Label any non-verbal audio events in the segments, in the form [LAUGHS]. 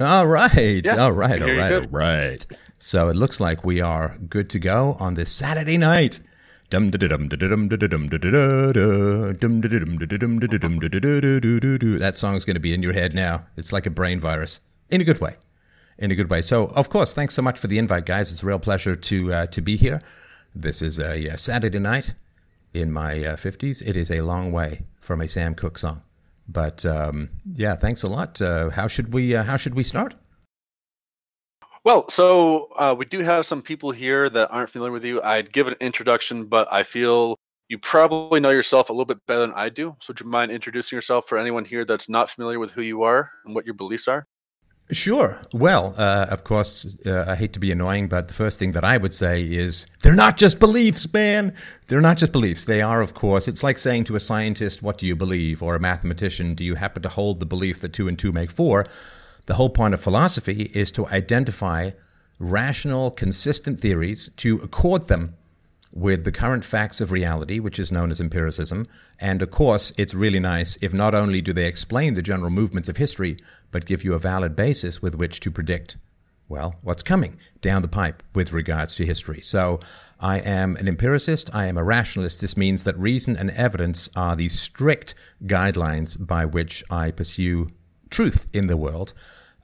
All right. Yeah, all right. All right. All right. So it looks like we are good to go on this Saturday night. That song's going to be in your head now. It's like a brain virus in a good way. In a good way. So, of course, thanks so much for the invite, guys. It's a real pleasure to uh, to be here. This is a, uh Saturday night in my uh, 50s. It is a long way from a Sam Cooke song. But um, yeah, thanks a lot. Uh, how should we uh, how should we start? Well, so uh, we do have some people here that aren't familiar with you. I'd give an introduction, but I feel you probably know yourself a little bit better than I do. So, would you mind introducing yourself for anyone here that's not familiar with who you are and what your beliefs are? Sure. Well, uh, of course, uh, I hate to be annoying, but the first thing that I would say is they're not just beliefs, man. They're not just beliefs. They are, of course. It's like saying to a scientist, What do you believe? or a mathematician, Do you happen to hold the belief that two and two make four? The whole point of philosophy is to identify rational, consistent theories, to accord them with the current facts of reality, which is known as empiricism. And of course, it's really nice if not only do they explain the general movements of history, but give you a valid basis with which to predict, well, what's coming down the pipe with regards to history. So I am an empiricist, I am a rationalist. This means that reason and evidence are the strict guidelines by which I pursue truth in the world.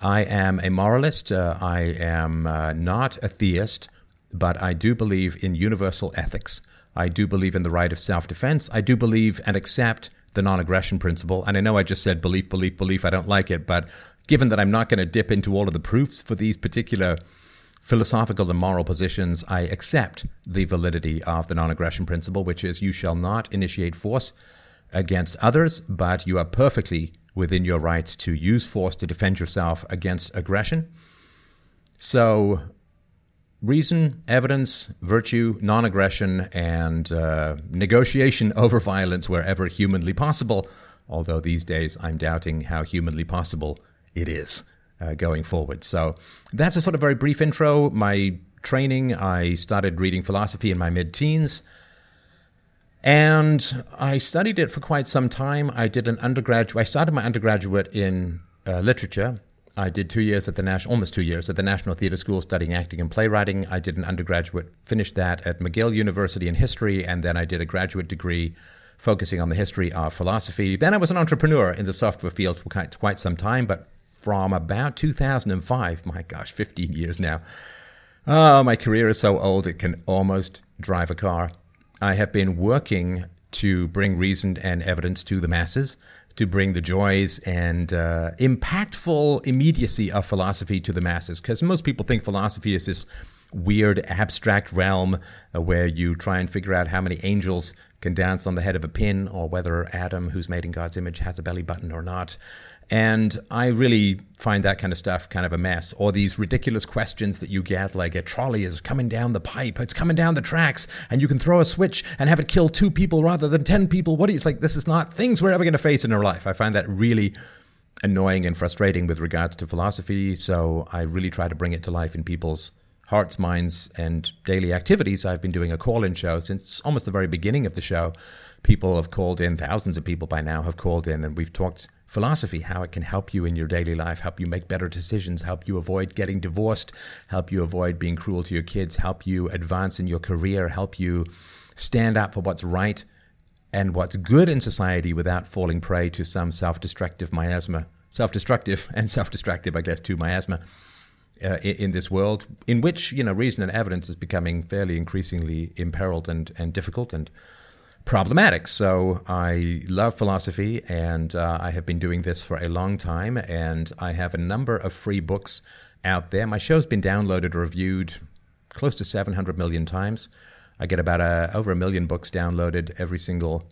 I am a moralist. Uh, I am uh, not a theist but I do believe in universal ethics. I do believe in the right of self defense. I do believe and accept the non aggression principle. And I know I just said belief, belief, belief. I don't like it. But given that I'm not going to dip into all of the proofs for these particular philosophical and moral positions, I accept the validity of the non aggression principle, which is you shall not initiate force against others, but you are perfectly within your rights to use force to defend yourself against aggression. So reason, evidence, virtue, non aggression, and uh, negotiation [LAUGHS] over violence wherever humanly possible. Although these days I'm doubting how humanly possible it is uh, going forward. So that's a sort of very brief intro. My training, I started reading philosophy in my mid teens. And I studied it for quite some time. I did an undergraduate, I started my undergraduate in uh, literature I did two years at the national, almost two years at the National Theatre School studying acting and playwriting. I did an undergraduate, finished that at McGill University in history, and then I did a graduate degree focusing on the history of philosophy. Then I was an entrepreneur in the software field for quite, quite some time, but from about 2005, my gosh, 15 years now. Oh, my career is so old it can almost drive a car. I have been working to bring reason and evidence to the masses to bring the joys and uh, impactful immediacy of philosophy to the masses. Because most people think philosophy is this weird abstract realm uh, where you try and figure out how many angels can dance on the head of a pin or whether Adam, who's made in God's image, has a belly button or not. And I really find that kind of stuff kind of a mess. Or these ridiculous questions that you get, like a trolley is coming down the pipe, it's coming down the tracks, and you can throw a switch and have it kill two people rather than 10 people. What it's like, this is not things we're ever going to face in our life. I find that really annoying and frustrating with regards to philosophy. So I really try to bring it to life in people's hearts, minds, and daily activities. I've been doing a call in show since almost the very beginning of the show. People have called in, thousands of people by now have called in, and we've talked philosophy, how it can help you in your daily life, help you make better decisions, help you avoid getting divorced, help you avoid being cruel to your kids, help you advance in your career, help you stand up for what's right and what's good in society without falling prey to some self destructive miasma. Self destructive [LAUGHS] and self destructive, I guess, to miasma. Uh, in, in, this world, in which you know reason and evidence is becoming fairly increasingly imperiled and, and difficult and problematic. So I love philosophy, and uh, I have been doing this for a long time. And I have a number of free books out there. My show's been downloaded or reviewed close to 700 million times. I get about a, over a million books downloaded every single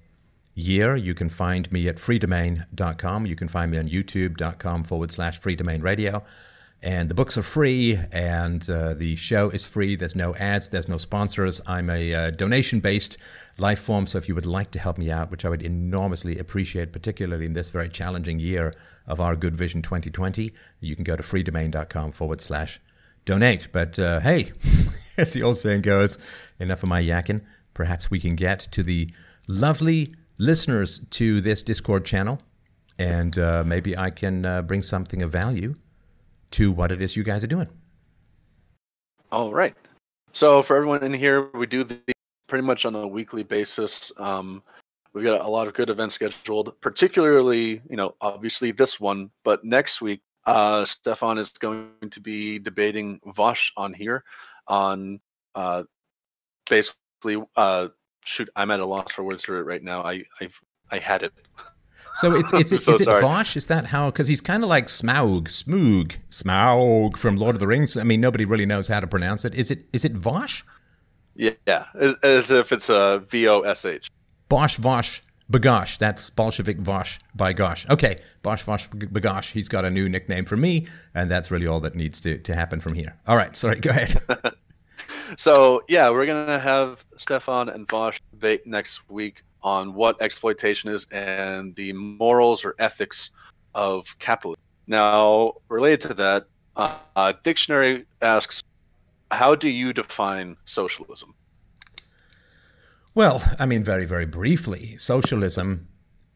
year. You can find me at freedomain.com. You can find me on youtube.com forward slash freedomain radio. And the books are free, and uh, the show is free. There's no ads, there's no sponsors. I'm a uh, donation based life form. So if you would like to help me out, which I would enormously appreciate, particularly in this very challenging year of our Good Vision 2020, you can go to freedomain.com forward slash donate. But uh, hey, [LAUGHS] as the old saying goes, enough of my yakking. Perhaps we can get to the lovely listeners to this Discord channel, and uh, maybe I can uh, bring something of value to what it is you guys are doing. All right. So for everyone in here, we do the pretty much on a weekly basis. Um, we've got a lot of good events scheduled, particularly, you know, obviously this one, but next week, uh, Stefan is going to be debating Vosh on here on uh, basically, uh, shoot, I'm at a loss for words for it right now. I, I've, I had it. [LAUGHS] So it's it's so is it Vosh? Is that how? Because he's kind of like Smaug, Smoog, Smaug from Lord of the Rings. I mean, nobody really knows how to pronounce it. Is it is it Vosh? Yeah, as if it's a V O S H. Bosch Vosh Bagosh. That's Bolshevik Vosh by Gosh. Okay, Bosch Vosh Bagosh. He's got a new nickname for me, and that's really all that needs to, to happen from here. All right, sorry, go ahead. [LAUGHS] so, yeah, we're going to have Stefan and Vosh debate next week on what exploitation is and the morals or ethics of capitalism. Now, related to that, uh, uh, dictionary asks, how do you define socialism? Well, I mean, very, very briefly, socialism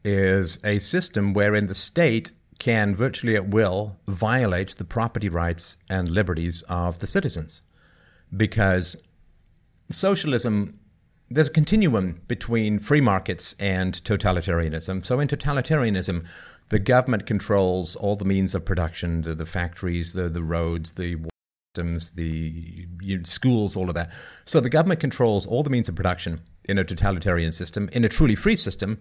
is a system wherein the state can virtually at will violate the property rights and liberties of the citizens. Because socialism there's a continuum between free markets and totalitarianism. So in totalitarianism, the government controls all the means of production, the, the factories, the, the roads, the systems, the schools, all of that. So the government controls all the means of production in a totalitarian system. In a truly free system,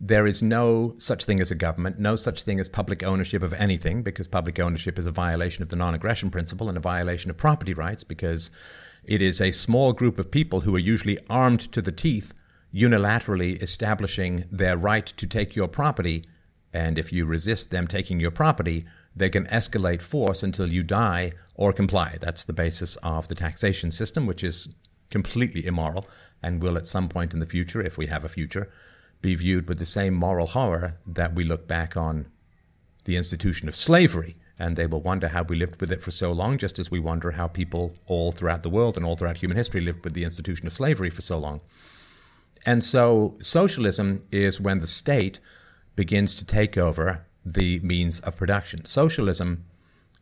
there is no such thing as a government, no such thing as public ownership of anything, because public ownership is a violation of the non aggression principle and a violation of property rights, because it is a small group of people who are usually armed to the teeth, unilaterally establishing their right to take your property. And if you resist them taking your property, they can escalate force until you die or comply. That's the basis of the taxation system, which is completely immoral and will at some point in the future, if we have a future, be viewed with the same moral horror that we look back on the institution of slavery and they will wonder how we lived with it for so long, just as we wonder how people all throughout the world and all throughout human history lived with the institution of slavery for so long. And so, socialism is when the state begins to take over the means of production. Socialism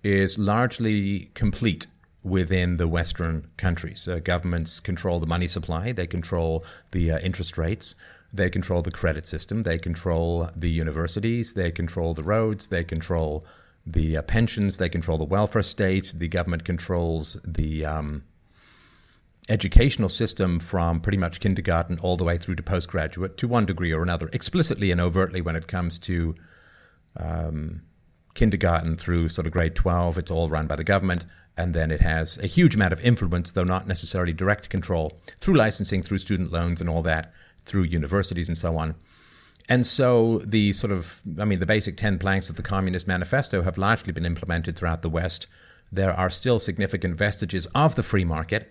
is largely complete within the Western countries. Uh, governments control the money supply, they control the uh, interest rates, they control the credit system, they control the universities, they control the roads, they control the uh, pensions, they control the welfare state, the government controls the um, educational system from pretty much kindergarten all the way through to postgraduate to one degree or another, explicitly and overtly when it comes to um, kindergarten through sort of grade 12. It's all run by the government. And then it has a huge amount of influence, though not necessarily direct control, through licensing, through student loans, and all that, through universities and so on. And so the sort of, I mean, the basic 10 planks of the Communist Manifesto have largely been implemented throughout the West. There are still significant vestiges of the free market,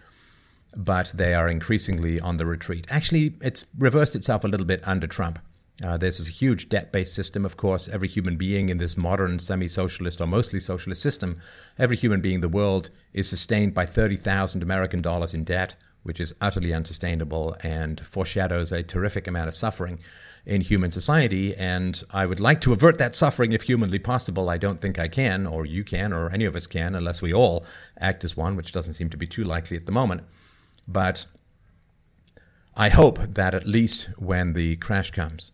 but they are increasingly on the retreat. Actually, it's reversed itself a little bit under Trump. Uh, there's this huge debt based system, of course. Every human being in this modern semi socialist or mostly socialist system, every human being in the world is sustained by 30,000 American dollars in debt, which is utterly unsustainable and foreshadows a terrific amount of suffering in human society. And I would like to avert that suffering if humanly possible. I don't think I can, or you can, or any of us can, unless we all act as one, which doesn't seem to be too likely at the moment. But I hope that at least when the crash comes,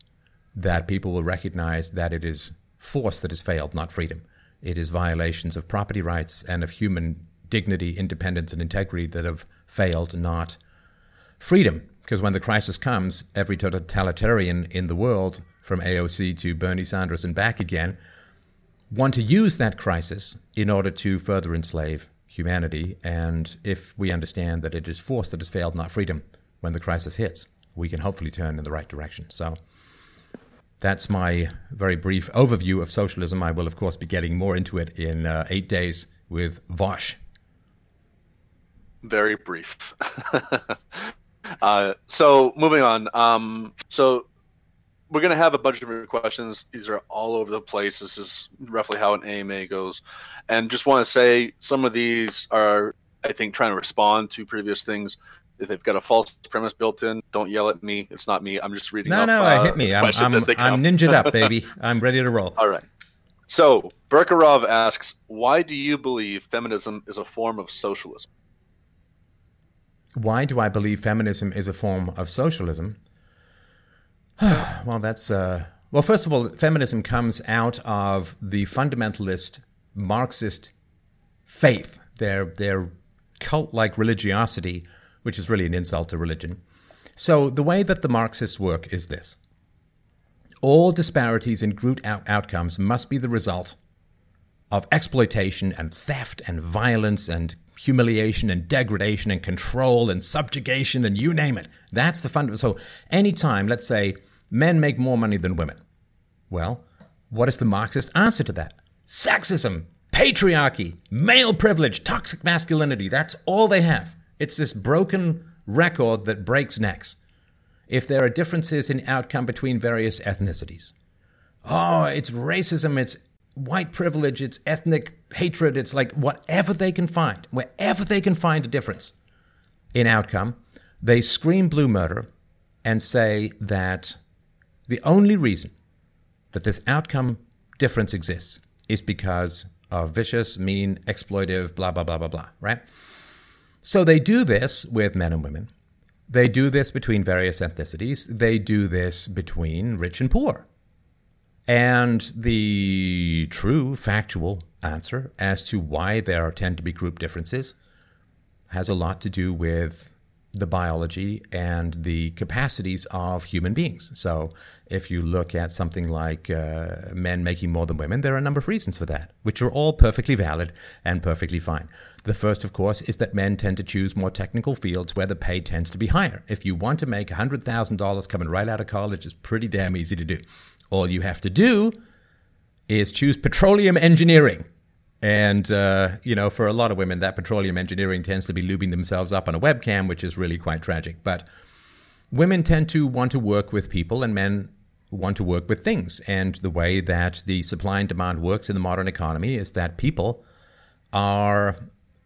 that people will recognize that it is force that has failed, not freedom. It is violations of property rights and of human dignity, independence, and integrity that have failed, not freedom. Because when the crisis comes, every totalitarian in the world, from AOC to Bernie Sanders and back again, want to use that crisis in order to further enslave humanity. And if we understand that it is force that has failed, not freedom, when the crisis hits, we can hopefully turn in the right direction. So that's my very brief overview of socialism. I will, of course, be getting more into it in uh, eight days with Vosh. Very brief. [LAUGHS] Uh, so moving on. Um, so we're gonna have a bunch of different questions. These are all over the place. This is roughly how an AMA goes, and just want to say some of these are, I think, trying to respond to previous things. If they've got a false premise built in, don't yell at me. It's not me. I'm just reading. No, up, no, uh, hit me. I'm, I'm, I'm ninjaed up, [LAUGHS] baby. I'm ready to roll. All right. So, Berkarov asks, why do you believe feminism is a form of socialism? Why do I believe feminism is a form of socialism? [SIGHS] well, that's uh, well. First of all, feminism comes out of the fundamentalist Marxist faith, their their cult-like religiosity, which is really an insult to religion. So the way that the Marxists work is this: all disparities in group out- outcomes must be the result of exploitation and theft and violence and humiliation and degradation and control and subjugation and you name it. That's the fundamental. So, anytime, let's say, men make more money than women, well, what is the Marxist answer to that? Sexism, patriarchy, male privilege, toxic masculinity. That's all they have. It's this broken record that breaks necks. If there are differences in outcome between various ethnicities, oh, it's racism, it's white privilege, it's ethnic hatred, it's like whatever they can find, wherever they can find a difference in outcome, they scream blue murder and say that the only reason that this outcome difference exists is because of vicious, mean, exploitive, blah, blah, blah, blah, blah, right? So they do this with men and women. They do this between various ethnicities. They do this between rich and poor. And the true factual answer as to why there tend to be group differences has a lot to do with the biology and the capacities of human beings. So, if you look at something like uh, men making more than women, there are a number of reasons for that, which are all perfectly valid and perfectly fine. The first, of course, is that men tend to choose more technical fields where the pay tends to be higher. If you want to make $100,000 coming right out of college, it's pretty damn easy to do. All you have to do is choose petroleum engineering. And, uh, you know, for a lot of women, that petroleum engineering tends to be lubing themselves up on a webcam, which is really quite tragic. But women tend to want to work with people, and men want to work with things. And the way that the supply and demand works in the modern economy is that people are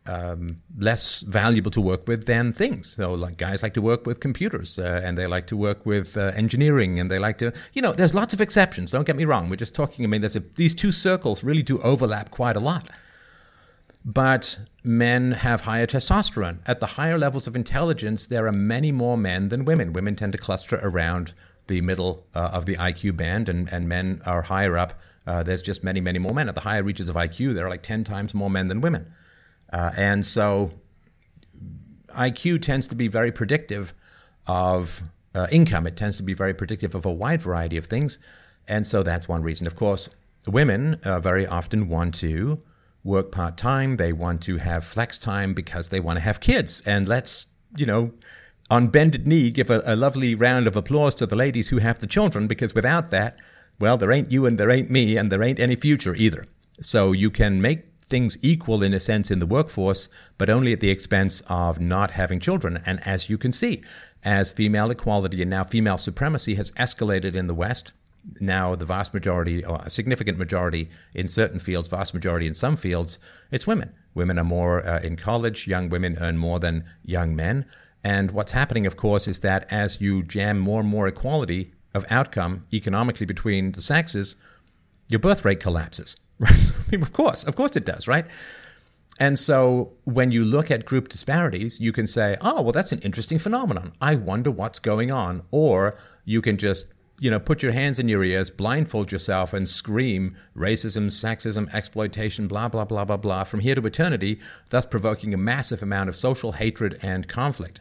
um, less valuable to work with than things. So, like guys like to work with computers, uh, and they like to work with uh, engineering, and they like to, you know, there's lots of exceptions. Don't get me wrong. We're just talking. I mean, there's a, these two circles really do overlap quite a lot. But men have higher testosterone. At the higher levels of intelligence, there are many more men than women. Women tend to cluster around the middle uh, of the IQ band, and, and men are higher up. Uh, there's just many, many more men. At the higher reaches of IQ, there are like 10 times more men than women. Uh, and so IQ tends to be very predictive of uh, income. It tends to be very predictive of a wide variety of things. And so that's one reason. Of course, women uh, very often want to work part time. They want to have flex time because they want to have kids. And let's, you know, on bended knee, give a, a lovely round of applause to the ladies who have the children because without that, well, there ain't you and there ain't me and there ain't any future either. So you can make things equal in a sense in the workforce, but only at the expense of not having children. And as you can see, as female equality and now female supremacy has escalated in the West, now the vast majority, or a significant majority in certain fields, vast majority in some fields, it's women. Women are more uh, in college, young women earn more than young men. And what's happening, of course, is that as you jam more and more equality of outcome economically between the sexes, your birth rate collapses. [LAUGHS] Right? I mean, of course, of course it does, right? And so when you look at group disparities, you can say, oh, well, that's an interesting phenomenon. I wonder what's going on. Or you can just, you know, put your hands in your ears, blindfold yourself, and scream racism, sexism, exploitation, blah, blah, blah, blah, blah, from here to eternity, thus provoking a massive amount of social hatred and conflict.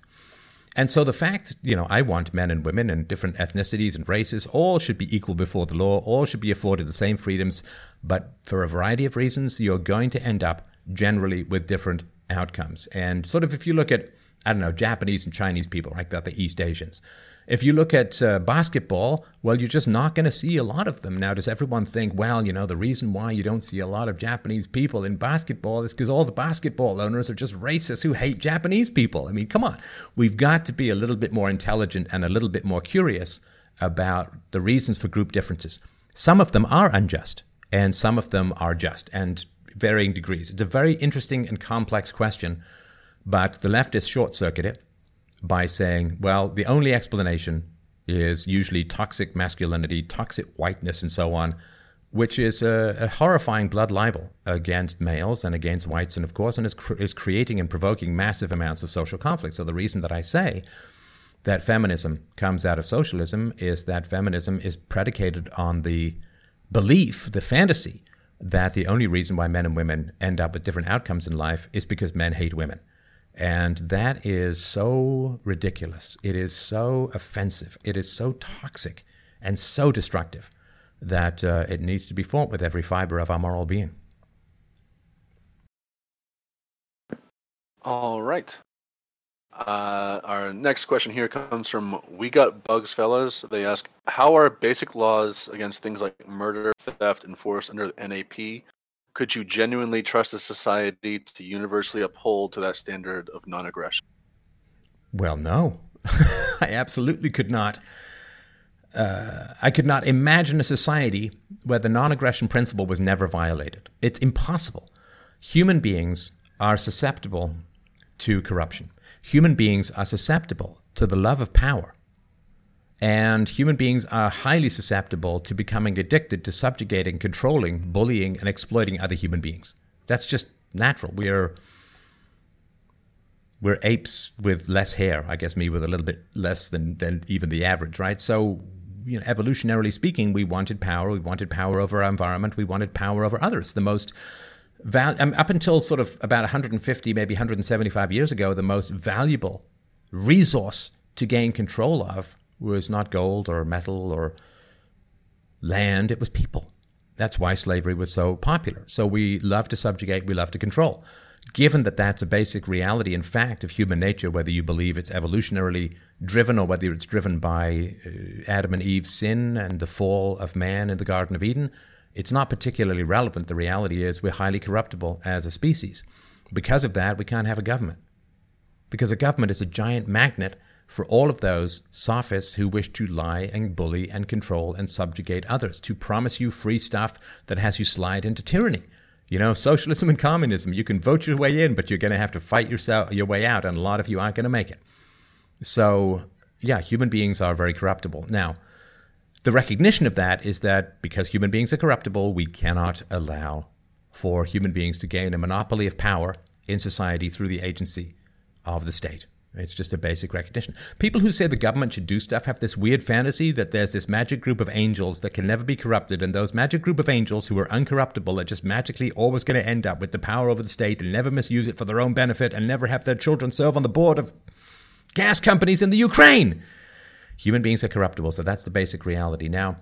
And so the fact, you know, I want men and women and different ethnicities and races all should be equal before the law, all should be afforded the same freedoms, but for a variety of reasons, you're going to end up generally with different outcomes. And sort of if you look at, I don't know, Japanese and Chinese people, right, that the East Asians, if you look at uh, basketball, well, you're just not going to see a lot of them. Now, does everyone think, well, you know, the reason why you don't see a lot of Japanese people in basketball is because all the basketball owners are just racists who hate Japanese people? I mean, come on. We've got to be a little bit more intelligent and a little bit more curious about the reasons for group differences. Some of them are unjust, and some of them are just, and varying degrees. It's a very interesting and complex question, but the leftists short circuit it by saying, well, the only explanation is usually toxic masculinity, toxic whiteness, and so on. which is a, a, horrifying blood libel against males and against whites, and of course, and is, cr- is creating and provoking massive amounts of social conflict. So the reason that I say that feminism comes out of socialism is that feminism is predicated on the belief, the fantasy, that the only reason why men and women end up with different outcomes in life is because men hate women. And that is so ridiculous. It is so offensive. It is so toxic and so destructive that uh, it needs to be fought with every fiber of our moral being. All right. Uh, our next question here comes from We Got Bugs Fellas. They ask, How are basic laws against things like murder, theft enforced under the NAP? Could you genuinely trust a society to universally uphold to that standard of non aggression? Well, no. [LAUGHS] I absolutely could not. Uh, I could not imagine a society where the non aggression principle was never violated. It's impossible. Human beings are susceptible to corruption human beings are susceptible to the love of power. And human beings are highly susceptible to becoming addicted to subjugating, controlling, bullying, and exploiting other human beings. That's just natural. We're we're apes with less hair. I guess me with a little bit less than, than even the average, right? So, you know, evolutionarily speaking, we wanted power. We wanted power over our environment. We wanted power over others. The most val- um, up until sort of about 150, maybe 175 years ago, the most valuable resource to gain control of was not gold or metal or land, it was people. That's why slavery was so popular. So we love to subjugate, we love to control. Given that that's a basic reality and fact of human nature, whether you believe it's evolutionarily driven or whether it's driven by uh, Adam and Eve's sin and the fall of man in the Garden of Eden, it's not particularly relevant. The reality is we're highly corruptible as a species. Because of that, we can't have a government. Because a government is a giant magnet for all of those sophists who wish to lie and bully and control and subjugate others, to promise you free stuff that has you slide into tyranny. You know, socialism and communism, you can vote your way in, but you're going to have to fight yourself your way out, and a lot of you aren't going to make it. So, yeah, human beings are very corruptible. Now, the recognition of that is that because human beings are corruptible, we cannot allow for human beings to gain a monopoly of power in society through the agency of the state. It's just a basic recognition. People who say the government should do stuff have this weird fantasy that there's this magic group of angels that can never be corrupted, and those magic group of angels who are uncorruptible are just magically always going to end up with the power over the state and never misuse it for their own benefit and never have their children serve on the board of gas companies in the Ukraine. Human beings are corruptible, so that's the basic reality. Now,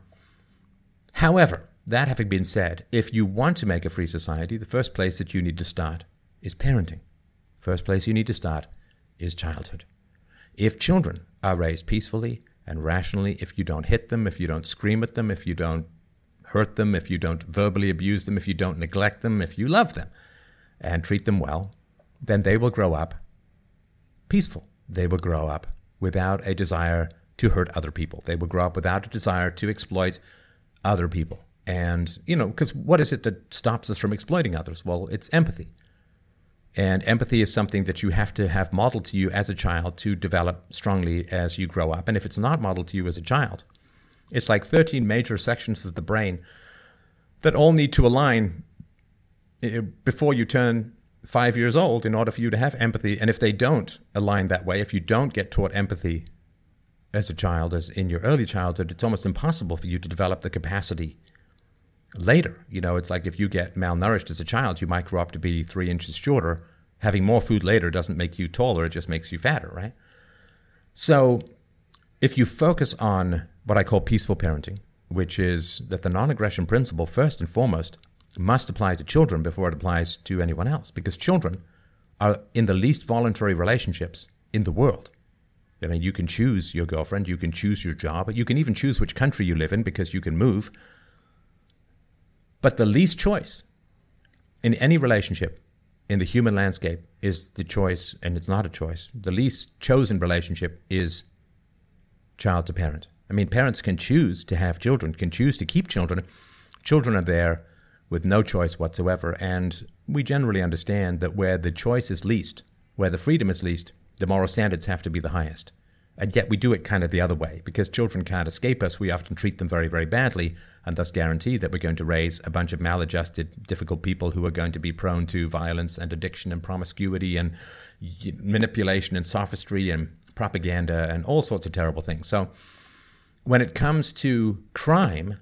however, that having been said, if you want to make a free society, the first place that you need to start is parenting. First place you need to start is childhood. If children are raised peacefully and rationally, if you don't hit them, if you don't scream at them, if you don't hurt them, if you don't verbally abuse them, if you don't neglect them, if you love them and treat them well, then they will grow up peaceful. They will grow up without a desire to hurt other people. They will grow up without a desire to exploit other people. And, you know, because what is it that stops us from exploiting others? Well, it's empathy. And empathy is something that you have to have modeled to you as a child to develop strongly as you grow up. And if it's not modeled to you as a child, it's like 13 major sections of the brain that all need to align eh, before you turn five years old in order for you to have empathy. And if they don't align that way, if you don't get taught empathy as a child, as in your early childhood, it's almost impossible for you to develop the capacity later. You know, it's like if you get malnourished as a child, you might grow up to be three inches shorter. Having more food later doesn't make you taller, it just makes you fatter, right? So if you focus on what I call peaceful parenting, which is that the non aggression principle, first and foremost, must apply to children before it applies to anyone else, because children are in the least voluntary relationships in the world. I mean, you can choose your girlfriend, you can choose your job, you can even choose which country you live in because you can move. But the least choice in any relationship in the human landscape is the choice, and it's not a choice. The least chosen relationship is child to parent. I mean, parents can choose to have children, can choose to keep children. Children are there with no choice whatsoever. And we generally understand that where the choice is least, where the freedom is least, the moral standards have to be the highest. And yet we do it kind of the other way because children can't escape us. We often treat them very, very badly and thus guarantee that we're going to raise a bunch of maladjusted, difficult people who are going to be prone to violence and addiction and promiscuity and manipulation and sophistry and propaganda and all sorts of terrible things. So when it comes to crime,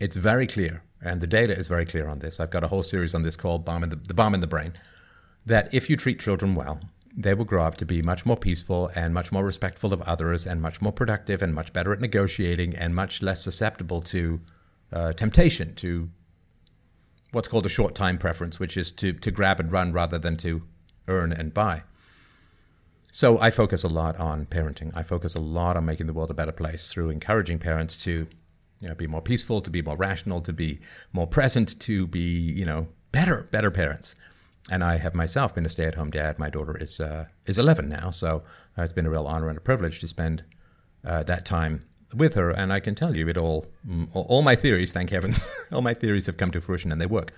it's very clear, and the data is very clear on this. I've got a whole series on this called bomb in the, the Bomb in the Brain, that if you treat children well, they will grow up to be much more peaceful and much more respectful of others and much more productive and much better at negotiating and much less susceptible to uh, temptation, to what's called a short time preference, which is to, to grab and run rather than to earn and buy. So I focus a lot on parenting. I focus a lot on making the world a better place through encouraging parents to you know, be more peaceful, to be more rational, to be more present, to be, you know, better, better parents. And I have myself been a stay-at-home dad. My daughter is uh, is 11 now, so uh, it's been a real honor and a privilege to spend uh, that time with her. And I can tell you, it all, mm, all my theories, thank heavens, [LAUGHS] all my theories have come to fruition and they work.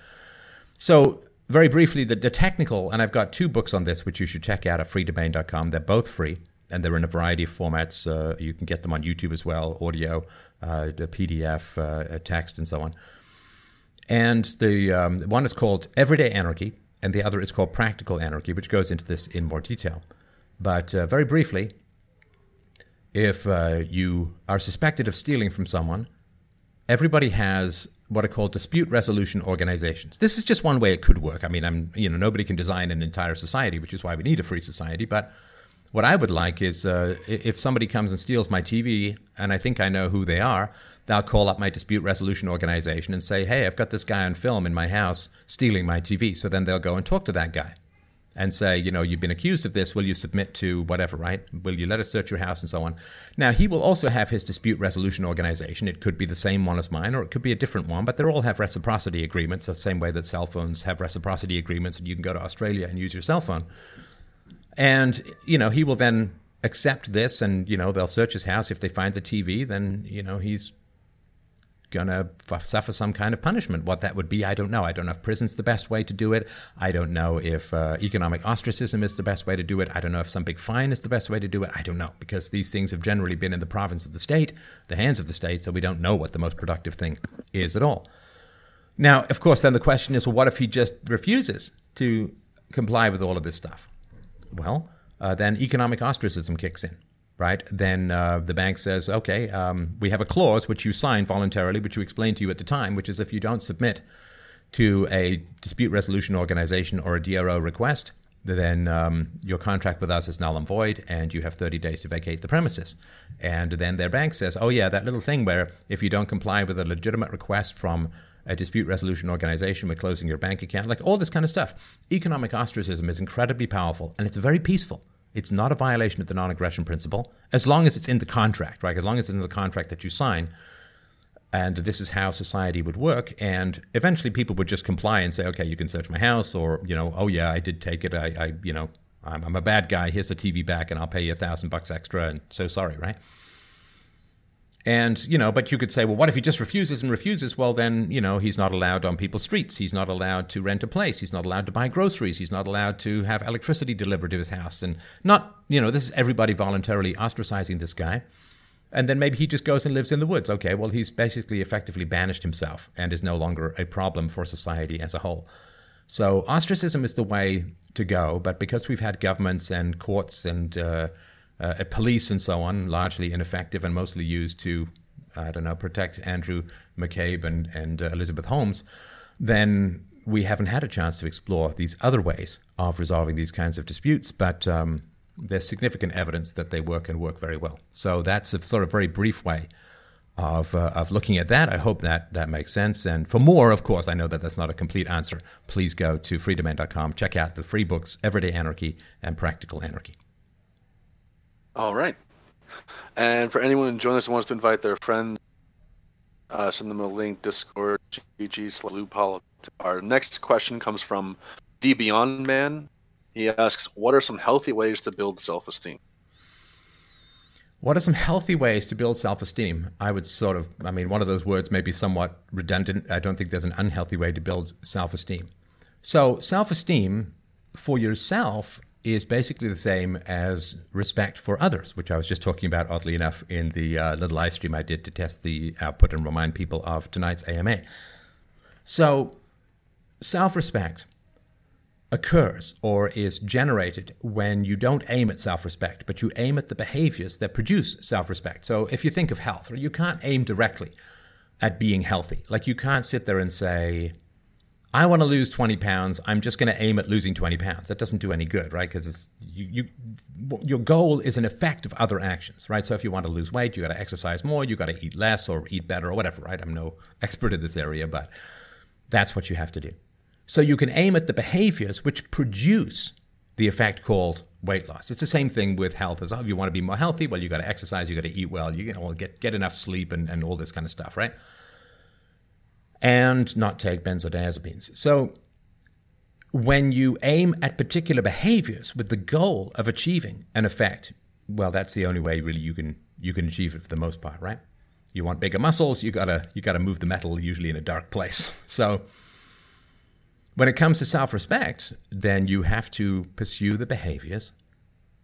So very briefly, the, the, technical, and I've got two books on this, which you should check out at freedomain.com. They're both free, and they're in a variety of formats. Uh, you can get them on YouTube as well, audio, uh, PDF, uh, text, and so on. And the um, one is called Everyday Anarchy, and the other is called Practical Anarchy, which goes into this in more detail. But uh, very briefly, if uh, you are suspected of stealing from someone, everybody has what are called dispute resolution organizations. This is just one way it could work. I mean, I'm you know nobody can design an entire society, which is why we need a free society. But what I would like is uh, if somebody comes and steals my TV, and I think I know who they are, they'll call up my dispute resolution organization and say, "Hey, I've got this guy on film in my house stealing my TV." So then they'll go and talk to that guy and say, you know, you've been accused of this. Will you submit to whatever, right? Will you let us search your house and so on? Now, he will also have his dispute resolution organization. It could be the same one as mine, or it could be a different one, but they all have reciprocity agreements, the same way that cell phones have reciprocity agreements, and you can go to Australia and use your cell phone. And, you know, he will then accept this, and, you know, they'll search his house. If they find the TV, then, you know, he's going to f- suffer some kind of punishment. What that would be, I don't know. I don't know if prison's the best way to do it. I don't know if uh, economic ostracism is the best way to do it. I don't know if some big fine is the best way to do it. I don't know because these things have generally been in the province of the state, the hands of the state, so we don't know what the most productive thing is at all. Now, of course, then the question is well, what if he just refuses to comply with all of this stuff? Well, uh, then economic ostracism kicks in right? Then uh, the bank says, okay, um, we have a clause which you signed voluntarily, which you explained to you at the time, which is if you don't submit to a dispute resolution organization or a DRO request, then um, your contract with us is null and void, and you have 30 days to vacate the premises. And then their bank says, oh, yeah, that little thing where if you don't comply with a legitimate request from a dispute resolution organization, we're closing your bank account, like all this kind of stuff. Economic ostracism is incredibly powerful, and it's very peaceful. It's not a violation of the non aggression principle as long as it's in the contract, right? As long as it's in the contract that you sign. And this is how society would work. And eventually people would just comply and say, okay, you can search my house, or, you know, oh, yeah, I did take it. I, I you know, I'm, I'm a bad guy. Here's the TV back, and I'll pay you a thousand bucks extra. And so sorry, right? And, you know, but you could say, well, what if he just refuses and refuses? Well, then, you know, he's not allowed on people's streets. He's not allowed to rent a place. He's not allowed to buy groceries. He's not allowed to have electricity delivered to his house. And not, you know, this is everybody voluntarily ostracizing this guy. And then maybe he just goes and lives in the woods. Okay, well, he's basically effectively banished himself and is no longer a problem for society as a whole. So ostracism is the way to go. But because we've had governments and courts and, uh, uh, police and so on, largely ineffective and mostly used to, I don't know, protect Andrew McCabe and, and uh, Elizabeth Holmes, then we haven't had a chance to explore these other ways of resolving these kinds of disputes. But um, there's significant evidence that they work and work very well. So that's a sort of very brief way of, uh, of looking at that. I hope that that makes sense. And for more, of course, I know that that's not a complete answer. Please go to freedomain.com, check out the free books, Everyday Anarchy and Practical Anarchy. All right. And for anyone joining us who wants to invite their friends, uh, send them a link, Discord, GG. Our next question comes from The Beyond Man. He asks, What are some healthy ways to build self esteem? What are some healthy ways to build self esteem? I would sort of, I mean, one of those words may be somewhat redundant. I don't think there's an unhealthy way to build self esteem. So, self esteem for yourself is basically the same as respect for others, which I was just talking about, oddly enough, in the uh, little live stream I did to test the output and remind people of tonight's AMA. So, self respect occurs or is generated when you don't aim at self respect, but you aim at the behaviors that produce self respect. So, if you think of health, you can't aim directly at being healthy. Like, you can't sit there and say, I want to lose 20 pounds. I'm just going to aim at losing 20 pounds. That doesn't do any good, right? Because you, you, your goal is an effect of other actions, right? So if you want to lose weight, you got to exercise more, you got to eat less or eat better or whatever, right? I'm no expert in this area, but that's what you have to do. So you can aim at the behaviors which produce the effect called weight loss. It's the same thing with health. As oh, if you want to be more healthy, well, you got to exercise, you got to eat well, you know, get get enough sleep and, and all this kind of stuff, right? And not take benzodiazepines. So, when you aim at particular behaviors with the goal of achieving an effect, well, that's the only way really you can you can achieve it for the most part, right? You want bigger muscles, you gotta you gotta move the metal usually in a dark place. [LAUGHS] So when it comes to self-respect, then you have to pursue the behaviors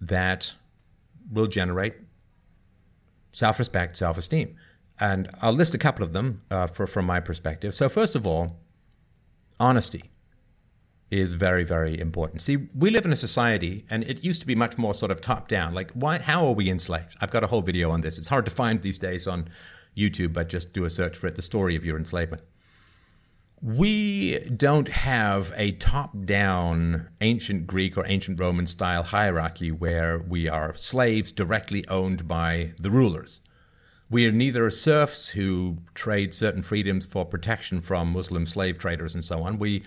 that will generate self-respect, self-esteem. And I'll list a couple of them uh, for, from my perspective. So, first of all, honesty is very, very important. See, we live in a society, and it used to be much more sort of top down. Like, why, how are we enslaved? I've got a whole video on this. It's hard to find these days on YouTube, but just do a search for it the story of your enslavement. We don't have a top down ancient Greek or ancient Roman style hierarchy where we are slaves directly owned by the rulers. We are neither serfs who trade certain freedoms for protection from Muslim slave traders and so on. We,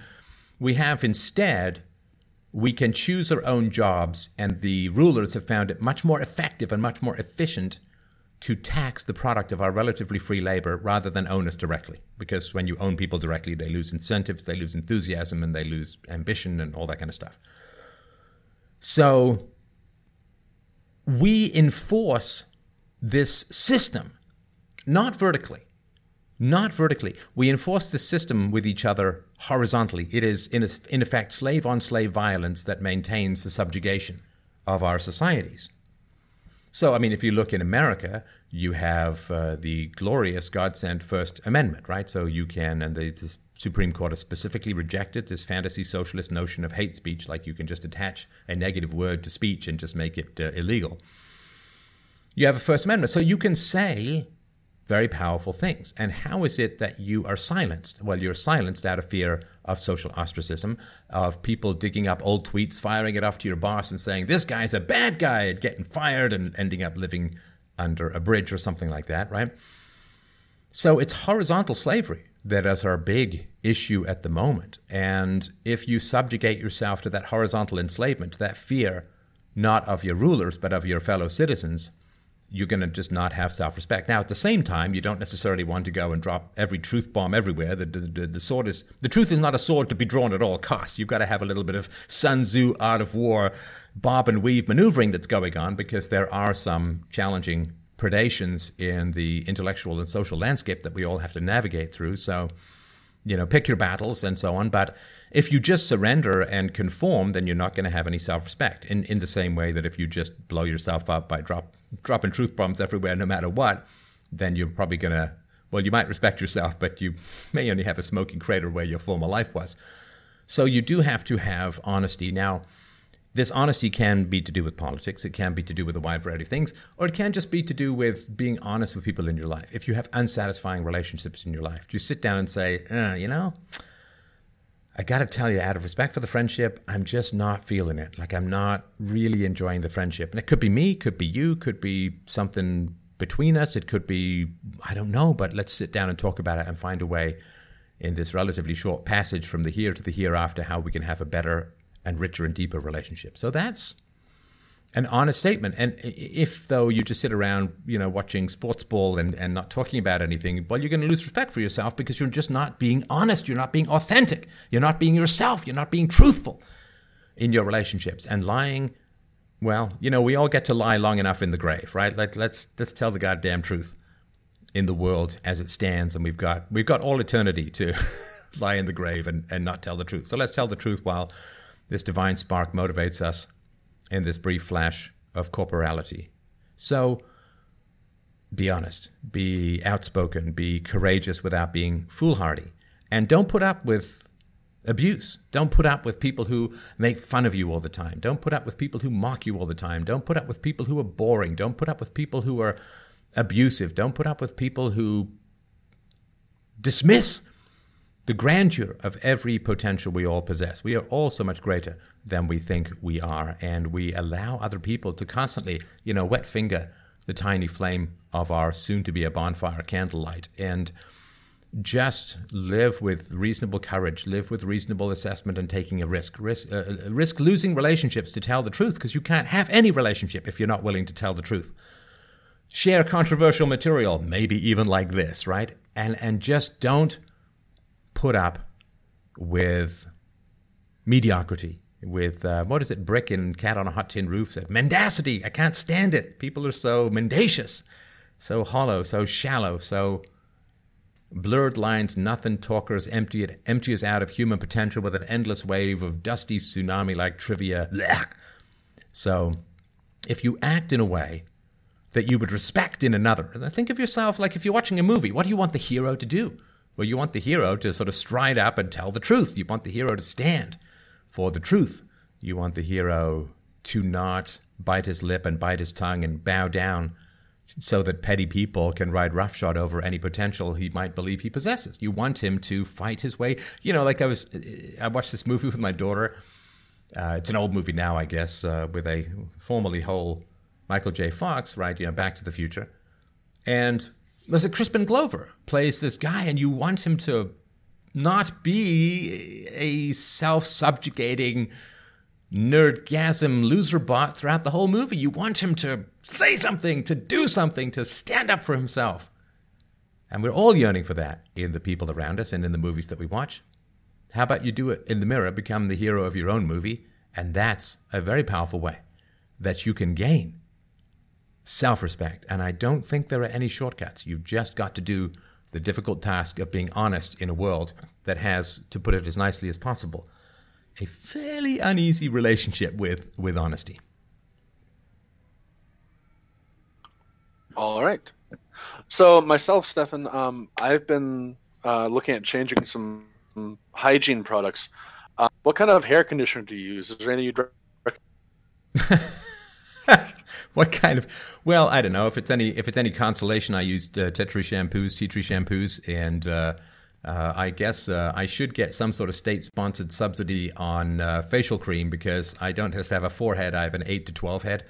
we have instead, we can choose our own jobs, and the rulers have found it much more effective and much more efficient to tax the product of our relatively free labor rather than own us directly. Because when you own people directly, they lose incentives, they lose enthusiasm, and they lose ambition and all that kind of stuff. So we enforce this system, not vertically. Not vertically. We enforce this system with each other horizontally. It is, in, in effect, slave on slave violence that maintains the subjugation of our societies. So, I mean, if you look in America, you have uh, the glorious God sent First Amendment, right? So you can, and the, the, Supreme Court has specifically rejected this fantasy socialist notion of hate speech, like you can just attach a negative word to speech and just make it uh, illegal you have a First Amendment. So you can say very powerful things. And how is it that you are silenced? Well, you're silenced out of fear of social ostracism, of people digging up old tweets, firing it off to your boss and saying, this guy's a bad guy, and getting fired and ending up living under a bridge or something like that, right? So it's horizontal slavery that is our big issue at the moment. And if you subjugate yourself to that horizontal enslavement, to that fear, not of your rulers, but of your fellow citizens, you're going to just not have self-respect. Now, at the same time, you don't necessarily want to go and drop every truth bomb everywhere. The, the, the, the, sword is the truth is not a sword to be drawn at all costs. You've got to have a little bit of Sun Tzu art of war, bob and weave maneuvering that's going on because there are some challenging predations in the intellectual and social landscape that we all have to navigate through. So, you know, pick your battles and so on. But if you just surrender and conform, then you're not going to have any self-respect. In in the same way that if you just blow yourself up by drop dropping truth bombs everywhere, no matter what, then you're probably going to well, you might respect yourself, but you may only have a smoking crater where your former life was. So you do have to have honesty. Now, this honesty can be to do with politics, it can be to do with a wide variety of things, or it can just be to do with being honest with people in your life. If you have unsatisfying relationships in your life, do you sit down and say, uh, you know, I got to tell you, out of respect for the friendship, I'm just not feeling it. Like I'm not really enjoying the friendship. And it could be me, could be you, could be something between us. It could be, I don't know, but let's sit down and talk about it and find a way in this relatively short passage from the here to the hereafter how we can have a better and richer and deeper relationship. So that's an honest statement. And if though you just sit around, you know, watching sports ball and, and not talking about anything, well, you're going to lose respect for yourself because you're just not being honest. You're not being authentic. You're not being yourself. You're not being truthful in your relationships. And lying, well, you know, we all get to lie long enough in the grave, right? Like let's let's tell the goddamn truth in the world as it stands, and we've got we've got all eternity to [LAUGHS] lie in the grave and, and not tell the truth. So let's tell the truth while this divine spark motivates us in this brief flash of corporality. So be honest, be outspoken, be courageous without being foolhardy, and don't put up with abuse. Don't put up with people who make fun of you all the time. Don't put up with people who mock you all the time. Don't put up with people who are boring. Don't put up with people who are abusive. Don't put up with people who dismiss the grandeur of every potential we all possess. We are all so much greater than we think we are, and we allow other people to constantly, you know, wet finger the tiny flame of our soon to be a bonfire candlelight. And just live with reasonable courage, live with reasonable assessment and taking a risk. Risk, uh, uh risk losing relationships to tell the truth because you can't have any relationship if you're not willing to tell the truth. Share controversial material, maybe even like this, right? And and just don't put up with mediocrity. With uh, what is it? Brick and cat on a hot tin roof said mendacity. I can't stand it. People are so mendacious, so hollow, so shallow, so Blurred lines, nothing talkers empty it empty us out of human potential with an endless wave of dusty tsunami like trivia. Blech. So if you act in a way that you would respect in another, think of yourself like if you're watching a movie, what do you want the hero to do? Well, you want the hero to sort of stride up and tell the truth. You want the hero to stand for the truth. You want the hero to not bite his lip and bite his tongue and bow down so that petty people can ride roughshod over any potential he might believe he possesses. You want him to fight his way. You know, like I was, I watched this movie with my daughter. Uh, it's an old movie now, I guess, uh, with a formerly whole Michael J. Fox, right? You know, Back to the Future, and was it Crispin Glover plays this guy, and you want him to not be a self-subjugating nerdgasm loser bot throughout the whole movie. You want him to say something, to do something, to stand up for himself. And we're all yearning for that in the people around us and in the movies that we watch. How about you do it in the mirror, become the hero of your own movie? And that's a very powerful way that you can gain self respect. And I don't think there are any shortcuts. You've just got to do the difficult task of being honest in a world that has, to put it as nicely as possible, a fairly uneasy relationship with, with honesty. All right. So myself, Stefan, um, I've been uh, looking at changing some hygiene products. Uh, what kind of hair conditioner do you use? Is there anything you'd [LAUGHS] what kind of? Well, I don't know. If it's any if it's any consolation, I used uh, Tetri shampoos, tea tree shampoos, and uh, uh, I guess uh, I should get some sort of state sponsored subsidy on uh, facial cream because I don't just have a forehead, I have an 8 to 12 head.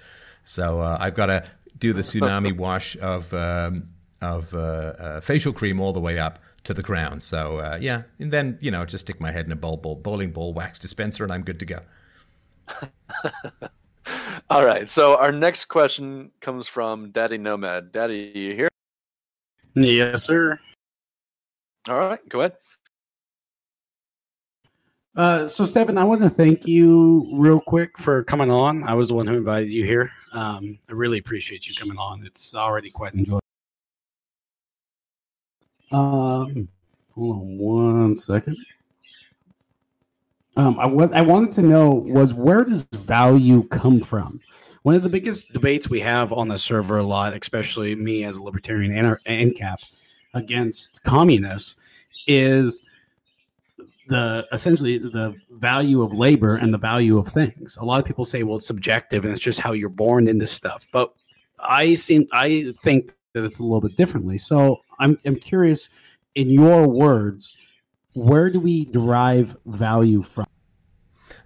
So uh, I've got to do the tsunami [LAUGHS] wash of, um, of uh, uh, facial cream all the way up to the crown. So yeah, and then, you know, just stick my head in a bowl, bowl, bowling ball wax dispenser and I'm good to go. [LAUGHS] all right. So our next question comes from Daddy Nomad. Daddy, you here? Yes, sir. All right, go ahead. Uh, so, Stefan, I want to thank you real quick for coming on. I was the one who invited you here. Um, I really appreciate you coming on. It's already quite enjoyable. Um, hold on one second. Um, I, what I wanted to know was where does value come from? One of the biggest debates we have on the server a lot, especially me as a libertarian and ANCAP, against communists is the essentially the value of labor and the value of things. A lot of people say, well, it's subjective and it's just how you're born into stuff. But I seem I think that it's a little bit differently. So I'm I'm curious, in your words, where do we derive value from?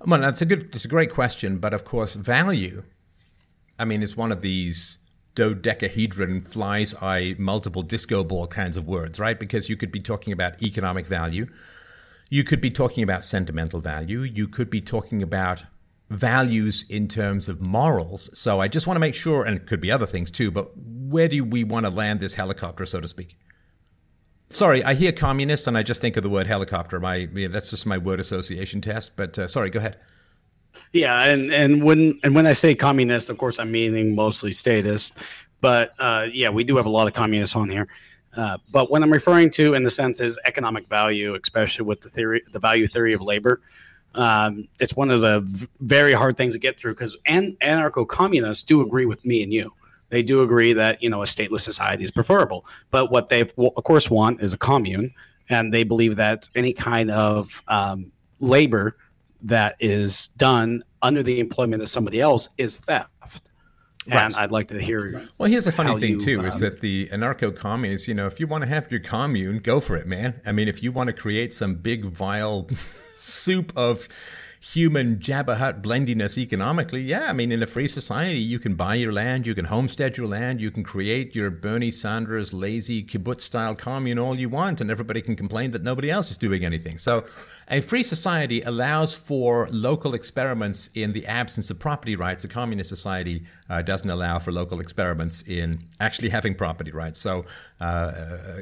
Well, that's a good, it's a great question. But of course, value, I mean, it's one of these dodecahedron, flies eye, multiple disco ball kinds of words, right? Because you could be talking about economic value. You could be talking about sentimental value. You could be talking about values in terms of morals. So I just want to make sure, and it could be other things too, but where do we want to land this helicopter, so to speak? Sorry, I hear communist and I just think of the word helicopter. My that's just my word association test. But uh, sorry, go ahead. Yeah, and and when and when I say communist, of course, I'm meaning mostly statist. But uh, yeah, we do have a lot of communists on here. Uh, but what I'm referring to, in the sense, is economic value, especially with the theory, the value theory of labor. Um, it's one of the v- very hard things to get through because an- anarcho communists do agree with me and you. They do agree that you know a stateless society is preferable, but what they of course want is a commune, and they believe that any kind of um, labor that is done under the employment of somebody else is theft. Right. And I'd like to hear. Well, here's the funny thing you, too: is um, that the anarcho-communists, you know, if you want to have your commune, go for it, man. I mean, if you want to create some big vile [LAUGHS] soup of human Jabba blendiness economically, yeah, I mean, in a free society, you can buy your land, you can homestead your land, you can create your Bernie Sanders lazy kibbutz-style commune all you want, and everybody can complain that nobody else is doing anything. So, a free society allows for local experiments in the absence of property rights. A communist society uh, doesn't allow for local experiments in actually having property rights. So, uh,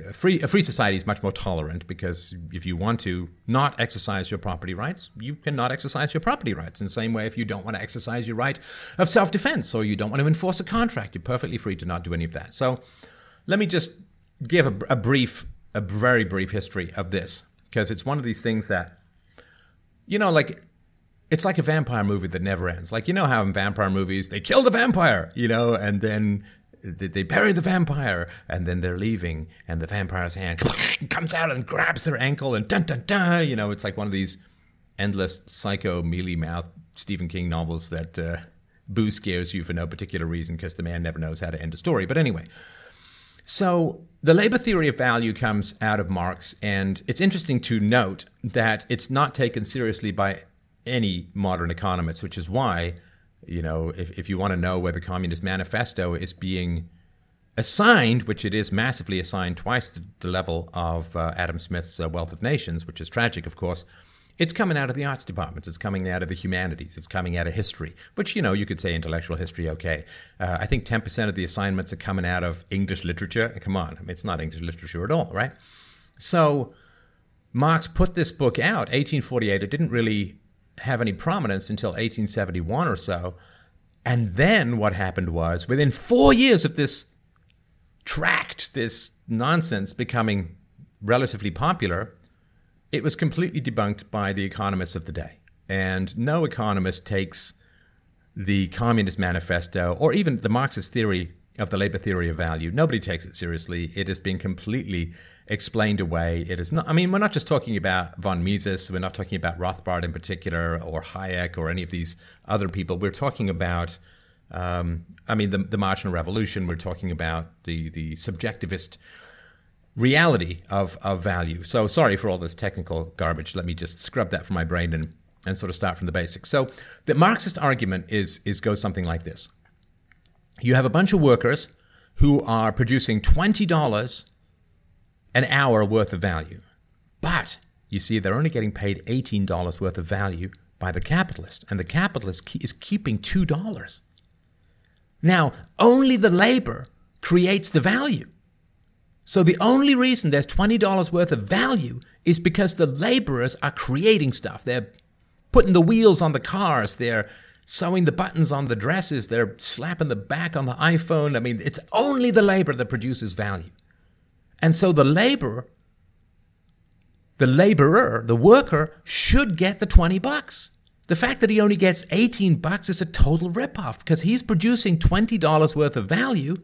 a, free, a free society is much more tolerant because if you want to not exercise your property rights, you cannot exercise your property rights. In the same way, if you don't want to exercise your right of self defense or you don't want to enforce a contract, you're perfectly free to not do any of that. So, let me just give a, a brief, a very brief history of this because it's one of these things that, you know, like it's like a vampire movie that never ends. Like you know how in vampire movies they kill the vampire, you know, and then they bury the vampire, and then they're leaving, and the vampire's hand [LAUGHS] comes out and grabs their ankle, and dun dun dun. You know, it's like one of these endless psycho mealy mouth Stephen King novels that uh, boo scares you for no particular reason because the man never knows how to end a story. But anyway, so the labor theory of value comes out of Marx, and it's interesting to note that it's not taken seriously by any modern economists, which is why, you know, if, if you want to know where the Communist Manifesto is being assigned, which it is massively assigned twice the, the level of uh, Adam Smith's uh, Wealth of Nations, which is tragic, of course, it's coming out of the arts departments. It's coming out of the humanities. It's coming out of history, which, you know, you could say intellectual history, okay. Uh, I think 10% of the assignments are coming out of English literature. Come on, I mean, it's not English literature at all, right? So Marx put this book out, 1848. It didn't really have any prominence until 1871 or so. And then what happened was, within four years of this tract, this nonsense becoming relatively popular, it was completely debunked by the economists of the day. And no economist takes the Communist Manifesto or even the Marxist theory of the labor theory of value. Nobody takes it seriously. It has been completely explained away. It is not, I mean, we're not just talking about von Mises, we're not talking about Rothbard in particular, or Hayek, or any of these other people. We're talking about, um, I mean, the, the marginal revolution. We're talking about the, the subjectivist reality of, of value. So sorry for all this technical garbage. Let me just scrub that from my brain and, and sort of start from the basics. So the Marxist argument is, is goes something like this. You have a bunch of workers who are producing $20 an hour worth of value. But you see, they're only getting paid $18 worth of value by the capitalist, and the capitalist is keeping $2. Now, only the labor creates the value. So the only reason there's $20 worth of value is because the laborers are creating stuff. They're putting the wheels on the cars, they're sewing the buttons on the dresses, they're slapping the back on the iPhone. I mean, it's only the labor that produces value. And so the laborer, the laborer, the worker should get the 20 bucks. The fact that he only gets 18 bucks is a total ripoff because he's producing $20 worth of value.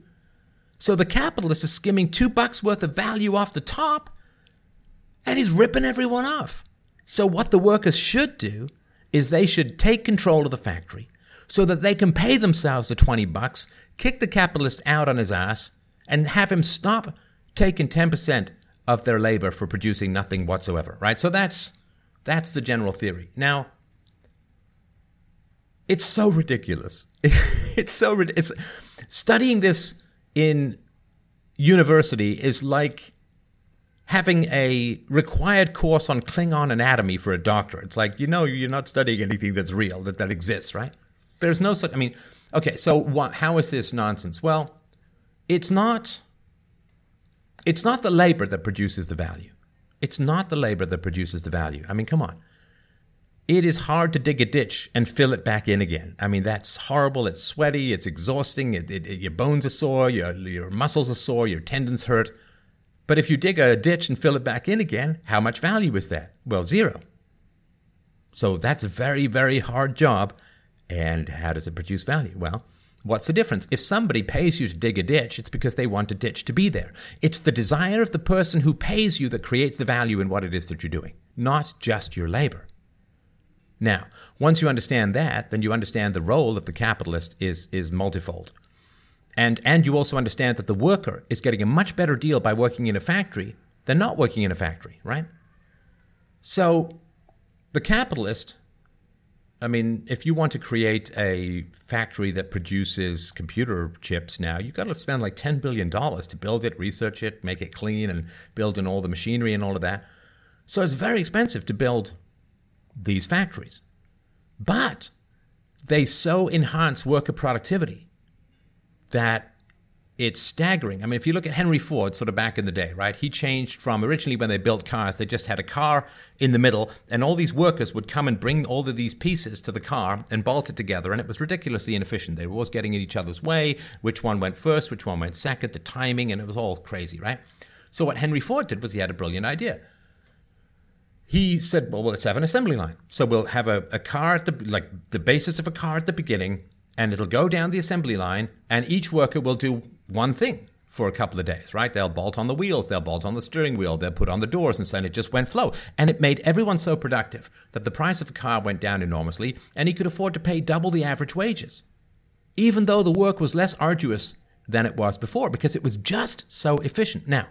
So the capitalist is skimming 2 bucks worth of value off the top and he's ripping everyone off. So what the workers should do is they should take control of the factory so that they can pay themselves the 20 bucks, kick the capitalist out on his ass and have him stop taking 10% of their labor for producing nothing whatsoever, right? So that's that's the general theory. Now, it's so ridiculous. [LAUGHS] it's so it's studying this in university is like having a required course on Klingon anatomy for a doctor. It's like you know you're not studying anything that's real that that exists, right? There's no such. I mean, okay. So what, how is this nonsense? Well, it's not it's not the labor that produces the value. It's not the labor that produces the value. I mean, come on. It is hard to dig a ditch and fill it back in again. I mean, that's horrible. It's sweaty. It's exhausting. It, it, it, your bones are sore. Your, your muscles are sore. Your tendons hurt. But if you dig a ditch and fill it back in again, how much value is that? Well, zero. So that's a very, very hard job. And how does it produce value? Well, what's the difference? If somebody pays you to dig a ditch, it's because they want a ditch to be there. It's the desire of the person who pays you that creates the value in what it is that you're doing, not just your labor. Now, once you understand that, then you understand the role of the capitalist is, is multifold. And, and you also understand that the worker is getting a much better deal by working in a factory than not working in a factory, right? So the capitalist, I mean, if you want to create a factory that produces computer chips now, you've got to spend like $10 billion to build it, research it, make it clean, and build in all the machinery and all of that. So it's very expensive to build these factories. But they so enhance worker productivity that it's staggering. I mean, if you look at Henry Ford, sort of back in the day, right? He changed from originally when they built cars, they just had a car in the middle, and all these workers would come and bring all of these pieces to the car and bolt it together, and it was ridiculously inefficient. They were always getting in each other's way, which one went first, which one went second, the timing, and it was all crazy, right? So what Henry Ford did was he had a brilliant idea he said, well, let's have an assembly line. So we'll have a, a car at the, like the basis of a car at the beginning, and it'll go down the assembly line, and each worker will do one thing for a couple of days, right? They'll bolt on the wheels, they'll bolt on the steering wheel, they'll put on the doors and so on. It just went flow. And it made everyone so productive that the price of a car went down enormously, and he could afford to pay double the average wages, even though the work was less arduous than it was before, because it was just so efficient. Now,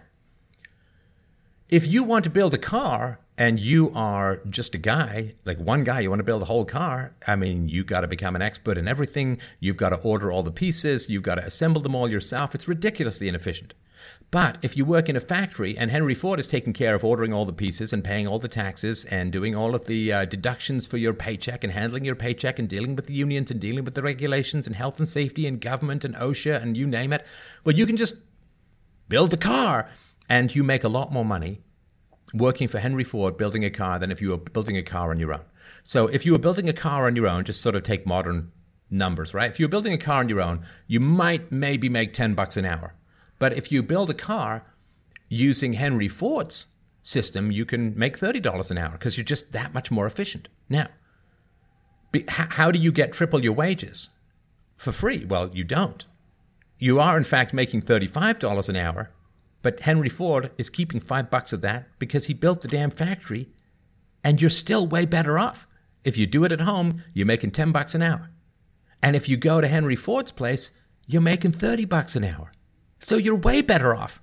if you want to build a car and you are just a guy, like one guy, you want to build a whole car, I mean, you got to become an expert in everything. You've got to order all the pieces. You've got to assemble them all yourself. It's ridiculously inefficient. But if you work in a factory and Henry Ford is taking care of ordering all the pieces and paying all the taxes and doing all of the uh, deductions for your paycheck and handling your paycheck and dealing with the unions and dealing with the regulations and health and safety and government and OSHA and you name it, well, you can just build a car and you make a lot more money working for Henry Ford building a car than if you were building a car on your own. So if you were building a car on your own, just sort of take modern numbers, right? If you're building a car on your own, you might maybe make 10 bucks an hour. But if you build a car using Henry Ford's system, you can make $30 an hour because you're just that much more efficient. Now, how do you get triple your wages? For free? Well, you don't. You are, in fact, making $35 an hour but Henry Ford is keeping five bucks of that because he built the damn factory, and you're still way better off. If you do it at home, you're making 10 bucks an hour. And if you go to Henry Ford's place, you're making 30 bucks an hour. So you're way better off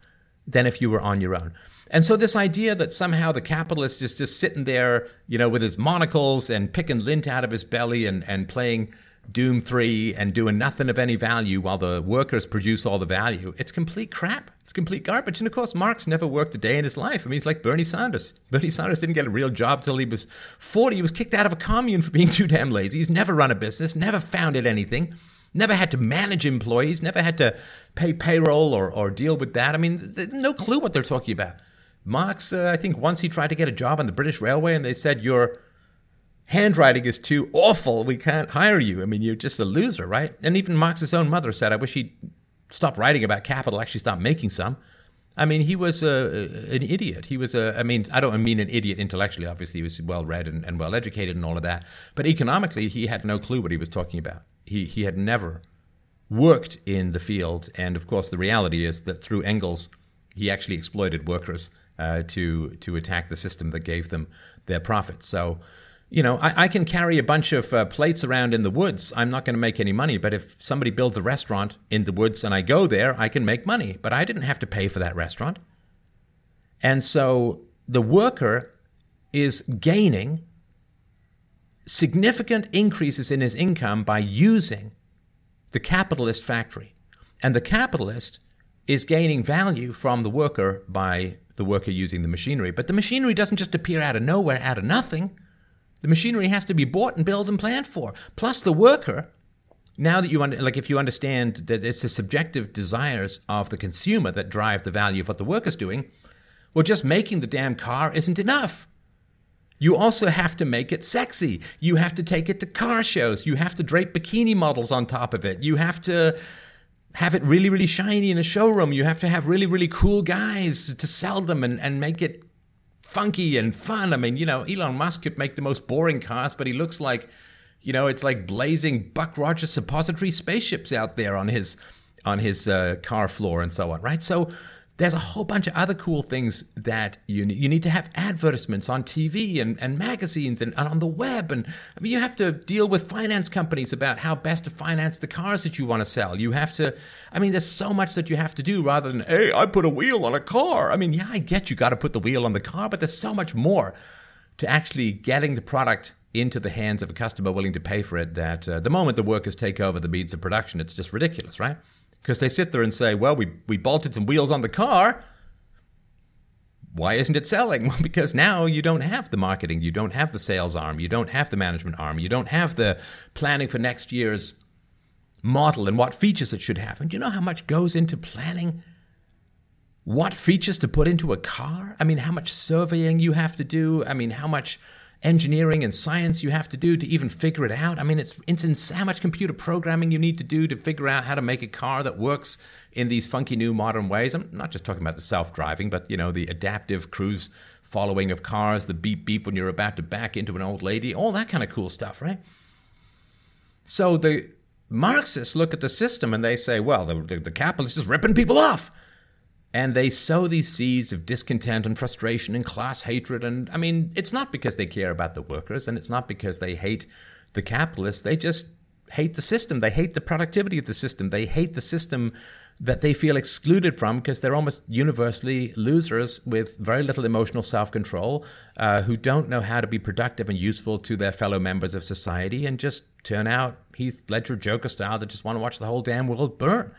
than if you were on your own. And so this idea that somehow the capitalist is just sitting there, you know, with his monocles and picking lint out of his belly and, and playing Doom 3 and doing nothing of any value while the workers produce all the value. It's complete crap. It's complete garbage. And of course, Marx never worked a day in his life. I mean, he's like Bernie Sanders. Bernie Sanders didn't get a real job till he was 40. He was kicked out of a commune for being [LAUGHS] too damn lazy. He's never run a business, never founded anything, never had to manage employees, never had to pay payroll or, or deal with that. I mean, no clue what they're talking about. Marx, uh, I think once he tried to get a job on the British Railway and they said, You're handwriting is too awful. We can't hire you. I mean, you're just a loser, right? And even Marx's own mother said, I wish he'd stop writing about capital, actually stop making some. I mean, he was a, an idiot. He was a, I mean, I don't mean an idiot intellectually, obviously. He was well read and, and well educated and all of that. But economically, he had no clue what he was talking about. He, he had never worked in the field. And of course, the reality is that through Engels, he actually exploited workers uh, to, to attack the system that gave them their profits. So, you know, I, I, can carry a bunch of uh, plates around in the woods. I'm not going to make any money. But if somebody builds a restaurant in the woods and I go there, I can make money. But I didn't have to pay for that restaurant. And so the worker is gaining significant increases in his income by using the capitalist factory. And the capitalist is gaining value from the worker by the worker using the machinery. But the machinery doesn't just appear out of nowhere, out of nothing. The machinery has to be bought and built and planned for. Plus, the worker, now that you under, like, if you understand that it's the subjective desires of the consumer that drive the value of what the worker's doing, well, just making the damn car isn't enough. You also have to make it sexy. You have to take it to car shows. You have to drape bikini models on top of it. You have to have it really, really shiny in a showroom. You have to have really, really cool guys to sell them and, and make it funky and fun. I mean, you know, Elon Musk could make the most boring cars, but he looks like, you know, it's like blazing Buck Rogers suppository spaceships out there on his on his uh, car floor and so on, right? So there's a whole bunch of other cool things that you need. You need to have advertisements on TV and, and magazines and, and on the web. And I mean, you have to deal with finance companies about how best to finance the cars that you want to sell. You have to, I mean, there's so much that you have to do rather than, hey, I put a wheel on a car. I mean, yeah, I get you got to put the wheel on the car, but there's so much more to actually getting the product into the hands of a customer willing to pay for it that uh, the moment the workers take over the means of production, it's just ridiculous, right? Because they sit there and say, well, we, we bolted some wheels on the car. Why isn't it selling? [LAUGHS] Well, because now you don't have the marketing, you don't have the sales arm, you don't have the management arm, you don't have the planning for next year's model and what features it should have. And do you know how much goes into planning what features to put into a car? I mean, how much surveying you have to do? I mean, how much engineering and science you have to do to even figure it out. I mean, it's it's how much computer programming you need to do to figure out how to make a car that works in these funky new modern ways. I'm not just talking about the self-driving, but you know, the adaptive cruise following of cars, the beep beep when you're about to back into an old lady, all that kind of cool stuff, right? So the Marxists look at the system and they say, well, the, the, the capitalists just ripping people off and they sow these seeds of discontent and frustration and class hatred. And I mean, it's not because they care about the workers and it's not because they hate the capitalists. They just hate the system. They hate the productivity of the system. They hate the system that they feel excluded from because they're almost universally losers with very little emotional self control, uh, who don't know how to be productive and useful to their fellow members of society and just turn out Heath Ledger Joker style that just want to watch the whole damn world burn.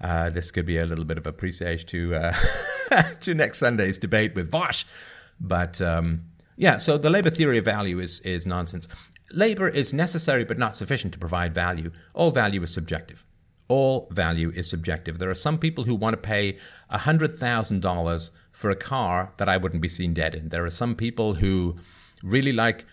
Uh, this could be a little bit of a presage to uh, [LAUGHS] to next Sunday's debate with Vaush. But um, yeah, so the labor theory of value is is nonsense. Labor is necessary but not sufficient to provide value. All value is subjective. All value is subjective. There are some people who want to pay $100,000 for a car that I wouldn't be seen dead in. There are some people who really like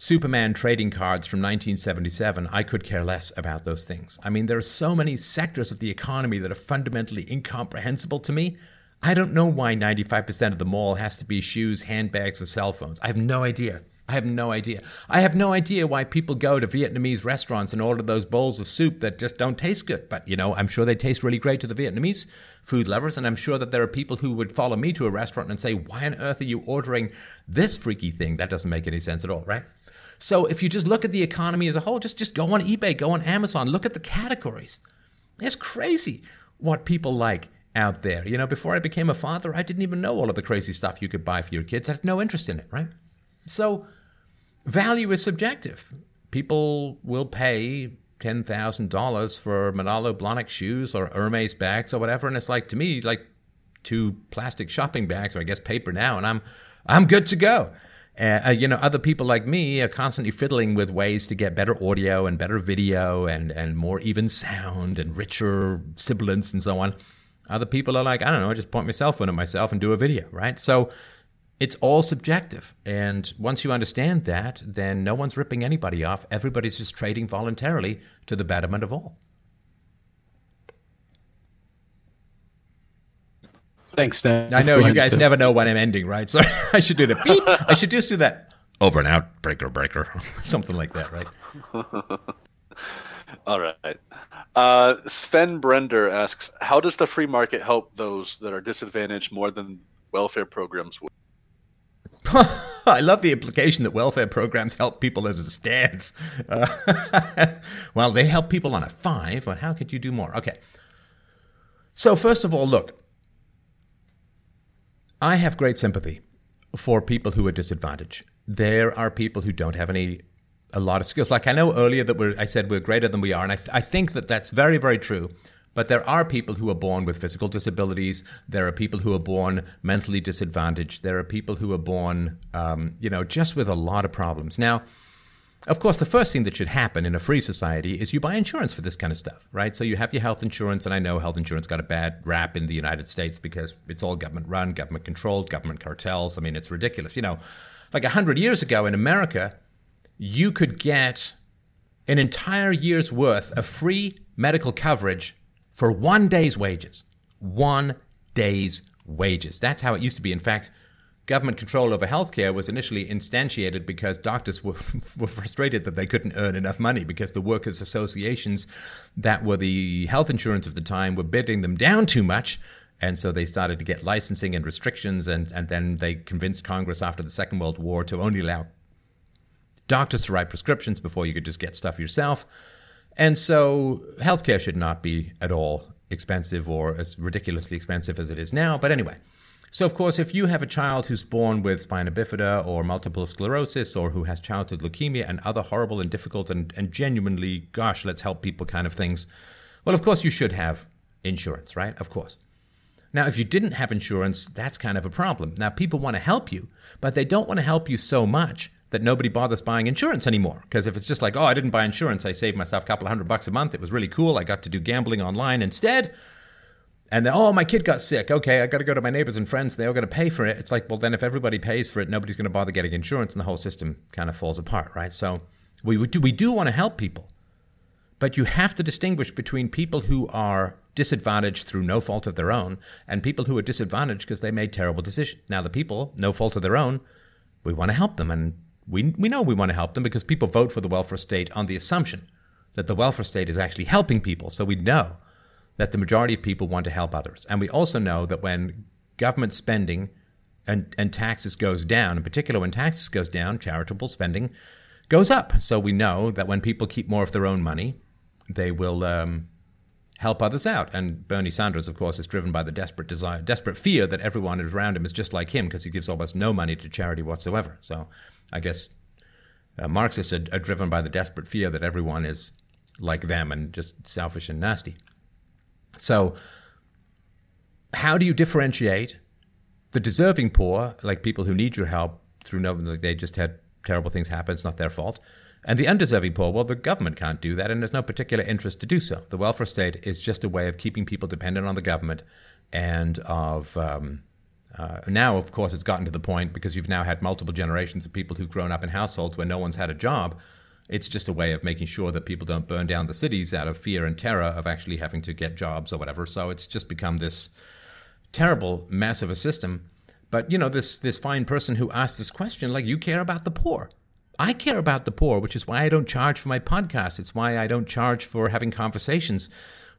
Superman trading cards from 1977, I could care less about those things. I mean, there are so many sectors of the economy that are fundamentally incomprehensible to me. I don't know why 95% of the mall has to be shoes, handbags, and cell phones. I have no idea. I have no idea. I have no idea why people go to Vietnamese restaurants and order those bowls of soup that just don't taste good. But, you know, I'm sure they taste really great to the Vietnamese food lovers. And I'm sure that there are people who would follow me to a restaurant and say, why on earth are you ordering this freaky thing? That doesn't make any sense at all, right? So if you just look at the economy as a whole, just, just go on eBay, go on Amazon, look at the categories. It's crazy what people like out there. You know, before I became a father, I didn't even know all of the crazy stuff you could buy for your kids. I had no interest in it, right? So value is subjective. People will pay $10,000 for Manolo Blahnik shoes or Hermes bags or whatever. And it's like, to me, like two plastic shopping bags, or I guess paper now, and I'm, I'm good to go. Uh, you know, other people like me are constantly fiddling with ways to get better audio and better video and, and more even sound and richer sibilance and so on. Other people are like, I don't know, I just point my cell phone at myself and do a video, right? So it's all subjective. And once you understand that, then no one's ripping anybody off. Everybody's just trading voluntarily to the betterment of all. Thanks, Steph. I know you guys to... never know when I'm ending, right? So [LAUGHS] I should do the beep. I should just do that over and out, breaker, breaker, [LAUGHS] something like that, right? [LAUGHS] All right. Uh, Sven Brender asks, how does the free market help those that are disadvantaged more than welfare programs would? I love the implication that welfare programs help people as it stands. Uh, well, they help people on a five, but how could you do more? Okay. So, first of all, look, I have great sympathy for people who are disadvantaged. There are people who don't have any a lot of skills. Like I know earlier that I said we're greater than we are, and I, th- I think that that's very, very true. But there are people who are born with physical disabilities. There are people who are born mentally disadvantaged. There are people who are born, um, you know, just with a lot of problems. Now, of course, the first thing that should happen in a free society is you buy insurance for this kind of stuff, right? So you have your health insurance, and I know health insurance got a bad rap in the United States because it's all government run, government controlled, government cartels. I mean, it's ridiculous. You know, like 100 years ago in America, you could get an entire year's worth of free medical coverage for one day's wages. One day's wages. That's how it used to be. In fact, government control over healthcare was initially instantiated because doctors were, [LAUGHS] were frustrated that they couldn't earn enough money because the workers' associations that were the health insurance of the time were bidding them down too much. And so they started to get licensing and restrictions, and, and then they convinced Congress after the Second World War to only allow doctors to write prescriptions before you could just get stuff yourself. And so healthcare should not be at all expensive or as ridiculously expensive as it is now. But anyway, so, of course, if you have a child who's born with spina bifida or multiple sclerosis or who has childhood leukemia and other horrible and difficult and, and genuinely, gosh, let's help people kind of things, well, of course, you should have insurance, right? Of course. Now, if you didn't have insurance, that's kind of a problem. Now, people want to help you, but they don't want to help you so much that nobody bothers buying insurance anymore. Because if it's just like, oh, I didn't buy insurance, I saved myself a couple hundred bucks a month, it was really cool, I got to do gambling online instead, and then, oh, my kid got sick. Okay, I got to go to my neighbors and friends. They're going to pay for it. It's like, well, then if everybody pays for it, nobody's going to bother getting insurance, and the whole system kind of falls apart, right? So we do we do want to help people, but you have to distinguish between people who are disadvantaged through no fault of their own and people who are disadvantaged because they made terrible decisions. Now, the people, no fault of their own, we want to help them, and we we know we want to help them because people vote for the welfare state on the assumption that the welfare state is actually helping people. So we know that the majority of people want to help others. And we also know that when government spending and, and taxes goes down, in particular when taxes goes down, charitable spending goes up. So we know that when people keep more of their own money, they will um, help others out. And Bernie Sanders, of course, is driven by the desperate desire, desperate fear that everyone around him is just like him because he gives almost no money to charity whatsoever. So I guess uh, Marxists are, are driven by the desperate fear that everyone is like them and just selfish and nasty. So, how do you differentiate the deserving poor, like people who need your help through no, like they just had terrible things happen, it's not their fault, and the undeserving poor? Well, the government can't do that, and there's no particular interest to do so. The welfare state is just a way of keeping people dependent on the government and of. Um, uh, now, of course, it's gotten to the point because you've now had multiple generations of people who've grown up in households where no one's had a job it's just a way of making sure that people don't burn down the cities out of fear and terror of actually having to get jobs or whatever. So it's just become this terrible mess of a system. But you know, this this fine person who asked this question, like you care about the poor. I care about the poor, which is why I don't charge for my podcast. It's why I don't charge for having conversations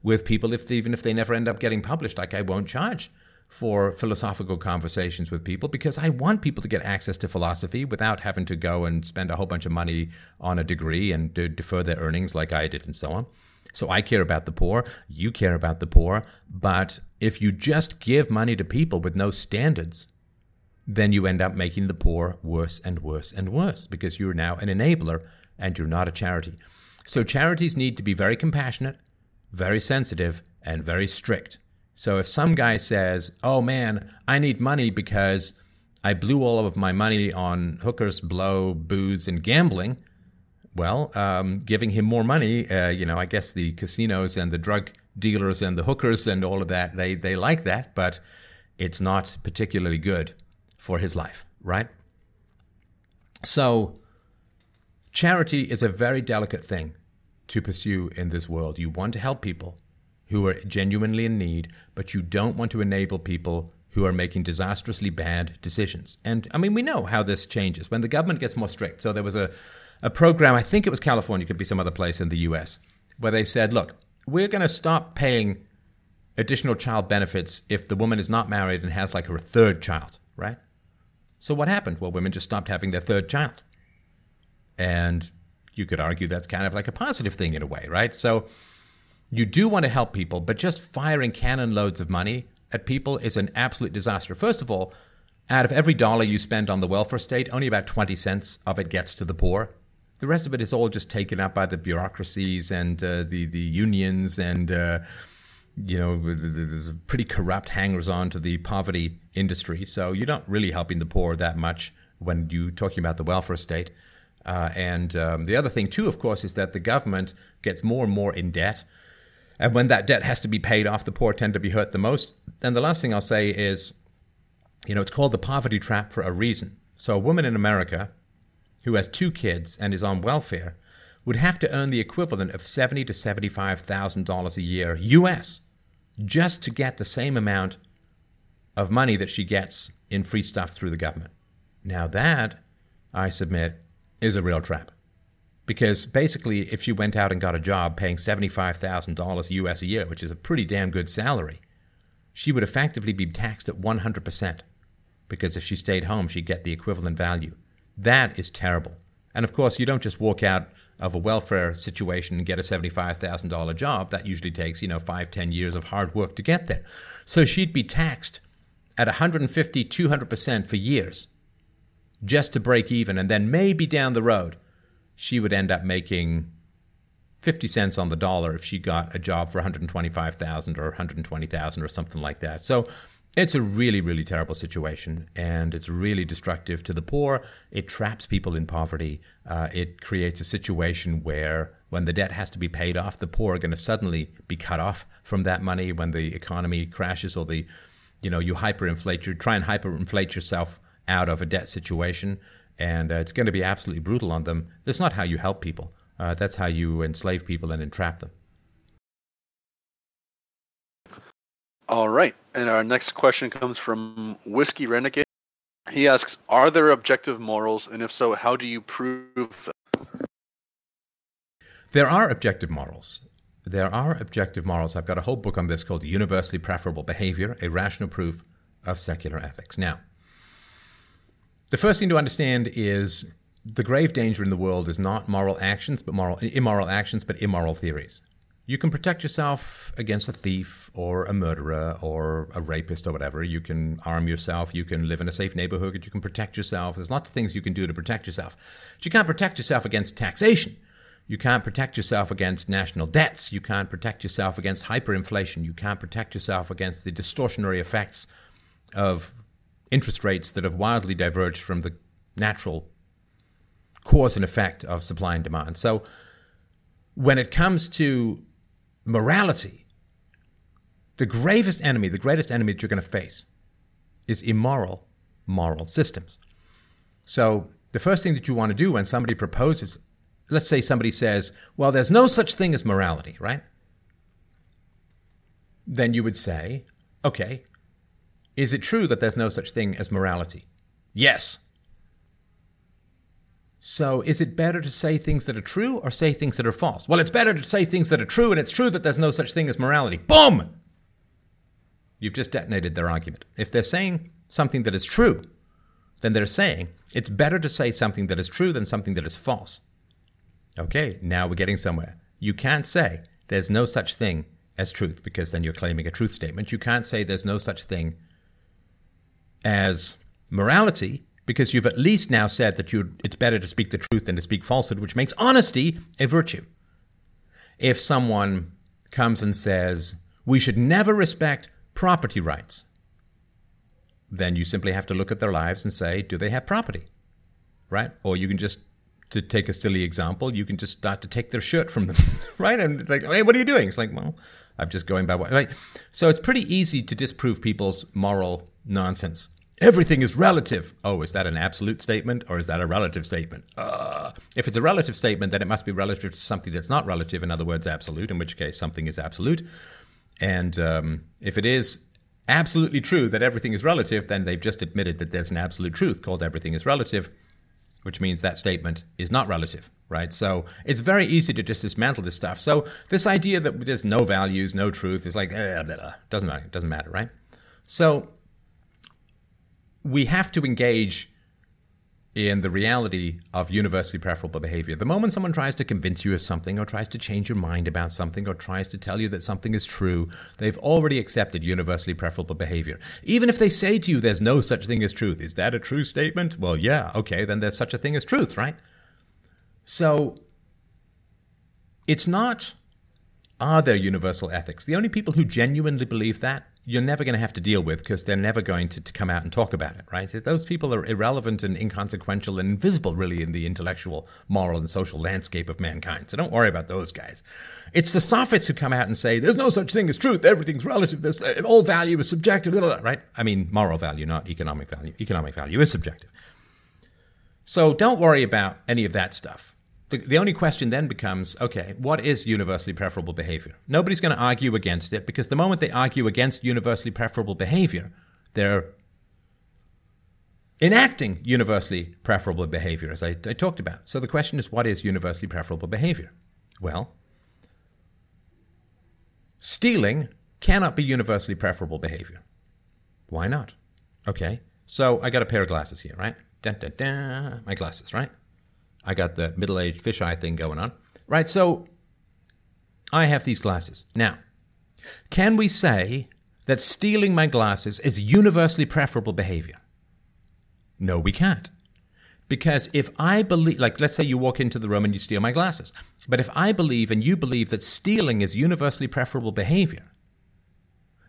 with people, if even if they never end up getting published. Like I won't charge for philosophical conversations with people because I want people to get access to philosophy without having to go and spend a whole bunch of money on a degree and defer their earnings like I did and so on. So I care about the poor, you care about the poor, but if you just give money to people with no standards, then you end up making the poor worse and worse and worse because you're now an enabler and you're not a charity. So charities need to be very compassionate, very sensitive, and very strict. So if some guy says, "Oh man, I need money because I blew all of my money on hookers, blow, booze, and gambling," well, um, giving him more money, uh, you know, I guess the casinos and the drug dealers and the hookers and all of that, they they like that, but it's not particularly good for his life, right? So, charity is a very delicate thing to pursue in this world. You want to help people, who are genuinely in need, but you don't want to enable people who are making disastrously bad decisions. And I mean, we know how this changes when the government gets more strict. So there was a, a program, I think it was California, could be some other place in the US, where they said, look, we're going to stop paying additional child benefits if the woman is not married and has like her third child, right? So what happened? Well, women just stopped having their third child. And you could argue that's kind of like a positive thing in a way, right? So you do want to help people, but just firing cannon loads of money at people is an absolute disaster. First of all, out of every dollar you spend on the welfare state, only about 20 cents of it gets to the poor. The rest of it is all just taken up by the bureaucracies and uh, the, the unions and, uh, you know, there's pretty corrupt hangers on to the poverty industry. So you're not really helping the poor that much when you're talking about the welfare state. Uh, and um, the other thing, too, of course, is that the government gets more and more in debt. And when that debt has to be paid off, the poor tend to be hurt the most. And the last thing I'll say is, you know, it's called the poverty trap for a reason. So a woman in America who has two kids and is on welfare would have to earn the equivalent of seventy to seventy-five thousand dollars a year U.S. just to get the same amount of money that she gets in free stuff through the government. Now, that, I submit, is a real trap. Because basically, if she went out and got a job paying $75,000 US a year, which is a pretty damn good salary, she would effectively be taxed at 100%. Because if she stayed home, she'd get the equivalent value. That is terrible. And of course, you don't just walk out of a welfare situation and get a $75,000 job. That usually takes, you know, five, ten years of hard work to get there. So she'd be taxed at 150, 200% for years just to break even. And then maybe down the road, she would end up making 50 cents on the dollar if she got a job for 125,000 or 120,000 or something like that. So it's a really, really terrible situation, and it's really destructive to the poor. It traps people in poverty. Uh, it creates a situation where, when the debt has to be paid off, the poor are going to suddenly be cut off from that money when the economy crashes or the, you know, you hyperinflate, you try and hyperinflate yourself out of a debt situation, and uh, it's going to be absolutely brutal on them. That's not how you help people. Uh, that's how you enslave people and entrap them. All right. And our next question comes from Whiskey Renegade. He asks Are there objective morals? And if so, how do you prove them? There are objective morals. There are objective morals. I've got a whole book on this called Universally Preferable Behavior A Rational Proof of Secular Ethics. Now, the first thing to understand is the grave danger in the world is not moral actions, but moral immoral actions, but immoral theories. You can protect yourself against a thief or a murderer or a rapist or whatever. You can arm yourself. You can live in a safe neighborhood. You can protect yourself. There's lots of things you can do to protect yourself. But you can't protect yourself against taxation. You can't protect yourself against national debts. You can't protect yourself against hyperinflation. You can't protect yourself against the distortionary effects of interest rates that have wildly diverged from the natural cause and effect of supply and demand. So when it comes to morality, the gravest enemy, the greatest enemy that you're going to face is immoral moral systems. So, the first thing that you want to do when somebody proposes, let's say somebody says, well, there's no such thing as morality, right? Then you would say, okay, is it true that there's no such thing as morality? Yes. So, is it better to say things that are true or say things that are false? Well, it's better to say things that are true, and it's true that there's no such thing as morality. Boom! You've just detonated their argument. If they're saying something that is true, then they're saying it's better to say something that is true than something that is false. Okay, now we're getting somewhere. You can't say there's no such thing as truth because then you're claiming a truth statement. You can't say there's no such thing as morality because you've at least now said that you it's better to speak the truth than to speak falsehood, which makes honesty a virtue. If someone comes and says, we should never respect property rights, then you simply have to look at their lives and say, do they have property? Right? Or you can just, to take a silly example, you can just start to take their shirt from them, [LAUGHS] right? And like, hey, what are you doing? It's like, well, I'm just going by what, right? So it's pretty easy to disprove people's moral nonsense everything is relative. Oh, is that an absolute statement or is that a relative statement? Uh, if it's a relative statement, then it must be relative to something that's not relative, in other words, absolute, in which case something is absolute. And um, if it is absolutely true that everything is relative, then they've just admitted that there's an absolute truth called everything is relative, which means that statement is not relative, right? So it's very easy to just dismantle this stuff. So this idea that there's no values, no truth is like, eh, blah, blah, doesn't matter, doesn't matter, right? So we have to engage in the reality of universally preferable behavior. The moment someone tries to convince you of something or tries to change your mind about something or tries to tell you that something is true, they've already accepted universally preferable behavior. Even if they say to you there's no such thing as truth, is that a true statement? Well, yeah, okay, then there's such a thing as truth, right? So it's not are there universal ethics? The only people who genuinely believe that you're never going to have to deal with because they're never going to, to, come out and talk about it, right? Those people are irrelevant and inconsequential and invisible, really, in the intellectual, moral, and social landscape of mankind. So don't worry about those guys. It's the sophists who come out and say, there's no such thing as truth, everything's relative, this, uh, all value is subjective, blah, blah, blah, right? I mean, moral value, not economic value. Economic value is subjective. So don't worry about any of that stuff. The, only question then becomes okay, what is universally preferable behavior? Nobody's going to argue against it because the moment they argue against universally preferable behavior, They're enacting universally preferable behavior, as I, I talked about. So the question is what is universally preferable behavior? Well, stealing cannot be universally preferable behavior. Why not? Okay, so I got a pair of glasses here, right? Dun, dun, dun, my glasses, right? I got the middle aged fisheye thing going on, right? So I have these glasses. Now, can we say that stealing my glasses is universally preferable behavior? No, we can't. Because if I believe, like, let's say you walk into the room and you steal my glasses, but if I believe and you believe that stealing is universally preferable behavior,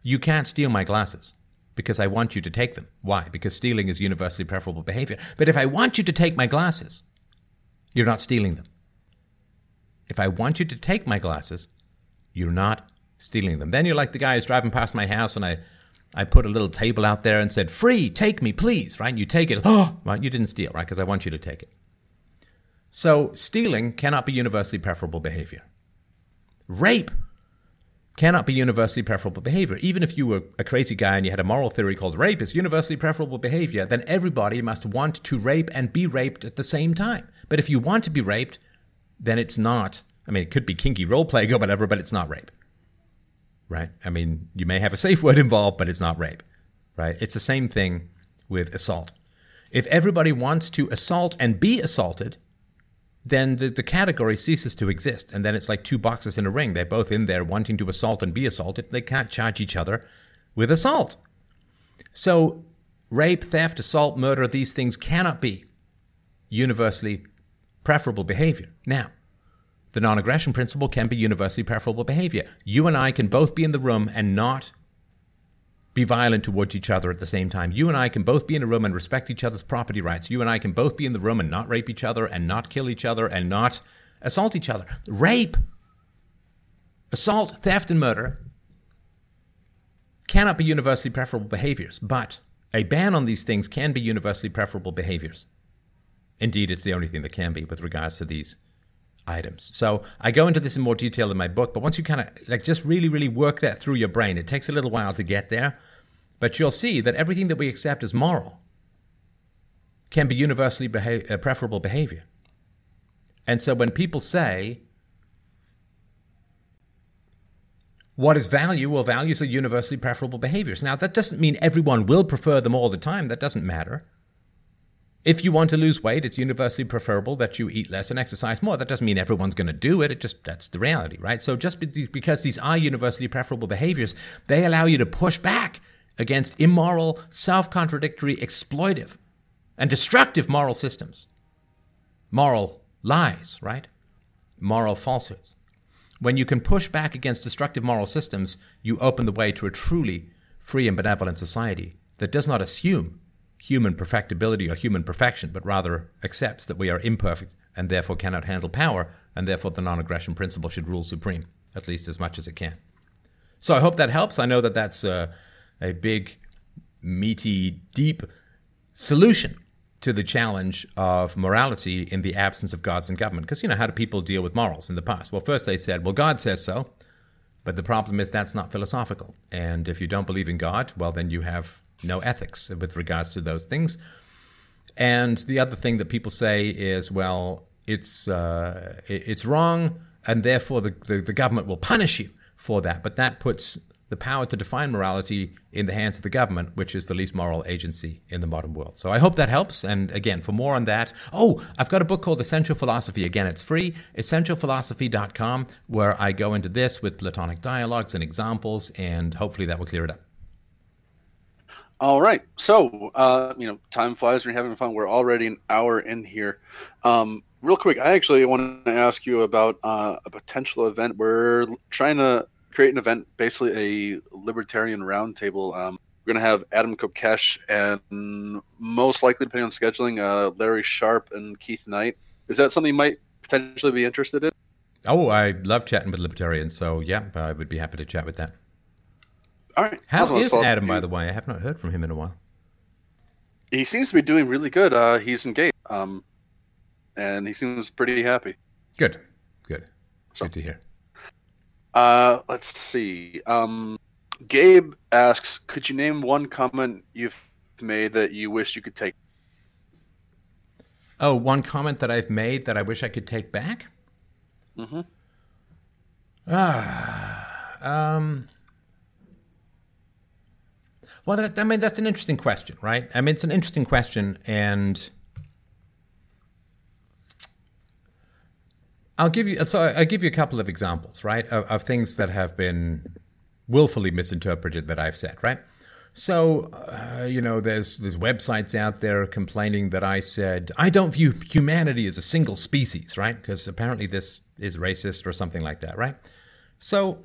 you can't steal my glasses because I want you to take them. Why? Because stealing is universally preferable behavior. But if I want you to take my glasses, you're not stealing them. If I want you to take my glasses, you're not stealing them. Then you're like the guy who's driving past my house and I I put a little table out there and said, free, take me, please, right? You take it. Oh, [GASPS] right? You didn't steal, right? Because I want you to take it. So stealing cannot be universally preferable behavior. Rape cannot be universally preferable behavior. Even if you were a crazy guy and you had a moral theory called rape is universally preferable behavior, then everybody must want to rape and be raped at the same time. But if you want to be raped, then it's not. I mean, it could be kinky role playing or whatever, but it's not rape right? I mean, you may have a safe [LAUGHS] word involved, but it's not rape, right? It's the same thing with assault. If everybody wants to assault and be assaulted, then the, the category ceases to exist. And then it's like two boxes in a ring. They're both in there wanting to assault and be assaulted. They can't charge each other with assault. So, rape, theft, assault, murder, these things cannot be universally preferable behavior. Now, the non aggression principle can be universally preferable behavior. You and I can both be in the room and not be violent towards each other at the same time. You and I can both be in a room and respect each other's property rights. You and I can both be in the room and not rape each other and not kill each other and not assault each other. Rape, assault, theft, and murder cannot be universally preferable behaviors, but a ban on these things can be universally preferable behaviors. Indeed, it's the only thing that can be with regards to these items. So I go into this in more detail in my book, but once you kind of like just really, really work that through your brain, it takes a little while to get there, but you'll see that everything that we accept as moral can be universally beha- uh, preferable behavior. And so when people say, what is value? Well, values are universally preferable behaviors. Now, that doesn't mean everyone will prefer them all the time. That doesn't matter. If you want to lose weight, it's universally preferable that you eat less and exercise more. That doesn't mean everyone's going to do it. It just that's the reality, right? So just because these are universally preferable behaviors, they allow you to push back against immoral, self-contradictory, exploitive, and destructive moral systems. Moral lies, right? Moral falsehoods. When you can push back against destructive moral systems, you open the way to a truly free and benevolent society that does not assume human perfectibility or human perfection, but rather accepts that we are imperfect and therefore cannot handle power, and therefore the non aggression principle should rule supreme, at least as much as it can. So I hope that helps. I know that that's a, a big, meaty, deep solution to the challenge of morality in the absence of gods and government. Because, you know, how do people deal with morals in the past? Well, first they said, well, God says so. But the problem is that's not philosophical. And if you don't believe in God, well, then you have no ethics with regards to those things. And the other thing that people say is, well, it's uh, it's wrong, and therefore the, the, the government will punish you for that. But that puts the power to define morality in the hands of the government, which is the least moral agency in the modern world. So I hope that helps. And again, for more on that, oh, I've got a book called Essential Philosophy. Again, it's free, essentialphilosophy.com, where I go into this with Platonic dialogues and examples, and hopefully that will clear it up. All right. So, uh, you know, time flies when you're having fun. We're already an hour in here. Um, real quick, I actually want to ask you about uh, a potential event. We're trying to create an event, basically a libertarian roundtable. Um, we're going to have Adam Kokesh and most likely, depending on scheduling, uh, Larry Sharpe and Keith Knight. Is that something you might potentially be interested in? Oh, I love chatting with libertarians. So, yeah, I would be happy to chat with that. All right. How is Adam, by the way? I have not heard from him in a while. He seems to be doing really good. Uh, he's engaged, um, and he seems pretty happy. Good, good, so, good to hear. Uh, let's see. Um, Gabe asks, could you name one comment you've made that you wish you could take? Oh, one comment that I've made that I wish I could take back? Mm-hmm. Ah, um. Well, that, I mean, that's an interesting question, right? I mean, it's an interesting question, and I'll give you. So I'll give you a couple of examples, right, of, of things that have been willfully misinterpreted that I've said, right? So, uh, you know, there's there's websites out there complaining that I said I don't view humanity as a single species, right? Because apparently this is racist or something like that, right? So,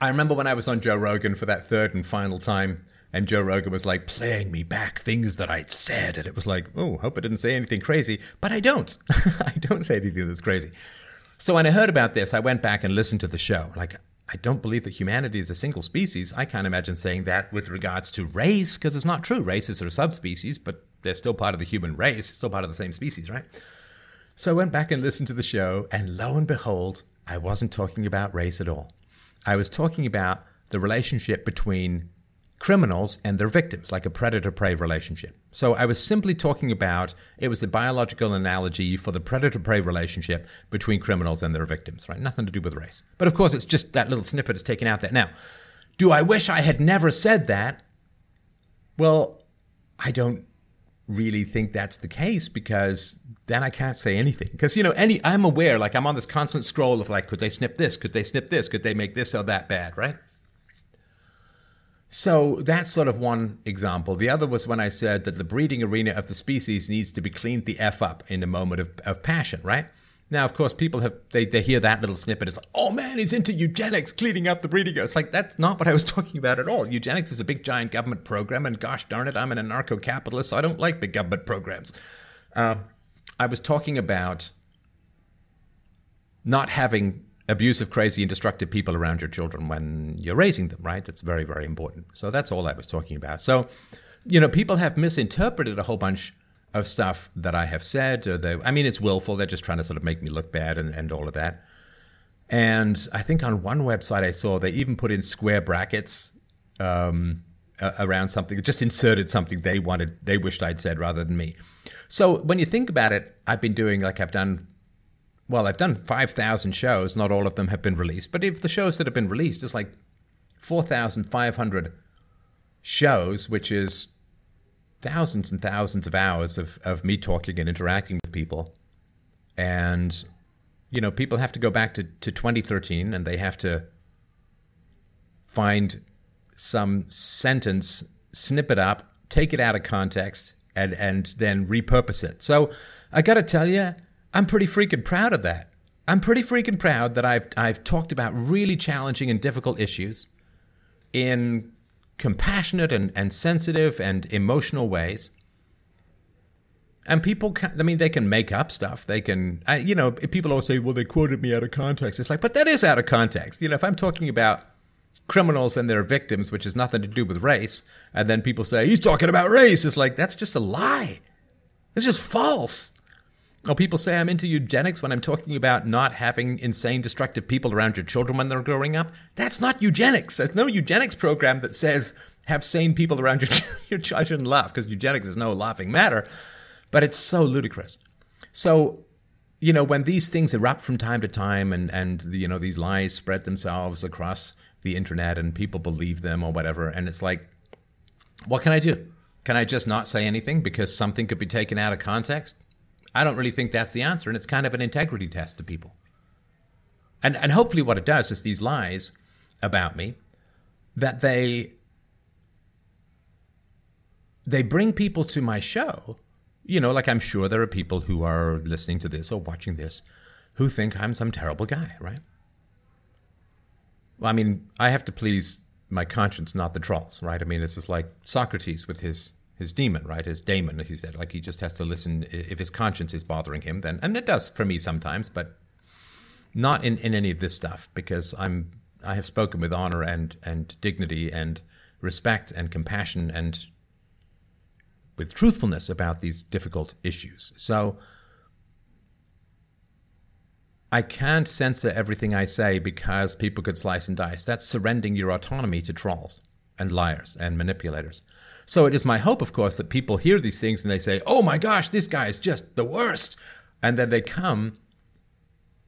I remember when I was on Joe Rogan for that third and final time, and Joe Rogan was like playing me back things that I'd said, and it was like, oh, hope I didn't say anything crazy, but I don't. [LAUGHS] I don't say anything that's crazy. So when I heard about this, I went back and listened to the show. Like, I don't believe that humanity is a single species. I can't imagine saying that with regards to race, because it's not true. Races are subspecies, but they're still part of the human race, still part of the same species, right? So I went back and listened to the show, and lo and behold, I wasn't talking about race at all. I was talking about the relationship between criminals and their victims, like a predator prey relationship. So I was simply talking about it was a biological analogy for the predator prey relationship between criminals and their victims, right? Nothing to do with race. But of course, it's just that little snippet is taken out there. Now, do I wish I had never said that? Well, I don't really think that's the case because then I can't say anything. Because, you know, any I'm aware, like I'm on this constant scroll of like, could they snip this? Could they snip this? Could they make this or that bad, right? So that's sort of one example. The other was when I said that the breeding arena of the species needs to be cleaned the F up in a moment of, of passion, right? Now, of course, people have they, they hear that little snippet. It's like, oh man, he's into eugenics, cleaning up the breeding. It's like that's not what I was [LAUGHS] talking about at all. Eugenics is a big giant government program, and gosh darn it, I'm an anarcho-capitalist, so I don't like big government programs. Uh, I was talking about not having abusive, crazy, and destructive people around your children when you're raising them, right? That's very, very important. So that's all I was talking about. So, you know, people have misinterpreted a whole bunch of stuff that I have said. Or they, I mean, it's willful. They're just trying to sort of make me look bad and, and all of that. And I think on one website I saw they even put in square brackets um, around something, just inserted something they wanted, they wished I'd said rather than me. So when you think about it, I've been doing like I've done well, I've done 5,000 shows. Not all of them have been released. But if the shows that have been released is like 4,500 shows, which is thousands and thousands of hours of, of me talking and interacting with people. And, you know, people have to go back to, to 2013 and they have to find some sentence, snip it up, take it out of context, and, and then repurpose it. So I got to tell you, I'm pretty freaking proud of that. I'm pretty freaking proud that I've I've talked about really challenging and difficult issues in compassionate and, and sensitive and emotional ways. And people can, I mean, they can make up stuff. They can, I, you know, people always say, well, they quoted me out of context. It's like, but that is out of context. You know, if I'm talking about criminals and their victims, which has nothing to do with race, and then people say, he's talking about race, it's like, that's just a lie. It's just false. Oh, people say I'm into eugenics when I'm talking about not having insane, destructive people around your children when they're growing up. That's not eugenics. There's no eugenics program that says have sane people around your [LAUGHS] your child. I shouldn't laugh because eugenics is no laughing matter, but it's so ludicrous. So, you know, when these things erupt from time to time, and and you know these lies spread themselves across the internet, and people believe them or whatever, and it's like, what can I do? Can I just not say anything because something could be taken out of context? I don't really think that's the answer, and it's kind of an integrity test to people. And and hopefully, what it does is these lies about me that they they bring people to my show. You know, like I'm sure there are people who are listening to this or watching this who think I'm some terrible guy, right? Well, I mean, I have to please my conscience, not the trolls, right? I mean, this is like Socrates with his his demon, right? His daemon, he said. Like he just has to listen if his conscience is bothering him, then and it does for me sometimes, but not in, in any of this stuff, because I'm I have spoken with honor and and dignity and respect and compassion and with truthfulness about these difficult issues. So I can't censor everything I say because people could slice and dice. That's surrendering your autonomy to trolls and liars and manipulators. So it is my hope, of course, that people hear these things and they say, oh my gosh, this guy is just the worst. And then they come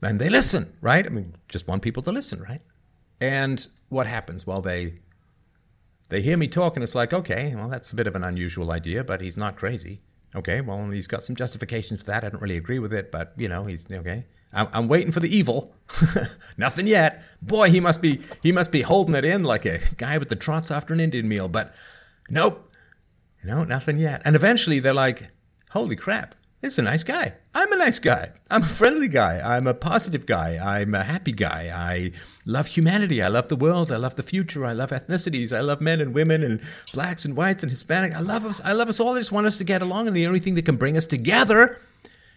and they listen, right? I mean, just want people to listen, right? And what happens? Well, they they hear me talk and it's like, okay, well, that's a bit of an unusual idea, but he's not crazy. Okay, well, he's got some justifications for that. I don't really agree with it, but you know, he's okay. I'm, I'm waiting for the evil. [LAUGHS] Nothing yet. Boy, he must be he must be holding it in like a guy with the trots after an Indian meal. But nope, no, nothing yet. And eventually, they're like, "Holy crap! It's a nice guy. I'm a nice guy. I'm a friendly guy. I'm a positive guy. I'm a happy guy. I love humanity. I love the world. I love the future. I love ethnicities. I love men and women and blacks and whites and Hispanic. I love us. I love us all. I just want us to get along. And the only thing that can bring us together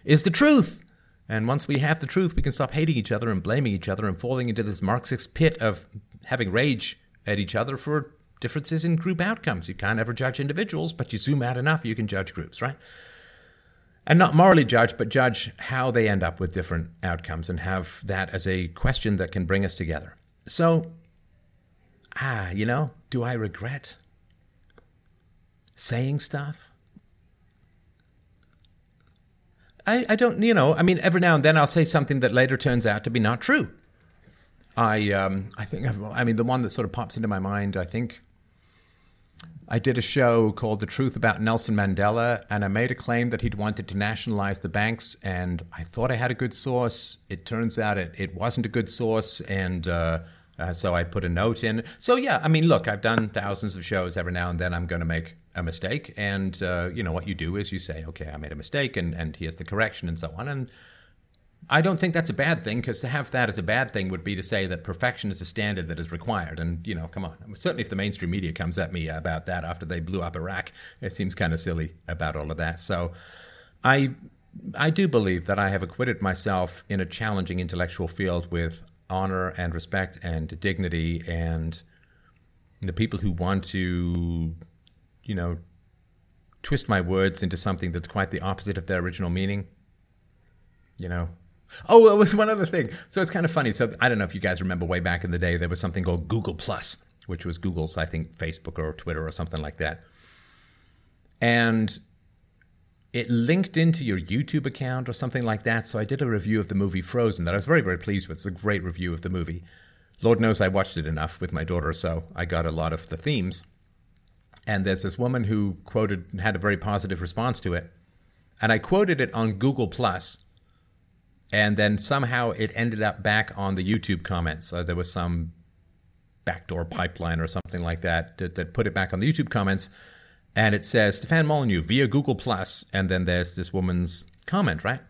is the truth. And once we have the truth, we can stop hating each other and blaming each other and falling into this Marxist pit of having rage at each other for differences in group outcomes. You can't ever judge individuals, but you zoom out enough, you can judge groups, right? And not morally judge, but judge how they end up with different outcomes and have that as a question that can bring us together. So, ah, you know, do I regret saying stuff? I, I don't, you know, I mean, every now and then I'll say something that later turns out to be not true. I, um, I think, I mean, the one that sort of pops into my mind, I think I did a show called The Truth About Nelson Mandela, and I made a claim that he'd wanted to nationalize the banks, and I thought I had a good source. It turns out it, it wasn't a good source, and uh, uh, so I put a note in. So, yeah, I mean, look, I've done thousands of shows. Every now and then I'm going to make a mistake. And, uh, you know, what you do is you say, okay, I made a mistake and, and here's the correction and so on. And I don't think that's a bad thing because to have that as a bad thing would be to say that perfection is a standard that is required. And, you know, come on. Certainly, if the mainstream media comes at me about that after they blew up Iraq, it seems kind of silly about all of that. So I. I do believe that I have acquitted myself in a challenging intellectual field with honor and respect and dignity and the people who want to you know, twist my words into something that's quite the opposite of their original meaning. You know. Oh, it was [LAUGHS] one other thing. So it's kind of funny. So I don't know if you guys remember way back in the day, there was something called Google Plus, which was Google's, I think, Facebook or Twitter or something like that. And it linked into your YouTube account or something like that. So I did a review of the movie Frozen that I was very, very pleased with. It's a great review of the movie. Lord knows I watched it enough with my daughter, so I got a lot of the themes. And there's this woman who quoted had a very positive response to it. And I quoted it on Google Plus, and then somehow it ended up back on the YouTube comments. Uh, there was some backdoor pipeline or something like that, that that put it back on the YouTube comments, and it says Stefan Molyneux via Google Plus, and then there's this woman's comment, right?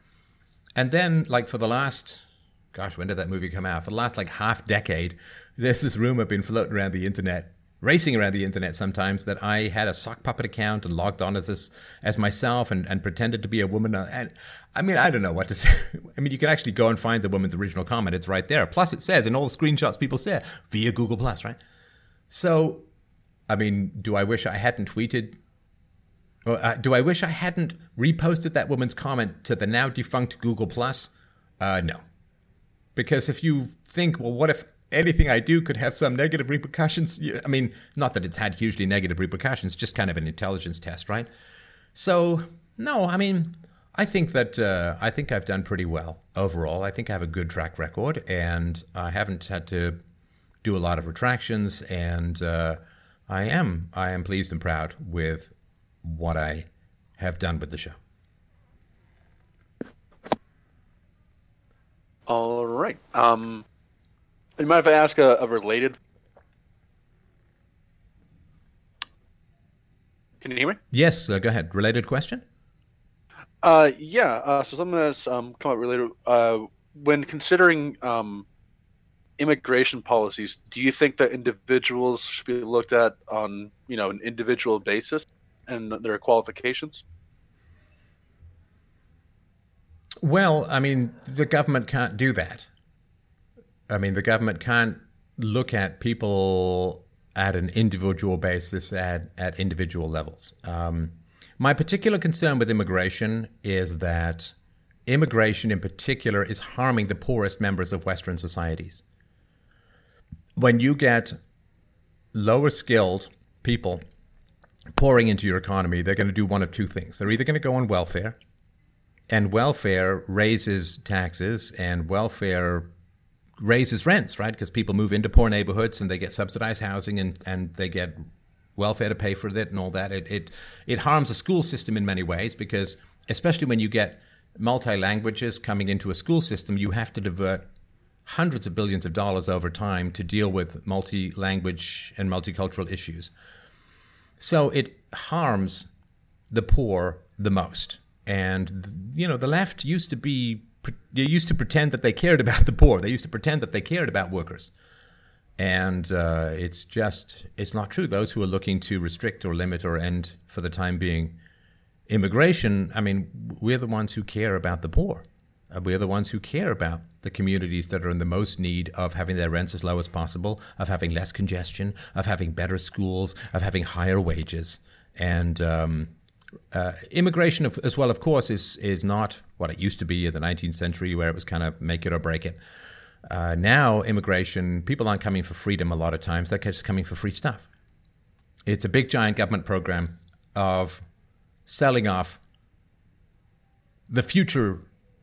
And then, like for the last, gosh, when did that movie come out? For the last like half decade, there's this rumor been floating around the internet racing around the internet sometimes that I had a sock puppet account and logged on as this as myself and, and pretended to be a woman. And I mean, I don't know what to [LAUGHS] say. I mean, you can actually go and find the woman's original comment. It's right there. Plus, it says in all the screenshots people share via Google Plus, right? So, I mean, do I wish I hadn't tweeted? Or, uh, do I wish I hadn't reposted that woman's comment to the now defunct Google Plus? Uh, no, because if you think, well, what if anything I do could have some negative repercussions. I mean, not that it's had hugely negative repercussions, just kind of an intelligence test, right? So, no, I mean, I think that uh, I think I've done pretty well overall. I think I have a good track record, and I haven't had to do a lot of retractions, and uh, I am I am pleased and proud with what I have done with the show. All right. Um, you mind if I ask a, a related? Can you hear me? Yes, uh, go ahead. Related question? Uh, yeah. Uh, so something that's um, come up related. Uh, when considering um, immigration policies, do you think that individuals should be looked at on you know an individual basis and their qualifications? Well, I mean, the government can't do that. I mean, the government can't look at people at an individual basis at, at individual levels. Um, my particular concern with immigration is that immigration in particular is harming the poorest members of Western societies. When you get lower skilled people pouring into your economy, they're going to do one of two things. They're either going to go on welfare, and welfare raises taxes, and welfare raises rents, right? Because people move into poor neighborhoods and they get subsidized housing and, and they get welfare to pay for it and all that. It, it, it harms the school system in many ways because, especially when you get multi languages coming into a school system, you have to divert hundreds of billions of dollars over time to deal with multi language and multicultural issues. So it harms the poor the most. And, you know, the left used to be, they used to pretend that they cared about the poor. They used to pretend that they cared about workers. And uh, it's just, it's not true. Those who are looking to restrict or limit or end for the time being immigration, I mean, we're the ones who care about the poor. Uh, we're the ones who care about the communities that are in the most need of having their rents as low as possible, of having less congestion, of having better schools, of having higher wages. And um, uh, immigration, as well, of course, is is not what it used to be in the 19th century, where it was kind of make it or break it. Uh, now, immigration, people aren't coming for freedom a lot of times; they're just coming for free stuff. It's a big, giant government program of selling off the future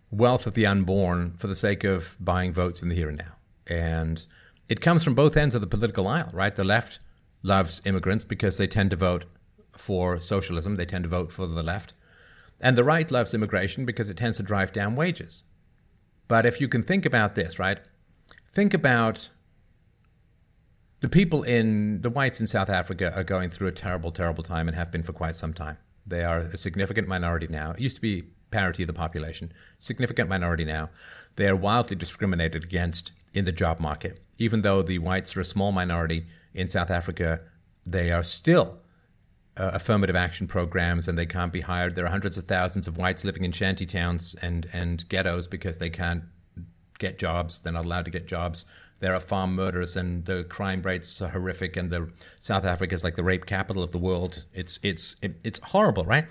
wealth of the unborn for the sake of buying votes in the here and now. And it comes from both ends of the political aisle, right? The left loves immigrants because they tend to vote for socialism, they tend to vote for the left. And the right loves immigration because it tends to drive down wages. But if you can think about this, right? Think about the people in the whites in South Africa are going through a terrible, terrible time and have been for quite some time. They are a significant minority now. It used to be parity of the population, significant minority now. They are wildly discriminated against in the job market. Even though the whites are a small minority in South Africa, they are still uh, affirmative action programs and they can't be hired. There are hundreds of thousands of whites living in shanty towns and, and ghettos because they can't get jobs. They're not allowed to get jobs. There are farm murders and the crime rates are horrific. And the South Africa is like the rape capital of the world. It's it's it, it's horrible, right?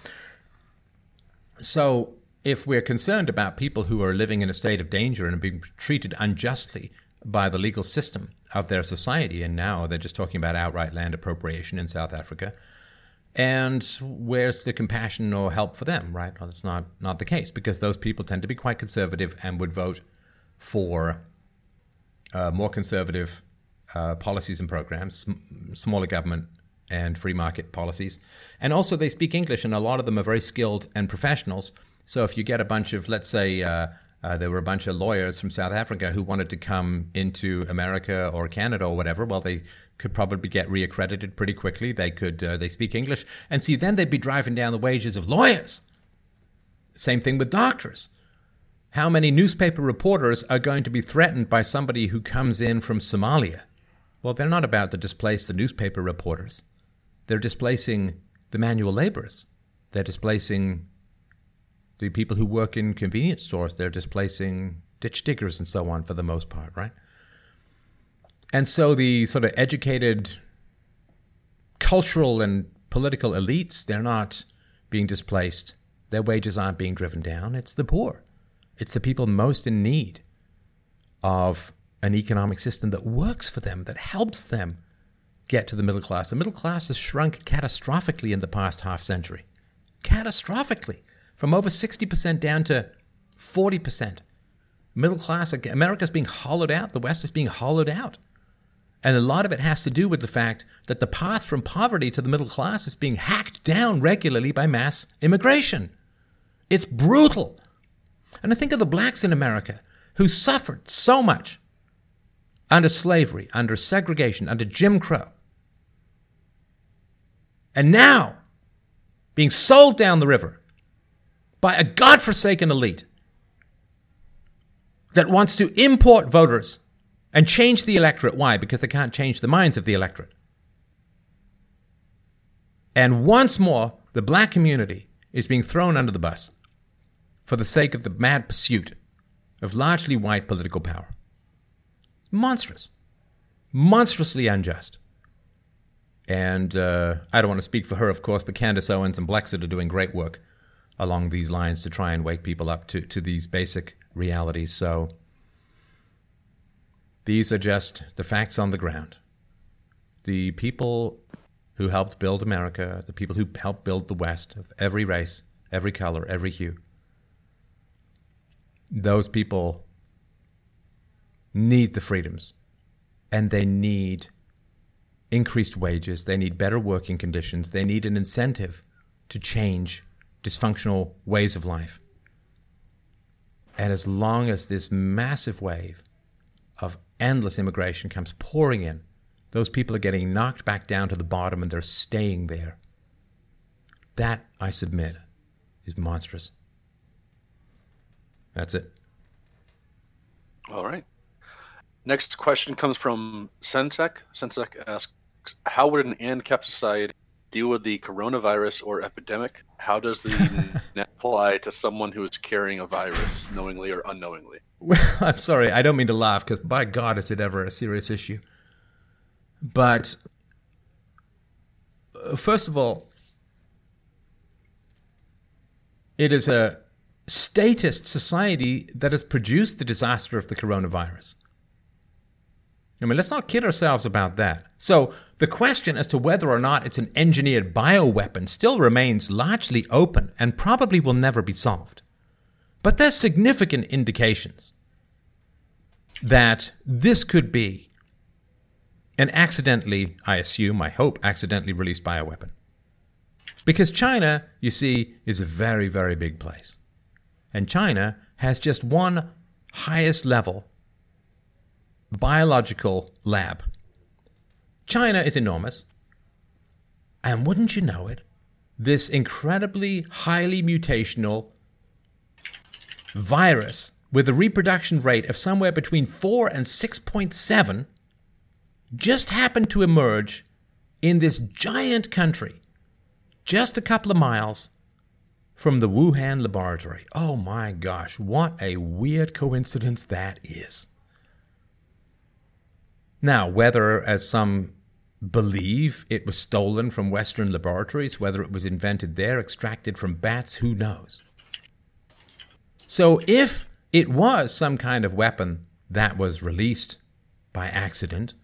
So, if we're concerned about people who are living in a state of danger and being treated unjustly by the legal system of their society, and now they're just talking about outright land appropriation in South Africa, and where's the compassion or help for them, right? Well, that's not, not the case because those people tend to be quite conservative and would vote for uh, more conservative uh, policies and programs, sm- smaller government, and free market policies. And also, they speak English, and a lot of them are very skilled and professionals. So, if you get a bunch of, let's say, uh, uh, there were a bunch of lawyers from South Africa who wanted to come into America or Canada or whatever. Well, they could probably get reaccredited pretty quickly. They could uh, they speak English, and see then they'd be driving down the wages of lawyers. Same thing with doctors. How many newspaper reporters are going to be threatened by somebody who comes in from Somalia? Well, they're not about to displace the newspaper reporters. They're displacing the manual laborers. They're displacing the people who work in convenience stores. They're displacing ditch diggers and so on for the most part, right? And so the sort of educated cultural and political elites, they're not being displaced. Their wages aren't being driven down. It's the poor. It's the people most in need of an economic system that works for them, that helps them get to the middle class. The middle class has shrunk catastrophically in the past half century. Catastrophically. From over 60% down to 40%. Middle class, America's being hollowed out. The West is being hollowed out. And a lot of it has to do with the fact that the path from poverty to the middle class is being hacked down regularly by mass immigration. It's brutal. And I think of the blacks in America who suffered so much under slavery, under segregation, under Jim Crow. And now, being sold down the river by a godforsaken elite that wants to import voters and change the electorate. Why? Because they can't change the minds of the electorate. And once more, the black community is being thrown under the bus for the sake of the mad pursuit of largely white political power. Monstrous. Monstrously unjust. And uh, I don't want to speak for her, of course, but Candace Owens and Blexit are doing great work along these lines to try and wake people up to, to these basic realities. So these are just the facts on the ground. The people who helped build America, the people who helped build the West of every race, every color, every hue, those people need the freedoms and they need increased wages, they need better working conditions, they need an incentive to change dysfunctional ways of life. And as long as this massive wave endless immigration comes pouring in, those people are getting knocked back down to the bottom and they're staying there. That, I submit, is monstrous. That's it. All right. Next question comes from Sensec. Sensec asks, "How would an ANCAP society deal with the coronavirus or epidemic? How does the [LAUGHS] apply to someone who is carrying a virus, knowingly or unknowingly?" Well, [LAUGHS] I'm sorry, I don't mean to laugh because by God, is it ever a serious issue? But uh, first of all, it is a statist society that has produced the disaster of the coronavirus. I mean, let's not kid ourselves about that. So, the question as to whether or not it's an engineered bioweapon still remains largely open and probably will never be solved. But there's significant indications that this could be an accidentally, I assume, I hope, accidentally released bioweapon. Because China, you see, is a very, very big place. And China has just one highest level biological lab. China is enormous. And wouldn't you know it, this incredibly highly mutational virus with a reproduction rate of somewhere between 4 and 6.7 just happened to emerge in this giant country just a couple of miles from the Wuhan laboratory. Oh my gosh, what a weird coincidence that is. Now, whether, as some believe, it was stolen from Western laboratories, whether it was invented there, extracted from bats, who knows? So, if it was some kind of weapon that was released by accident,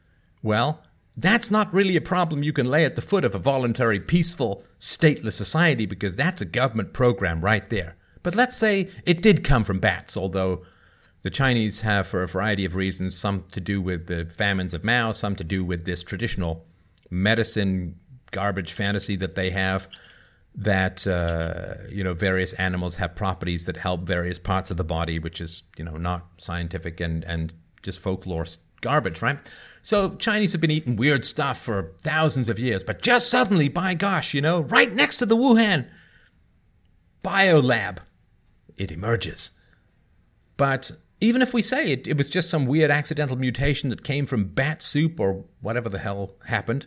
well, that's not really a problem you can lay at the foot of a voluntary, peaceful, stateless society because that's a government program right there. But let's say it did come from bats, although the Chinese have, for a variety of reasons, some to do with the famines of Mao, some to do with this traditional medicine garbage fantasy that they have that uh, you know various animals have properties that help various parts of the body, which is you know not scientific and and just folklore garbage, right? So Chinese have been eating weird stuff for thousands of years, but just suddenly, by gosh, you know, right next to the Wuhan biolab, it emerges. But even if we say it, it was just some weird accidental mutation that came from bat soup or whatever the hell happened,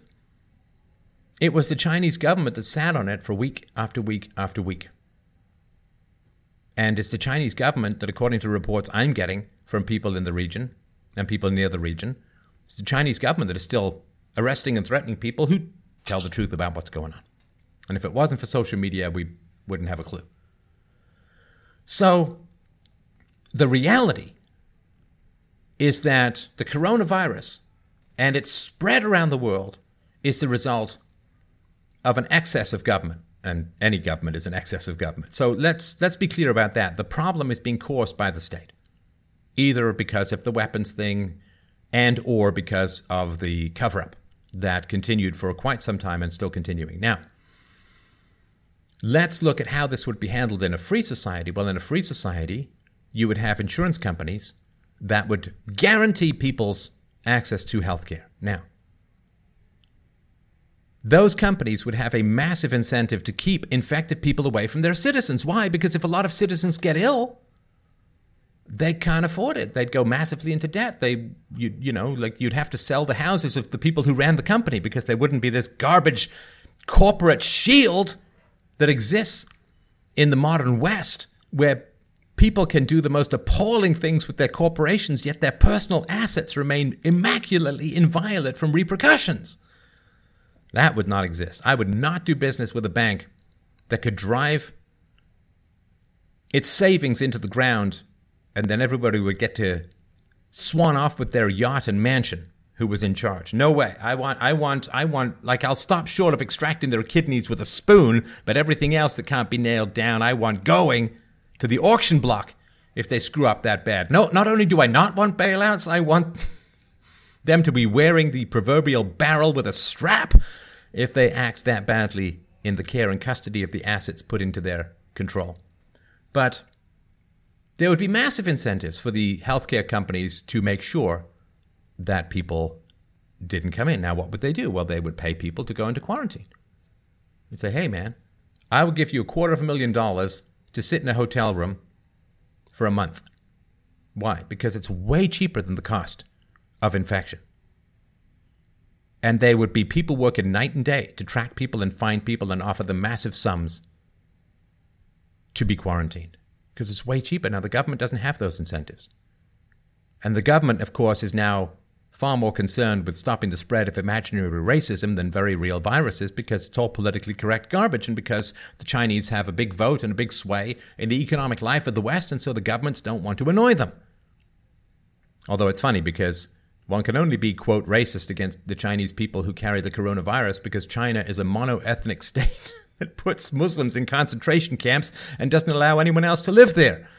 it was the Chinese government that sat on it for week after week after week. And it's the Chinese government that, according to reports I'm getting from people in the region and people near the region, it's the Chinese government that is still arresting and threatening people who tell the truth about what's going on. And if it wasn't for social media, we wouldn't have a clue. So the reality is that the coronavirus and its spread around the world is the result of an excess of government and any government is an excess of government. So let's let's be clear about that. The problem is being caused by the state, either because of the weapons thing, and or because of the cover-up that continued for quite some time and still continuing. Now, let's look at how this would be handled in a free society. Well, in a free society, you would have insurance companies that would guarantee people's access to healthcare. Now, those companies would have a massive incentive to keep infected people away from their citizens. Why? Because if a lot of citizens get ill, they can't afford it. They'd go massively into debt. They, you, you know, like you'd have to sell the houses of the people who ran the company because there wouldn't be this garbage corporate shield that exists in the modern West where People can do the most appalling things with their corporations, yet their personal assets remain immaculately inviolate from repercussions. That would not exist. I would not do business with a bank that could drive its savings into the ground, and then everybody would get to swan off with their yacht and mansion who was in charge. No way. I want, I want, I want, like, I'll stop short of extracting their kidneys with a spoon, but everything else that can't be nailed down, I want going to the auction block if they screw up that bad. No, not only do I not want bailouts, I want [LAUGHS] them to be wearing the proverbial barrel with a strap if they act that badly in the care and custody of the assets put into their control. But there would be massive incentives for the healthcare companies to make sure that people didn't come in. Now, what would they do? Well, they would pay people to go into quarantine. They'd say, hey, man, I will give you a quarter of a million dollars to sit in a hotel room for a month. Why? Because it's way cheaper than the cost of infection. And they would be people working night and day to track people and find people and offer them massive sums to be quarantined because it's way cheaper. Now, the government doesn't have those incentives. And the government, of course, is now far more concerned with stopping the spread of imaginary racism than very real viruses because it's all politically correct garbage and because the Chinese have a big vote and a big sway in the economic life of the West, and so the governments don't want to annoy them. Although it's funny because one can only be, quote, racist against the Chinese people who carry the coronavirus because China is a mono ethnic [LAUGHS] state that puts Muslims in concentration camps and doesn't allow anyone else to live there.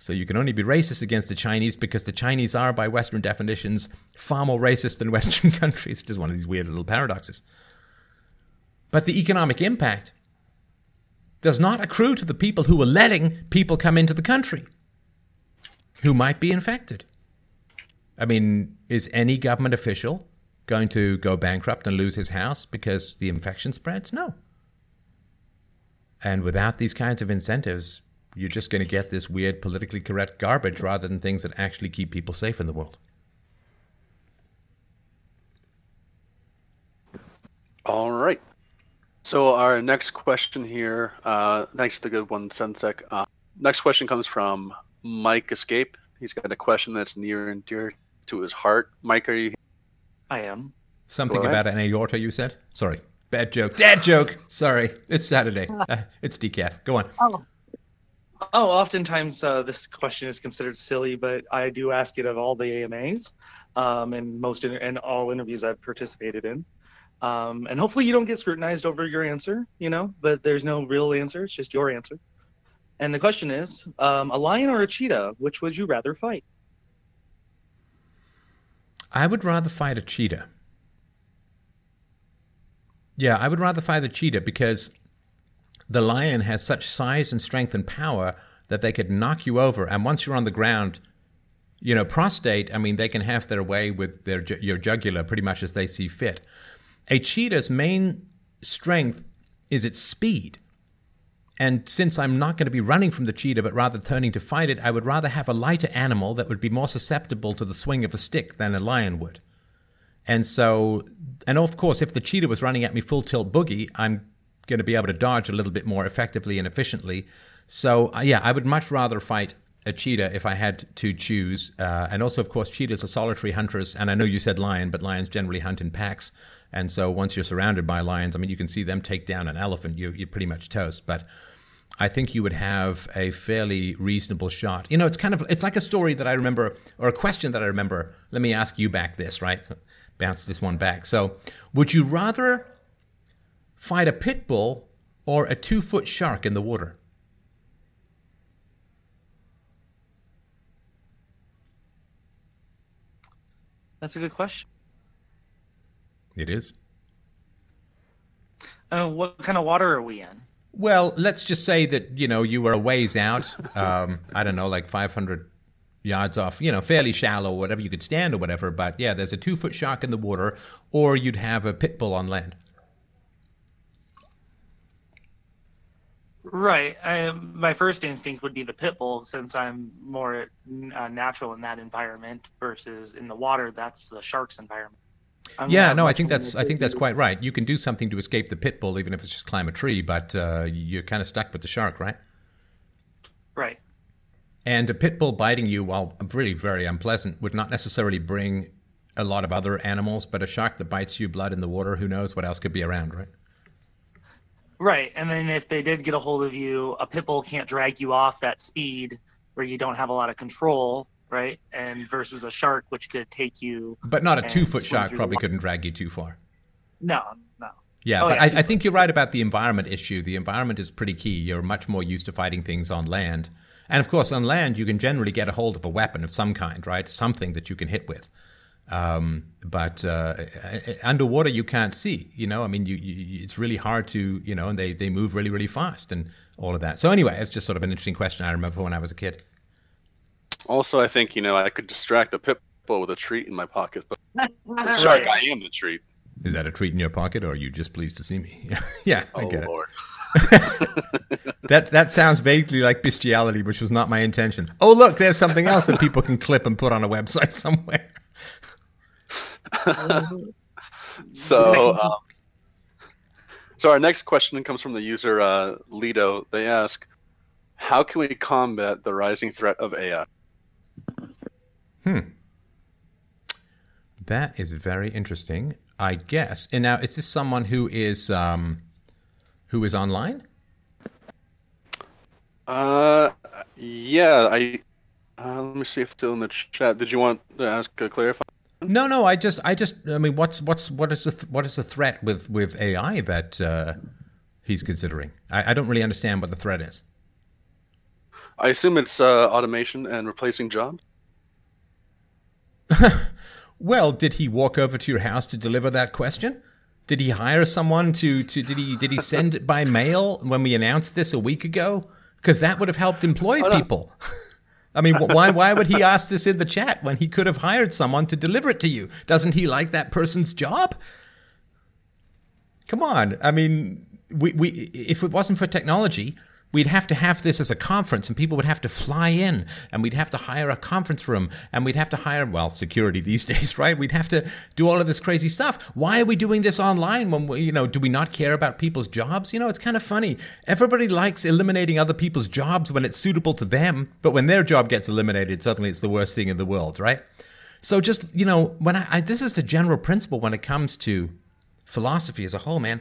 So you can only be racist against the Chinese because the Chinese are, by Western definitions, far more racist than [LAUGHS] Western countries. Just one of these weird little paradoxes. But the economic impact does not accrue to the people who are letting people come into the country who might be infected. I mean, is any government official going to go bankrupt and lose his house because the infection spreads? No. And without these kinds of incentives, you're just going to get this weird politically correct garbage rather than things that actually keep people safe in the world. All right. So our next question here, uh, thanks for the good one, Sensec. Uh, next question comes from Mike Escape. He's got a question that's near and dear to his heart. Mike, are you? I am. Something about an aorta, you said? Sorry. Bad joke. Dad joke. Sorry. It's Saturday. [LAUGHS] Uh, it's decaf. Go on. Oh. Oh, oftentimes uh, this question is considered silly, but I do ask it of all the AMAs um, and most and all interviews I've participated in. Um, and hopefully you don't get scrutinized over your answer, you know, but there's no real answer. It's just your answer. And the question is um, a lion or a cheetah, which would you rather fight? I would rather fight a cheetah. Yeah, I would rather fight a cheetah because the lion has such size and strength and power that they could knock you over. And once you're on the ground, you know, prostate, I mean, they can have their way with their your jugular pretty much as they see fit. A cheetah's main strength is its speed. And since I'm not going to be running from the cheetah, but rather turning to fight it, I would rather have a lighter animal that would be more susceptible to the swing of a stick than a lion would. And so, and of course, if the cheetah was running at me full tilt boogie, I'm going to be able to dodge a little bit more effectively and efficiently. So, uh, yeah, I would much rather fight a cheetah if I had to choose. Uh, and also, of course, cheetahs are solitary hunters. And I know you said lion, but lions generally hunt in packs. And so once you're surrounded by lions, I mean, you can see them take down an elephant, you, you're pretty much toast. But I think you would have a fairly reasonable shot. You know, it's kind of it's like a story that I remember or a question that I remember. Let me ask you back this, right? Bounce this one back. So, would you rather fight a pit bull or a 2-foot shark in the water? That's a good question. It is. Uh, what kind of water are we in? Well, let's just say that you know you were a ways out. Um, I don't know, like 500 yards off. You know, fairly shallow, whatever you could stand or whatever. But yeah, there's a two foot shark in the water, or you'd have a pit bull on land. Right. I, my first instinct would be the pit bull, since I'm more uh, natural in that environment versus in the water. That's the shark's environment. I'm yeah, no, I think that's I think that's quite right. You can do something to escape the pit bull, even if it's just climb a tree, but uh, you're kind of stuck with the shark, right? Right. And a pit bull biting you, while really very unpleasant, would not necessarily bring a lot of other animals, but a shark that bites you, blood in the water, who knows what else could be around, right? Right, and then if they did get a hold of you, a pit bull can't drag you off at speed where you don't have a lot of control, right? And versus a shark, which could take you. But not a two foot shark probably couldn't drag you too far. No, no. Yeah, Oh, but yeah, I, I think you're right about the environment issue. The environment is pretty key. You're much more used to fighting things on land. And of course, on land, you can generally get a hold of a weapon of some kind, right? Something that you can hit with. Um, but uh, underwater, you can't see. You know, I mean, you, you, it's really hard to, you know, and they, they move really, really fast and all of that. So anyway, it's just sort of an interesting question I remember when I was a kid. Also, I think you know I could distract a pit bull with a treat in my pocket, but [LAUGHS] Right. shark, I am the treat. Is that a treat in your pocket, or are you just pleased to see me? [LAUGHS] yeah, I Oh get it. [LAUGHS] That that sounds vaguely like bestiality, which was not my intention. Oh, look, there's something else that people can clip and put on a website somewhere. [LAUGHS] So, um, so our next question comes from the user uh, Lido. They ask, "How can we combat the rising threat of AI?" Hmm. That is very interesting. I guess. And now, is this someone who is um, who is online? Uh, yeah, I. Uh, let me see if still in the chat. Did you want to ask a clarify? No, no. I just, I just. I mean, what's what's what is the th- what is the threat with with AI that uh, he's considering? I, I don't really understand what the threat is. I assume it's uh, automation and replacing jobs. [LAUGHS] Well, did he walk over to your house to deliver that question? Did he hire someone to, to did he did he send it by mail when we announced this a week ago? Because that would have helped employ people. [LAUGHS] I mean, why why would he ask this in the chat when he could have hired someone to deliver it to you? Doesn't he like that person's job? Come on. I mean, we, we if it wasn't for technology, we'd have to have this as a conference and people would have to fly in and we'd have to hire a conference room and we'd have to hire well security these [LAUGHS] days right? We'd have to do all of this crazy stuff. Why are we doing this online when we, you know do we not care about people's jobs? You know it's kind of funny. Everybody likes eliminating other people's jobs when it's suitable to them but when their job gets eliminated suddenly it's the worst thing in the world right? So just you know when I, I this is the general principle when it comes to philosophy as a whole man.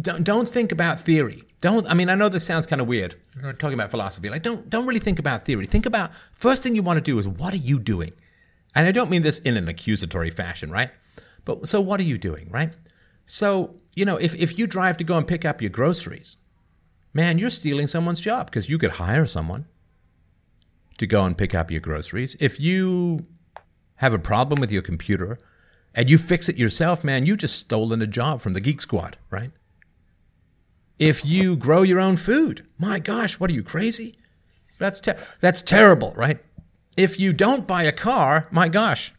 Don't don't think about theory. Don't I mean I know this sounds kind of weird. Talking about philosophy. Like don't don't really think about theory. Think about first thing you want to do is what are you doing? And I don't mean this in an accusatory fashion, right? But so what are you doing, right? So, you know, if if you drive to go and pick up your groceries, man, you're stealing someone's job because you could hire someone to go and pick up your groceries. If you have a problem with your computer and you fix it yourself, man, you just stolen a job from the Geek Squad, right? If you grow your own food, my gosh, what are you crazy? That's ter- that's terrible, right? If you don't buy a car, my gosh,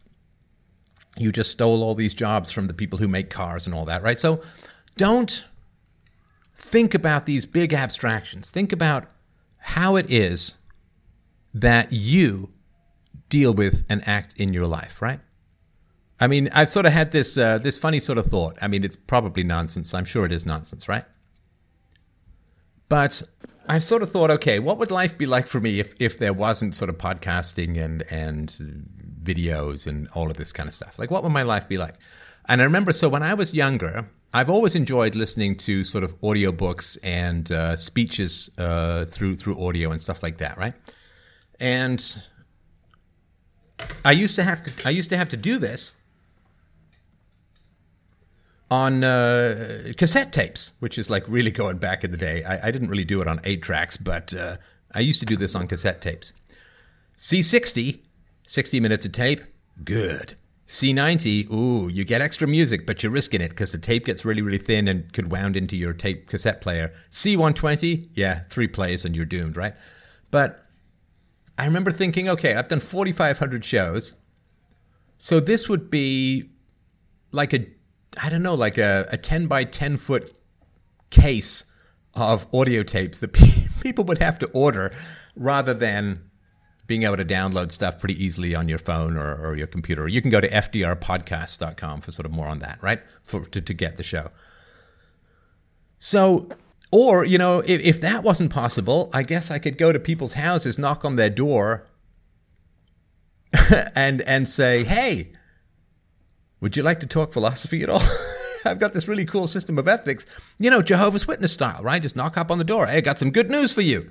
you just stole all these jobs from the people who make cars and all that, right? So don't think about these big abstractions. Think about how it is that you deal with and act in your life, right? I mean, I've sort of had this uh, this funny sort of thought. I mean, it's probably nonsense. I'm sure it is nonsense, right? But I've sort of thought, okay, what would life be like for me if, if there wasn't sort of podcasting and and videos and all of this kind of stuff? Like, what would my life be like? And I remember, so when I was younger, I've always enjoyed listening to sort of audiobooks and uh, speeches uh, through through audio and stuff like that, right? And I used to have to I used to have to do this on uh, cassette tapes, which is like really going back in the day. I, I didn't really do it on eight tracks, but uh, I used to do this on cassette tapes. C60, 60 minutes of tape, good. C90, ooh, you get extra music, but you're risking it because the tape gets really, really thin and could wound into your tape cassette player. C120, yeah, three plays and you're doomed, right? But I remember thinking, okay, I've done 4,500 shows. So this would be like a, I don't know, like a, a 10 by 10 foot case of audio tapes that pe- [LAUGHS] people would have to order rather than being able to download stuff pretty easily on your phone or, or your computer. You can go to fdrpodcast.com for sort of more on that, right? For, to, to get the show. So, or, you know, if, if that wasn't possible, I guess I could go to people's houses, knock on their door, [LAUGHS] and and say, hey, would you like to talk philosophy at all? [LAUGHS] I've got this really cool system of ethics, you know, Jehovah's Witness style, right? Just knock up on the door. Hey, I got some good news for you.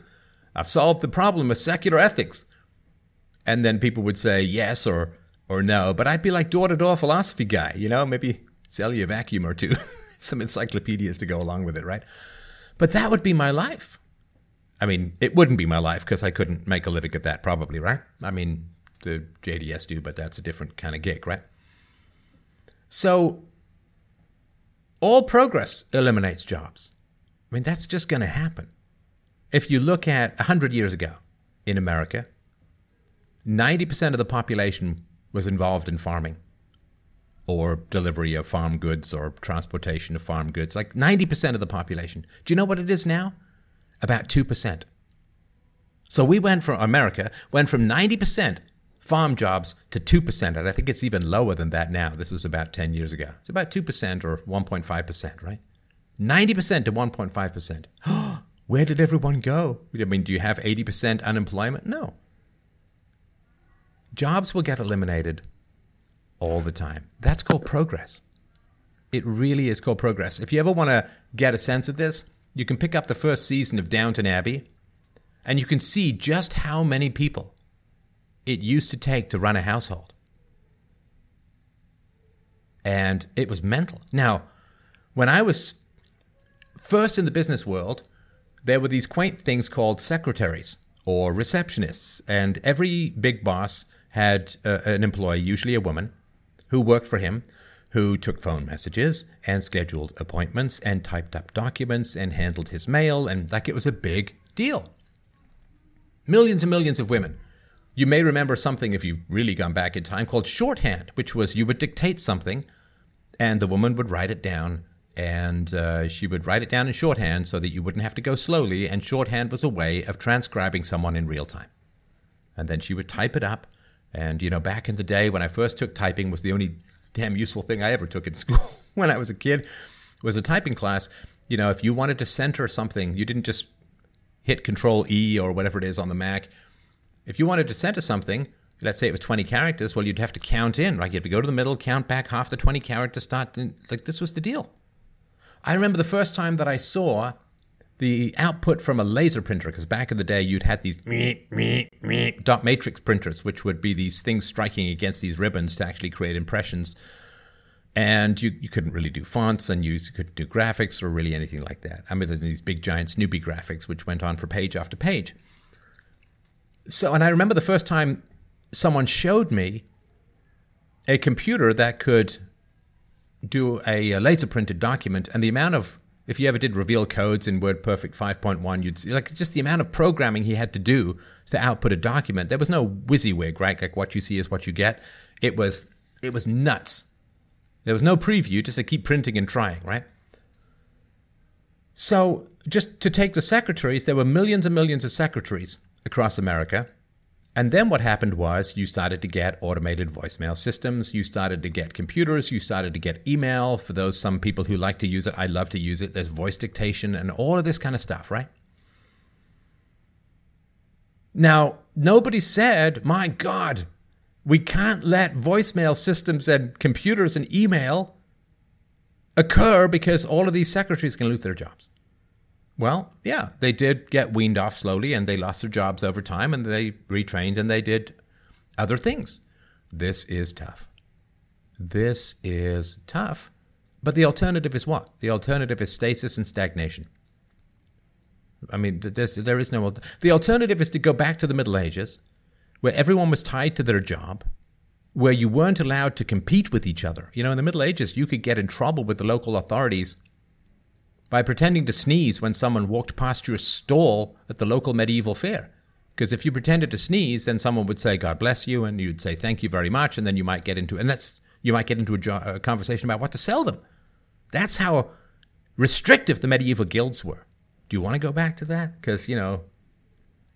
I've solved the problem of secular ethics. And then people would say yes or or no, but I'd be like door to door philosophy guy, you know, maybe sell you a vacuum or two, [LAUGHS] some encyclopedias to go along with it, right? But that would be my life. I mean, it wouldn't be my life because I couldn't make a living at that, probably, right? I mean, the JDS do, but that's a different kind of gig, right? So, all progress eliminates jobs. I mean, that's just going to happen. If you look at 100 years ago in America, 90% of the population was involved in farming or delivery of farm goods or transportation of farm goods, like 90% of the population. Do you know what it is now? About 2%. So we went from America went from 90% farm jobs to 2%, and I think it's even lower than that now. This was about 10 years ago. It's about 2% or 1.5%, right? 90% to 1.5%. [GASPS] Where did everyone go? I mean, do you have 80% unemployment? No. Jobs will get eliminated all the time. That's called progress. It really is called progress. If you ever want to get a sense of this, you can pick up the first season of Downton Abbey and you can see just how many people it used to take to run a household. And it was mental. Now, when I was first in the business world, there were these quaint things called secretaries or receptionists, and every big boss had uh, an employee, usually a woman, who worked for him, who took phone messages and scheduled appointments and typed up documents and handled his mail, and like it was a big deal. Millions and millions of women. You may remember something if you've really gone back in time called shorthand, which was you would dictate something and the woman would write it down and uh, she would write it down in shorthand so that you wouldn't have to go slowly. And shorthand was a way of transcribing someone in real time. And then she would type it up. And you know, back in the day when I first took typing was the only damn useful thing I ever took in [LAUGHS] school when I was a kid was a typing class. You know, if you wanted to center something, you didn't just hit Control E or whatever it is on the Mac. If you wanted to center something, let's say it was 20 characters, well, you'd have to count in, right? You have to go to the middle, count back half the 20 characters, start. Like this was the deal. I remember the first time that I saw the output from a laser printer, because back in the day you'd had these me, me, me, dot matrix printers, which would be these things striking against these ribbons to actually create impressions. And you, you couldn't really do fonts and you couldn't do graphics or really anything like that. I mean, these big giant Snoopy graphics, which went on for page after page. So, and I remember the first time someone showed me a computer that could do a, laser printed document, and the amount of if you ever did reveal codes in WordPerfect 5.1, you'd see like just the amount of programming he had to do to output a document. There was no WYSIWYG, right? Like what you see is what you get. It was it was nuts. There was no preview, just to keep printing and trying, right? So just to take the secretaries, there were millions and millions of secretaries across America and then what happened was you started to get automated voicemail systems, you started to get computers, you started to get email. For those some people who like to use it, I love to use it. There's voice dictation and all of this kind of stuff, right? Now, nobody said, my God, we can't let voicemail systems and computers and email occur because all of these secretaries can lose their jobs. Well, yeah, they did get weaned off slowly and they lost their jobs over time and they retrained and they did other things. This is tough. This is tough. But the alternative is what? The alternative is stasis and stagnation. I mean, there is no. The alternative is to go back to the Middle Ages, where everyone was tied to their job, where you weren't allowed to compete with each other. You know, in the Middle Ages, you could get in trouble with the local authorities by pretending to sneeze when someone walked past your stall at the local medieval fair. Because if you pretended to sneeze, then someone would say, God bless you, and you'd say, thank you very much, and then you might get into, and that's, you might get into a, jo- a conversation about what to sell them. That's how restrictive the medieval guilds were. Do you want to go back to that? Because, you know,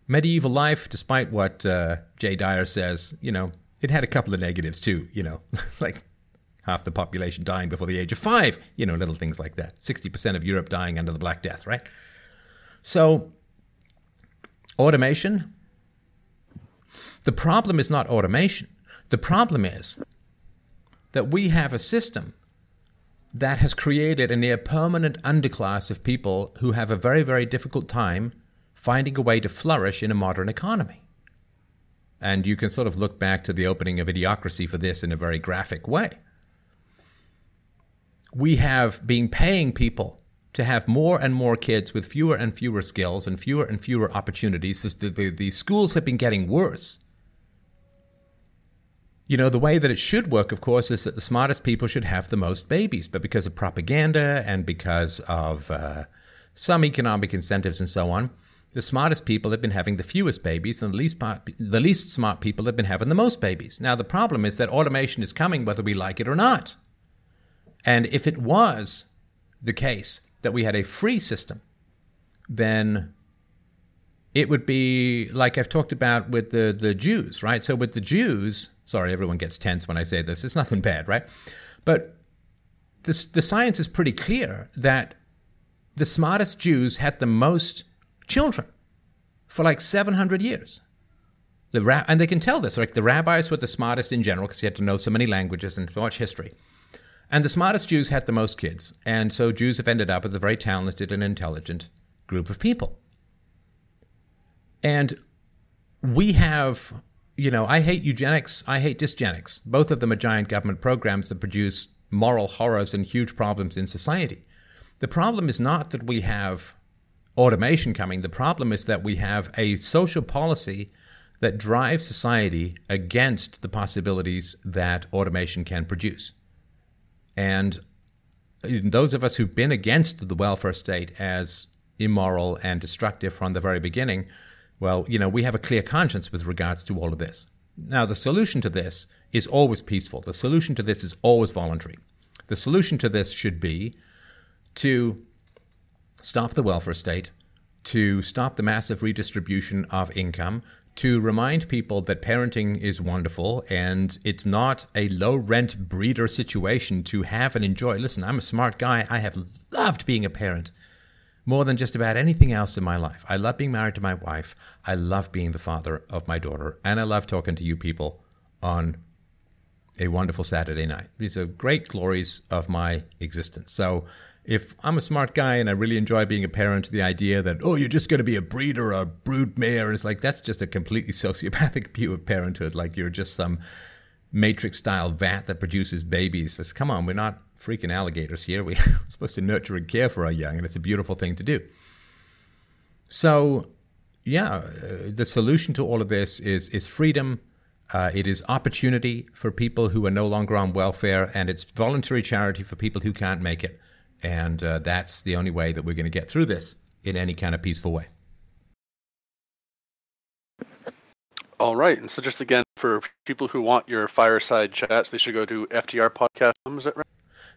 medieval life, despite what uh, Jay Dyer says, you know, it had a couple of negatives too, you know, [LAUGHS] like half the population dying before the age of five, you know, little things like that. 60% of Europe dying under the Black Death, right? So, automation. The problem is not automation. The problem is that we have a system that has created a near permanent underclass of people who have a very, very difficult time finding a way to flourish in a modern economy. And you can sort of look back to the opening of Idiocracy for this in a very graphic way. We have been paying people to have more and more kids with fewer and fewer skills and fewer and fewer opportunities. The, the, the schools have been getting worse. You know, the way that it should work, of course, is that the smartest people should have the most babies. But because of propaganda and because of uh, some economic incentives and so on, the smartest people have been having the fewest babies, and the least, the least smart people have been having the most babies. Now, the problem is that automation is coming whether we like it or not. And if it was the case that we had a free system, then it would be like I've talked about with the, the Jews, right? So with the Jews, sorry, everyone gets tense when I say this. It's nothing bad, right? But this, the science is pretty clear that the smartest Jews had the most children for like 700 years. The ra- and they can tell this. Like the rabbis were the smartest in general because you had to know so many languages and so much history. And the smartest Jews had the most kids. And so Jews have ended up as a very talented and intelligent group of people. And we have, you know, I hate eugenics, I hate dysgenics. Both of them are giant government programs that produce moral horrors and huge problems in society. The problem is not that we have automation coming, the problem is that we have a social policy that drives society against the possibilities that automation can produce. And those of us who've been against the welfare state as immoral and destructive from the very beginning well, you know, we have a clear conscience with regards to all of this. Now, the solution to this is always peaceful. The solution to this is always voluntary. The solution to this should be to stop the welfare state, to stop the massive redistribution of income, to remind people that parenting is wonderful and it's not a low rent breeder situation to have and enjoy. Listen, I'm a smart guy. I have loved being a parent more than just about anything else in my life. I love being married to my wife. I love being the father of my daughter. And I love talking to you people on a wonderful Saturday night. These are great glories of my existence. So if I'm a smart guy and I really enjoy being a parent, the idea that, oh, you're just going to be a breeder or a brood mare is like, that's just a completely [LAUGHS] sociopathic view of parenthood. Like you're just some matrix style vat that produces babies. Says, come on, we're not freaking alligators here. [LAUGHS] We're supposed to nurture and care for our young, and it's a beautiful thing to do. So, yeah, uh, the solution to all of this is is freedom. Uh, it is opportunity for people who are no longer on welfare, and it's voluntary charity for people who can't make it. And uh, that's the only way that we're going to get through this in any kind of peaceful way. All right. And so, just again, for people who want your fireside chats, they should go to FDR Podcast. Is that right?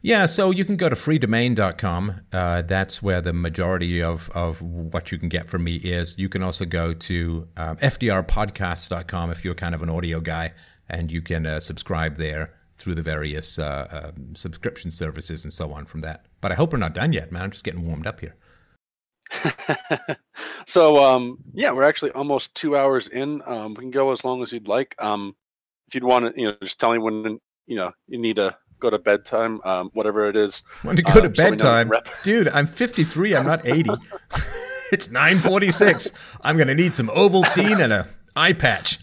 Yeah, so you can go to freedomain.com. Uh, that's where the majority of, of what you can get from me is. You can also go to um, fdrpodcasts.com if you're kind of an audio guy, and you can uh, subscribe there through the various uh, um, subscription services and so on from that. But I hope we're not done yet, man. I'm just getting warmed up here. [LAUGHS] so um, yeah, we're actually almost two hours in. Um, we can go as long as you'd like. Um, if you'd want to, you know, just tell me when you know you need to go to bedtime, um, whatever it is. [LAUGHS] When to go to um, bedtime, [LAUGHS] dude. I'm 53. I'm not 80. it's 9:46. I'm gonna need some Ovaltine and a eye patch.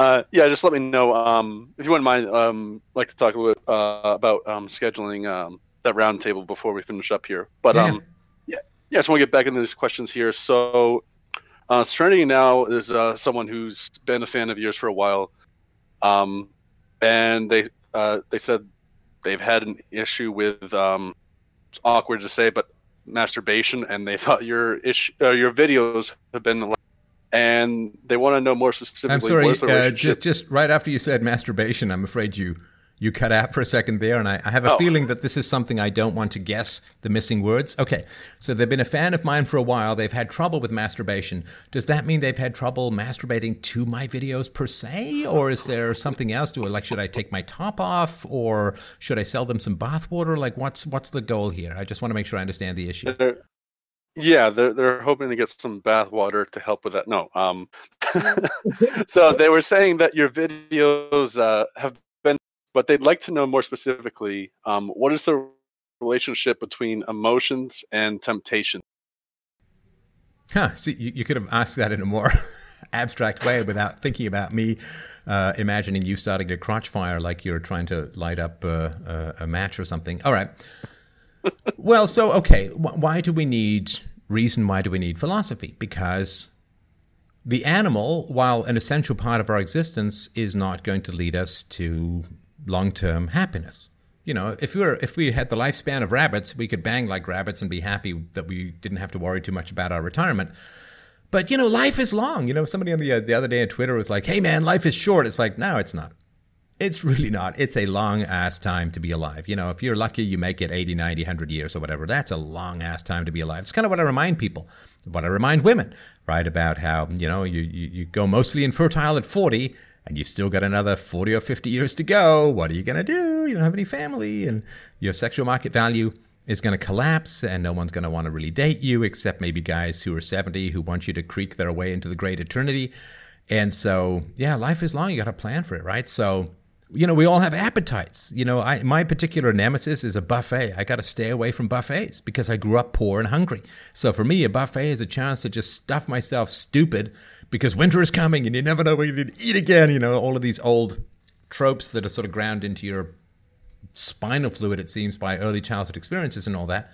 Uh, yeah, just let me know um, if you wouldn't mind. Um, like to talk a little bit uh, about um, scheduling um, that roundtable before we finish up here. But yeah, um, yeah, yeah. I just want to get back into these questions here. So, uh, Serenity now is uh, someone who's been a fan of yours for a while. Um, and they uh, they said they've had an issue with um, it's awkward to say, but masturbation, and they [LAUGHS] thought your issue uh, your videos have been and they want to know more specifically. I'm sorry, uh, just just right after you said masturbation, I'm afraid you you cut out for a second there, and I, I have a oh. feeling that this is something I don't want to guess the missing words. Okay, so they've been a fan of mine for a while. They've had trouble with masturbation. Does that mean they've had trouble masturbating to my videos per se, or is there something else to it? Like, should I take my top off, or should I sell them some bathwater? Like, what's what's the goal here? I just want to make sure I understand the issue. Yeah, they're they're hoping to get some bathwater to help with that. No, um, [LAUGHS] so they were saying that your videos uh, have been, but they'd like to know more specifically um, what is the relationship between emotions and temptation? Huh. See, you, you could have asked that in a more [LAUGHS] abstract way without thinking about me uh, imagining you starting a crotch fire like you're trying to light up uh, uh, a match or something. All right. Well, so, okay. why do we need reason? Why do we need philosophy? Because the animal, while an essential part of our existence, is not going to lead us to long term happiness. You know, if we were if we had the lifespan of rabbits, we could bang like rabbits and be happy that we didn't have to worry too much about our retirement. But you know, life is long. You know, somebody on the uh, the other day on Twitter was like, "Hey man, life is short." It's like, no, it's not. It's really not. It's a long ass time to be alive. You know, if you're lucky, you make it 80, 90, 100 years or whatever. That's a long ass time to be alive. It's kind of what I remind people, what I remind women, right? About how, you know, you, you, you go mostly infertile at 40 and you still got another 40 or 50 years to go. What are you going to do? You don't have any family and your sexual market value is going to collapse and no one's going to want to really date you except maybe guys who are 70 who want you to creak their way into the great eternity. And so, yeah, life is long. You got to plan for it, right? So, you know, we all have appetites. You know, I, my particular nemesis is a buffet. I got to stay away from buffets because I grew up poor and hungry. So for me, a buffet is a chance to just stuff myself stupid because winter is coming and you never know when to eat again. You know, all of these old tropes that are sort of ground into your spinal fluid, it seems, by early childhood experiences and all that.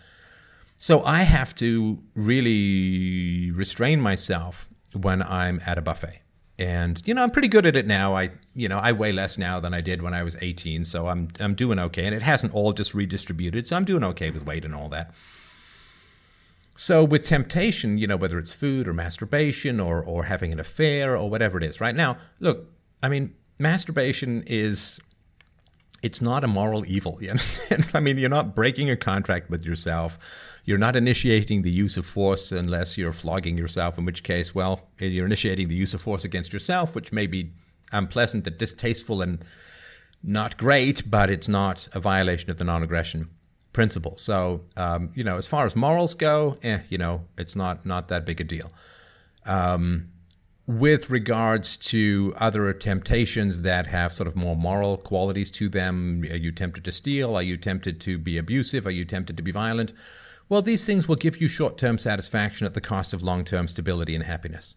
So I have to really restrain myself when I'm at a buffet and you know I'm pretty good at it now. I you know I weigh less now than I did when I was 18, so I'm I'm doing okay, and it hasn't all just redistributed, so I'm doing okay with weight and all that. So with temptation, you know whether it's food or masturbation or or having an affair or whatever it is. Right now, look, I mean masturbation is it's not a moral evil. [LAUGHS] You understand? I mean, you're not breaking a contract with yourself. You're not initiating the use of force unless you're flogging yourself, in which case, well, you're initiating the use of force against yourself, which may be unpleasant and distasteful and not great, but it's not a violation of the non aggression principle. So, um, you know, as far as morals go, eh, you know, it's not, not that big a deal. Um, with regards to other temptations that have sort of more moral qualities to them, are you tempted to steal? Are you tempted to be abusive? Are you tempted to be violent? Well, these things will give you short term satisfaction at the cost of long term stability and happiness,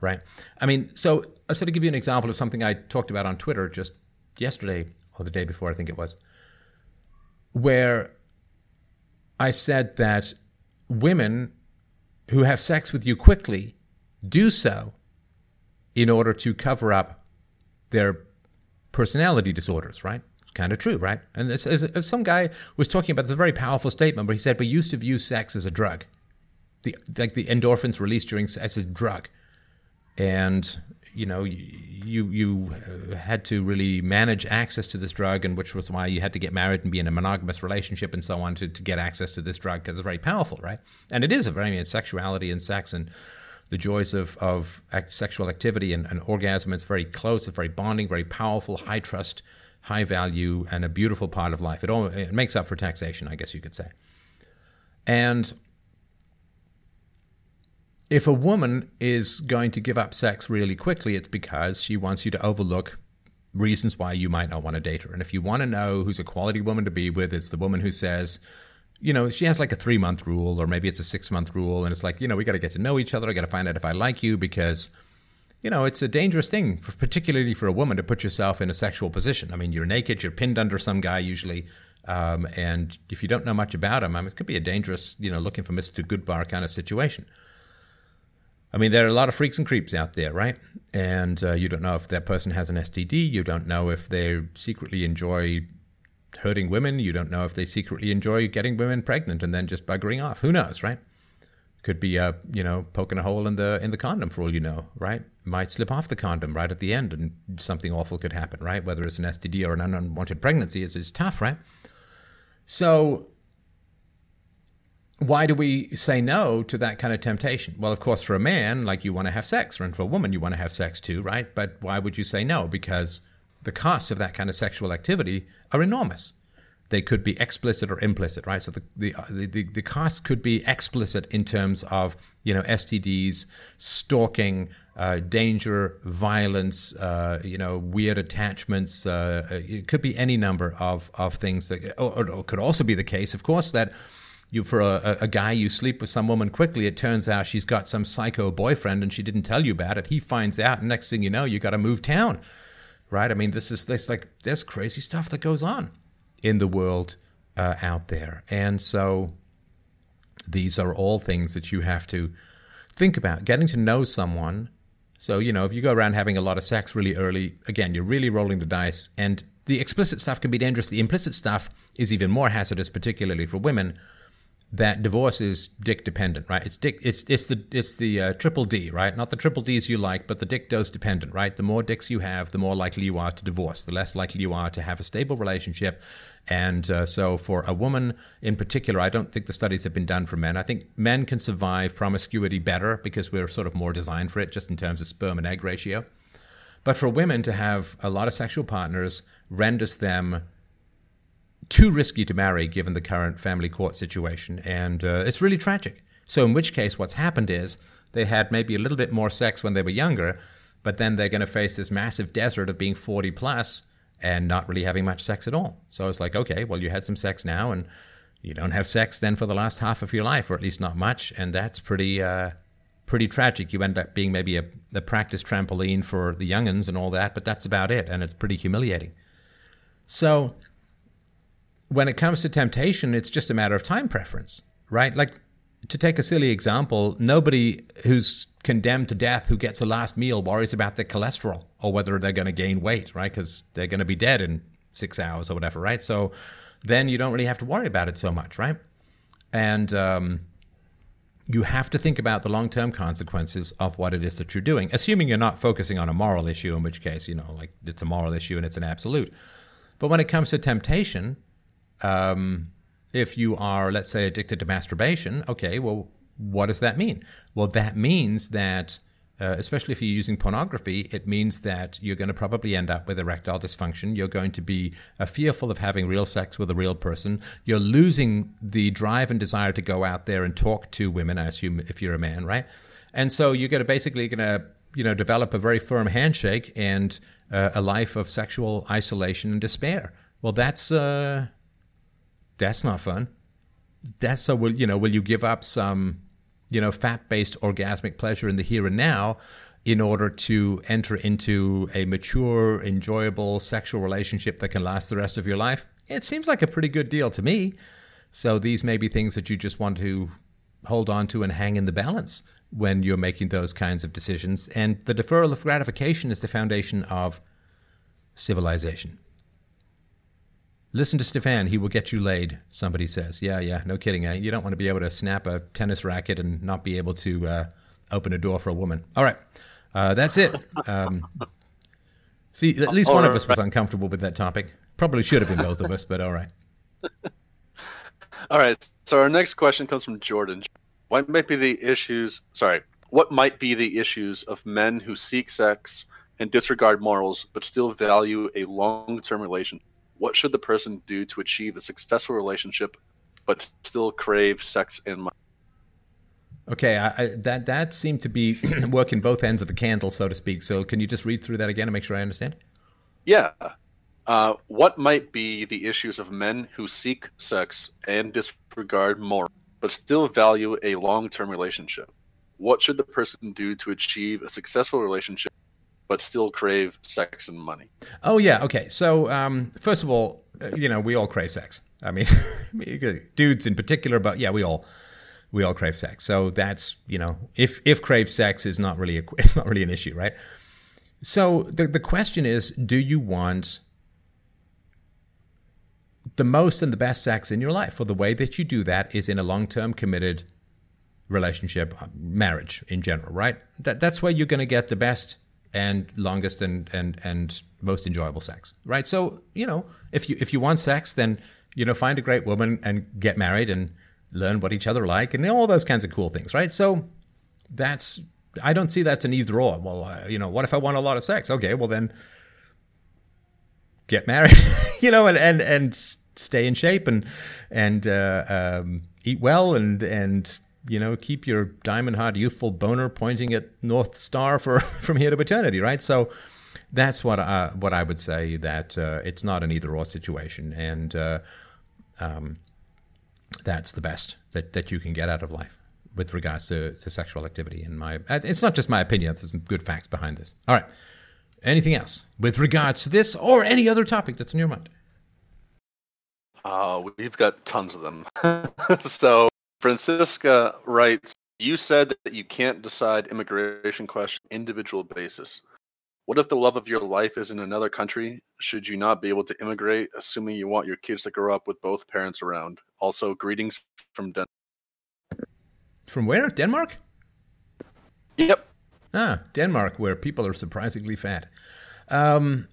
right? I mean, so I'll sort of give you an example of something I talked about on Twitter just yesterday or the day before, I think it was, where I said that women who have sex with you quickly do so in order to cover up their personality disorders, right? It's kind of true, right? And as, as, some guy was talking about, this very powerful statement where he said, we used to view sex as a drug. The, like the endorphins released during sex as a drug. And, you know, you, you uh, had to really manage access to this drug, and which was why you had to get married and be in a monogamous relationship and so on to, to get access to this drug because it's very powerful, right? And it is a very, I mean, sexuality and sex and the joys of, of sexual activity and, and orgasm. It's very close, it's very bonding, very powerful, high trust, high value, and a beautiful part of life. It, all, it makes up for taxation, I guess you could say. And if a woman is going to give up sex really quickly, it's because she wants you to overlook reasons why you might not want to date her. And if you want to know who's a quality woman to be with, it's the woman who says, you know, she has like a three month rule, or maybe it's a six month rule, and it's like, you know, we got to get to know each other. I got to find out if I like you because, you know, it's a dangerous thing, for, particularly for a woman, to put yourself in a sexual position. I mean, you're naked, you're pinned under some guy usually, um, and if you don't know much about him, I mean, it could be a dangerous, you know, looking for Mr. Goodbar kind of situation. I mean, there are a lot of freaks and creeps out there, right? And uh, you don't know if that person has an STD. You don't know if they secretly enjoy hurting women. You don't know if they secretly enjoy getting women pregnant and then just buggering off. Who knows, right? Could be uh, you know, poking a hole in the in the condom for all you know, right? Might slip off the condom right at the end and something awful could happen, right? Whether it's an STD or an unwanted pregnancy, is is tough, right? So why do we say no to that kind of temptation? Well, of course, for a man, like you want to have sex, and for a woman, you want to have sex too, right? But why would you say no? Because the costs of that kind of sexual activity are enormous. They could be explicit or implicit, right? So the, the, the, the cost could be explicit in terms of, you know, STDs, stalking, uh, danger, violence, uh, you know, weird attachments. Uh, it could be any number of, of things that, or, or, could also be the case, of course, that you for a, a guy you sleep with some woman quickly. It turns out she's got some psycho boyfriend and she didn't tell you about it. He finds out, and next thing you know, you got to move town, right? I mean, this is this like there's crazy stuff that goes on in the world uh, out there, and so these are all things that you have to think about. Getting to know someone so, you know, if you go around having a lot of sex really early, again, you're really rolling the dice. And the explicit stuff can be dangerous. The implicit stuff is even more hazardous, particularly for women that divorce is dick dependent, right? It's dick. It's it's the it's the uh, triple D, right? Not the triple D's you like, but the dick dose dependent, right? The more dicks you have, the more likely you are to divorce. The less likely you are to have a stable relationship. And uh, so, for a woman in particular, I don't think the studies have been done for men. I think men can survive promiscuity better because we're sort of more designed for it, just in terms of sperm and egg ratio. But for women to have a lot of sexual partners renders them too risky to marry given the current family court situation, and uh, it's really tragic. So, in which case, what's happened is they had maybe a little bit more sex when they were younger, but then they're going to face this massive desert of being 40 plus and not really having much sex at all. So it's like, okay, well, you had some sex now, and you don't have sex then for the last half of your life, or at least not much, and that's pretty. Uh, pretty tragic. You end up being maybe a, a practice trampoline for the youngins and all that, but that's about it, and it's pretty humiliating. So when it comes to temptation, it's just a matter of time preference, right? Like to take a silly example, nobody who's condemned to death who gets a last meal worries about their cholesterol or whether they're going to gain weight, right? Because they're going to be dead in six hours or whatever, right? So then you don't really have to worry about it so much, right? And um, you have to think about the long term consequences of what it is that you're doing, assuming you're not focusing on a moral issue, in which case, you know, like it's a moral issue and it's an absolute. But when it comes to temptation, um, if you are, let's say, addicted to masturbation, okay, well, what does that mean? Well, that means that, uh, especially if you're using pornography, it means that you're going to probably end up with erectile dysfunction. You're going to be uh, fearful of having real sex with a real person. You're losing the drive and desire to go out there and talk to women, I assume, if you're a man, right? And so you're going to basically going to you know develop a very firm handshake and uh, a life of sexual isolation and despair. Well, that's uh, that's not fun. That's so will you know will you give up some you know fat based orgasmic pleasure in the here and now in order to enter into a mature, enjoyable sexual relationship that can last the rest of your life? It seems like a pretty good deal to me. So these may be things that you just want to hold on to and hang in the balance when you're making those kinds of decisions. And the deferral of gratification is the foundation of civilization. Listen to Stefan, he will get you laid, somebody says. Yeah, yeah, no kidding. Eh? You don't want to be able to snap a tennis racket and not be able to uh, open a door for a woman. All right, uh, that's it. Um, see, at [LAUGHS] least one of us was uncomfortable with that topic. Probably should have been both of us, but all right. [LAUGHS] all right, so our next question comes from Jordan. What might be the issues? Sorry, what might be the issues of men who seek sex and disregard morals but still value a long term relationship? What should the person do to achieve a successful relationship but still crave sex and money? Okay, I, I, that that seemed to be [CLEARS THROAT] working both ends of the candle, so to speak. So, can you just read through that again and make sure I understand? Yeah. Uh, what might be the issues of men who seek sex and disregard more, but still value a long-term relationship? What should the person do to achieve a successful relationship but still crave sex and money. Oh yeah, okay. So um, first of all, uh, you know, we all crave sex. I mean, [LAUGHS] dudes in particular, but yeah, we all we all crave sex. So that's you know, if if crave sex is not really a, [LAUGHS] it's not really an issue, right? So the the question is, do you want the most and the best sex in your life? Well, the way that you do that is in a long term committed relationship, uh, marriage in general, right? That that's where you're going to get the best and longest and and and most enjoyable sex right? So you know if you if you want sex then you know find a great woman and get married and learn what each other like and all those kinds of cool things right? So that's i don't see that's an either or. Well uh, you know what if i want a lot of sex? Okay well then get married [LAUGHS] you know and and and stay in shape and and uh, um, eat well and and you know, keep your diamond hard youthful boner pointing at North Star for [LAUGHS] from here to eternity, right? So that's what I, what I would say that uh, it's not an either or situation, and uh, um, that's the best that, that you can get out of life with regards to, to sexual activity. In my, it's not just my opinion. There's some good facts behind this. All right. Anything else with regards to this or any other topic that's in your mind? Uh, we've got tons of them. [LAUGHS] so Francisca writes, "You said that you can't decide immigration question individual basis. What if the love of your life is in another country? Should you not be able to immigrate, assuming you want your kids to grow up with both parents around? Also, greetings from Denmark. From where? Denmark? Yep. Ah, Denmark, where people are surprisingly fat. Um,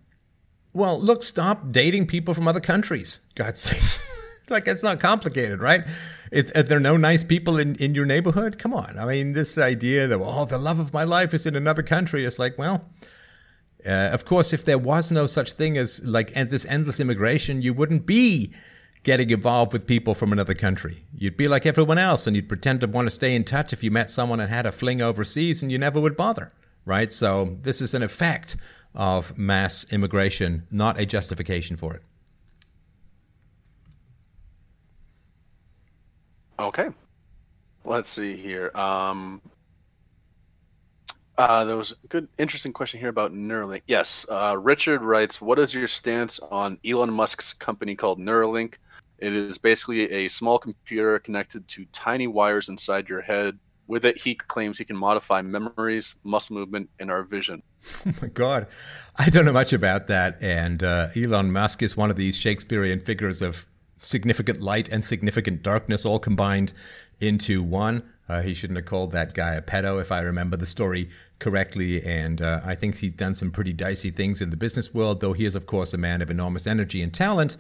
well, look, stop dating people from other countries. God's [LAUGHS] sakes. like, it's not complicated, right? If, if, there are no nice people in, in your neighborhood, come on. I mean, this idea that, oh, the love of my life is in another country, it's like, well, uh, of course, if there was no such thing as like this endless immigration, you wouldn't be getting involved with people from another country. You'd be like everyone else, and you'd pretend to want to stay in touch if you met someone and had a fling overseas, and you never would bother, right? So this is an effect of mass immigration, not a justification for it. Okay. Let's see here. Um, uh, there was a good, interesting question here about Neuralink. Yes, uh, Richard writes, "What is your stance on Elon Musk's company called Neuralink? It is basically a small computer connected to tiny wires inside your head. With it, he claims he can modify memories, muscle movement, and our vision." [LAUGHS] Oh my God, I don't know much about that. And uh, Elon Musk is one of these Shakespearean figures of significant light and significant darkness all combined into one. Uh, he shouldn't have called that guy a pedo, if I remember the story correctly. And uh, I think he's done some pretty dicey things in the business world, though he is, of course, a man of enormous energy and talent.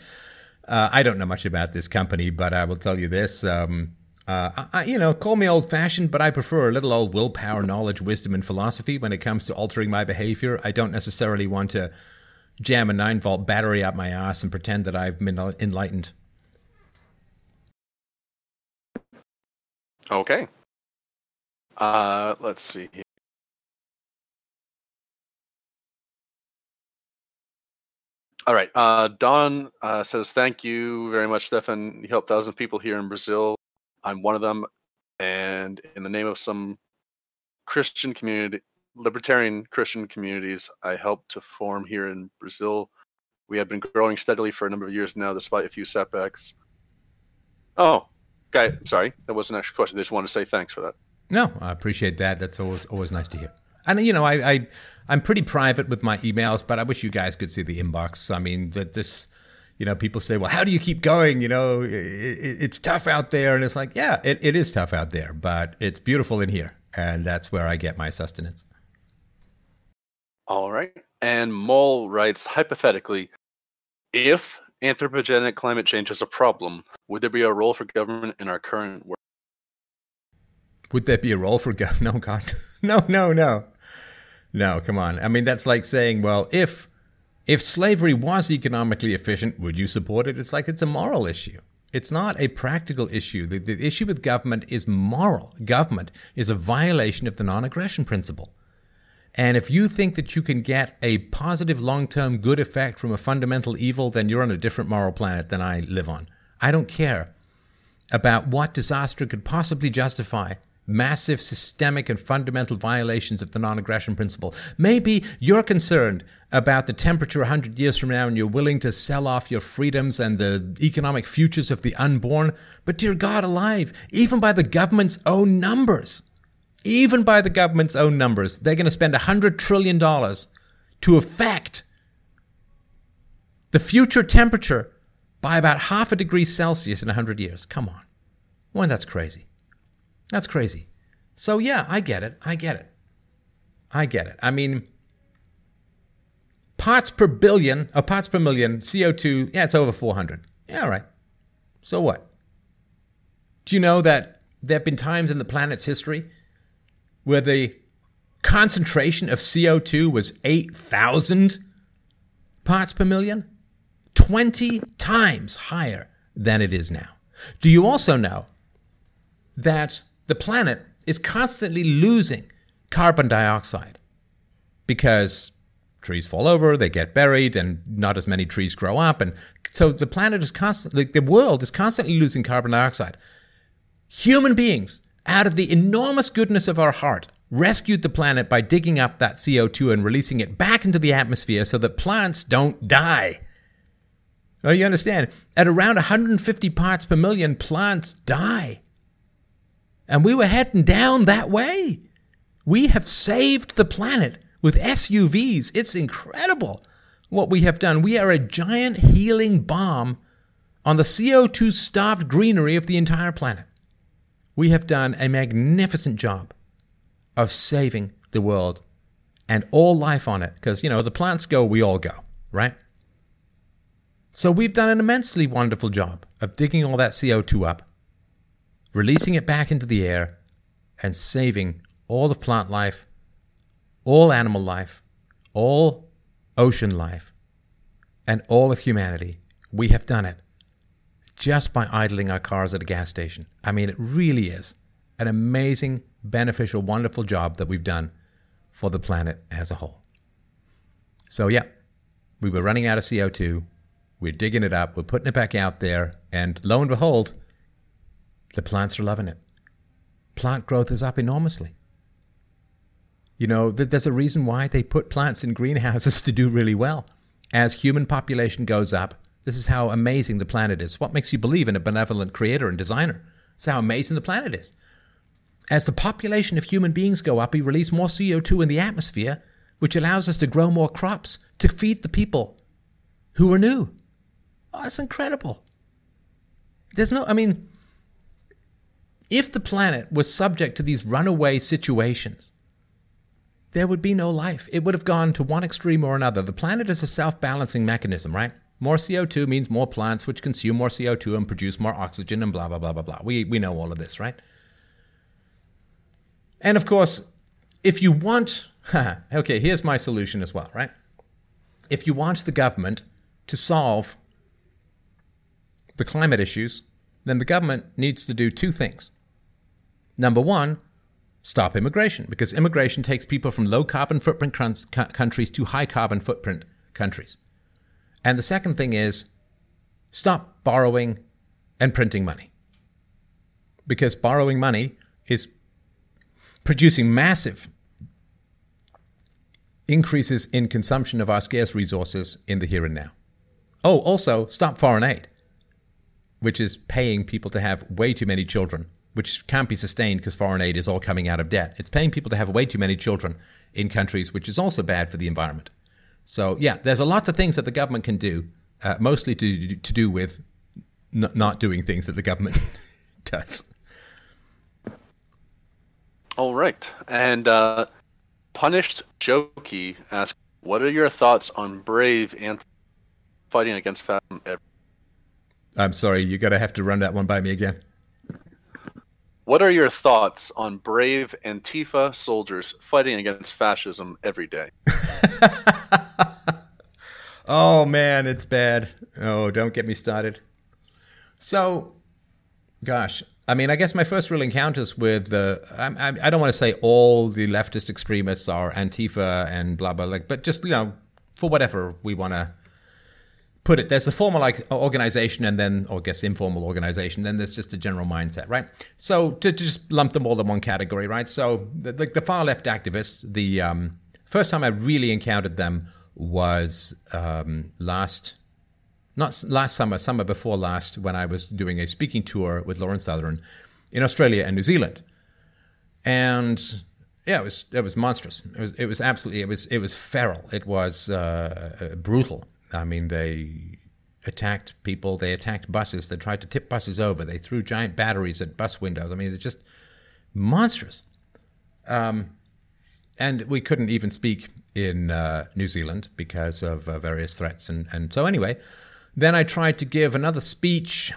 Uh, I don't know much about this company, but I will tell you this. Um, uh, I, you know, call me old fashioned, but I prefer a little old willpower, knowledge, wisdom, and philosophy when it comes to altering my behavior. I don't necessarily want to jam a nine volt battery up my ass and pretend that I've been enlightened. Okay. Uh, let's see here. All right. Uh, Don uh, says, "Thank you very much, Stefan. You helped thousands of people here in Brazil. I'm one of them, and in the name of some Christian community, libertarian Christian communities, I helped to form here in Brazil. We have been growing steadily for a number of years now, despite a few setbacks. Oh, guy, sorry, that wasn't actually a question. I just wanted to say thanks for that. No, I appreciate that. That's always always nice to hear. And you know, I, I I'm pretty private with my emails, but I wish you guys could see the inbox. I mean, that this, you know, people say, well, how do you keep going? You know, it, it, it's tough out there, and it's like, yeah, it, it is tough out there, but it's beautiful in here, and that's where I get my sustenance. All right. And Mole writes hypothetically, if anthropogenic climate change is a problem, would there be a role for government in our current work? Would there be a role for government? [LAUGHS] No, God, no, no, no, no. Come on. I mean, that's like saying, well, if if slavery was economically efficient, would you support it? It's like it's a moral issue. It's not a practical issue. The, the issue with government is moral. Government is a violation of the non-aggression principle. And if you think that you can get a positive long term good effect from a fundamental evil, then you're on a different moral planet than I live on. I don't care about what disaster could possibly justify massive systemic and fundamental violations of the non aggression principle. Maybe you're concerned about the temperature 100 years from now and you're willing to sell off your freedoms and the economic futures of the unborn. But, dear God alive, even by the government's own numbers, even by the government's own numbers, they're going to spend $100 trillion to affect the future temperature by about half a degree Celsius in 100 years. Come on. Well, that's crazy. That's crazy. So, yeah, I get it. I get it. I get it. I mean, parts per billion, or parts per million, CO2, yeah, it's over 400. Yeah, all right. So what? Do you know that there have been times in the planet's history where the concentration of CO2 was 8,000 parts per million? 20 times higher than it is now. Do you also know that the planet is constantly losing carbon dioxide because trees fall over, they get buried, and not as many trees grow up. And so the planet is constantly, the world is constantly losing carbon dioxide. Human beings, out of the enormous goodness of our heart, rescued the planet by digging up that CO2 and releasing it back into the atmosphere so that plants don't die. Now, you understand? At around 150 parts per million, plants die. And we were heading down that way. We have saved the planet with SUVs. It's incredible what we have done. We are a giant healing bomb on the CO2 starved greenery of the entire planet. We have done a magnificent job of saving the world and all life on it. Because, you know, the plants go, we all go, right? So we've done an immensely wonderful job of digging all that CO2 up, releasing it back into the air, and saving all of plant life all animal life, all ocean life, and all of humanity. We have done it just by idling our cars at a gas station. I mean, it really is an amazing, beneficial, wonderful job that we've done for the planet as a whole. So, yeah, we were running out of CO2. We're digging it up. We're putting it back out there. And lo and behold, the plants are loving it. Plant growth is up enormously. You know, there's a reason why they put plants in greenhouses [LAUGHS] to do really well. As human population goes up, this is how amazing the planet is. What makes you believe in a benevolent creator and designer? It's how amazing the planet is. As the population of human beings go up, we release more CO2 in the atmosphere, which allows us to grow more crops to feed the people who are new. Oh, that's incredible. There's no, I mean, if the planet was subject to these runaway situations, there would be no life. It would have gone to one extreme or another. The planet is a self balancing mechanism, right? More CO2 means more plants, which consume more CO2 and produce more oxygen, and blah, blah, blah, blah, blah. We, we know all of this, right? And of course, if you want, [LAUGHS] okay, here's my solution as well, right? If you want the government to solve the climate issues, then the government needs to do two things. Number one, stop immigration because immigration takes people from low carbon footprint countries to high carbon footprint countries. And the second thing is stop borrowing and printing money. Because borrowing money is producing massive increases in consumption of our scarce resources in the here and now. Oh, also, stop foreign aid, which is paying people to have way too many children which can't be sustained because foreign aid is all coming out of debt. It's paying people to have way too many children in countries, which is also bad for the environment. So, yeah, there's a lot of things that the government can do, uh, mostly to, to do with n- not doing things that the government [LAUGHS] does. All right. And uh, Punished Jokey asks, What are your thoughts on Brave and fighting against fascism? I'm sorry, you're to have to run that one by me again. What are your thoughts on brave Antifa soldiers fighting against fascism every day? [LAUGHS] oh man, it's bad. Oh, don't get me started. So, gosh, I mean, I guess my first real encounters with the, I, I, I don't want to say all the leftist extremists are Antifa and blah, blah, like, but just, you know, for whatever we want to put it, there's a formal like organization and then, or I guess informal organization, then there's just a general mindset, right? So to, to just lump them all in one category, right? So the, the, the far left activists, the um, first time I really encountered them was um, last, not last summer, summer before last, when I was doing a speaking tour with Lauren Southern in Australia and New Zealand, and yeah, it was it was monstrous. It was it was absolutely it was it was feral. It was uh, brutal I mean, they attacked people, they attacked buses, they tried to tip buses over, they threw giant batteries at bus windows. I mean, it's just monstrous. Um, and we couldn't even speak in uh, New Zealand because of uh, various threats. And, and so, anyway, then I tried to give another speech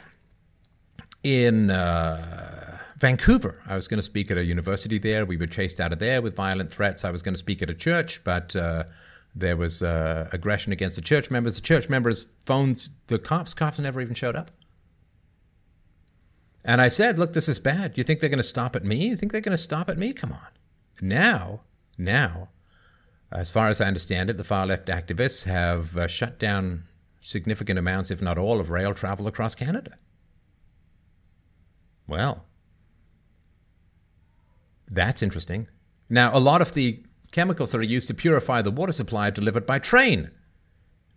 in uh, Vancouver. I was going to speak at a university there. We were chased out of there with violent threats. I was going to speak at a church, but uh, there was uh, aggression against the church members. The church members phoned the cops. Cops never even showed up. And I said, look, this is bad. You think they're going to stop at me? You think they're going to stop at me? Come on. Now, now, as far as I understand it, the far left activists have uh, shut down significant amounts, if not all, of rail travel across Canada. Well, that's interesting. Now, a lot of the chemicals that are used to purify the water supply are delivered by train,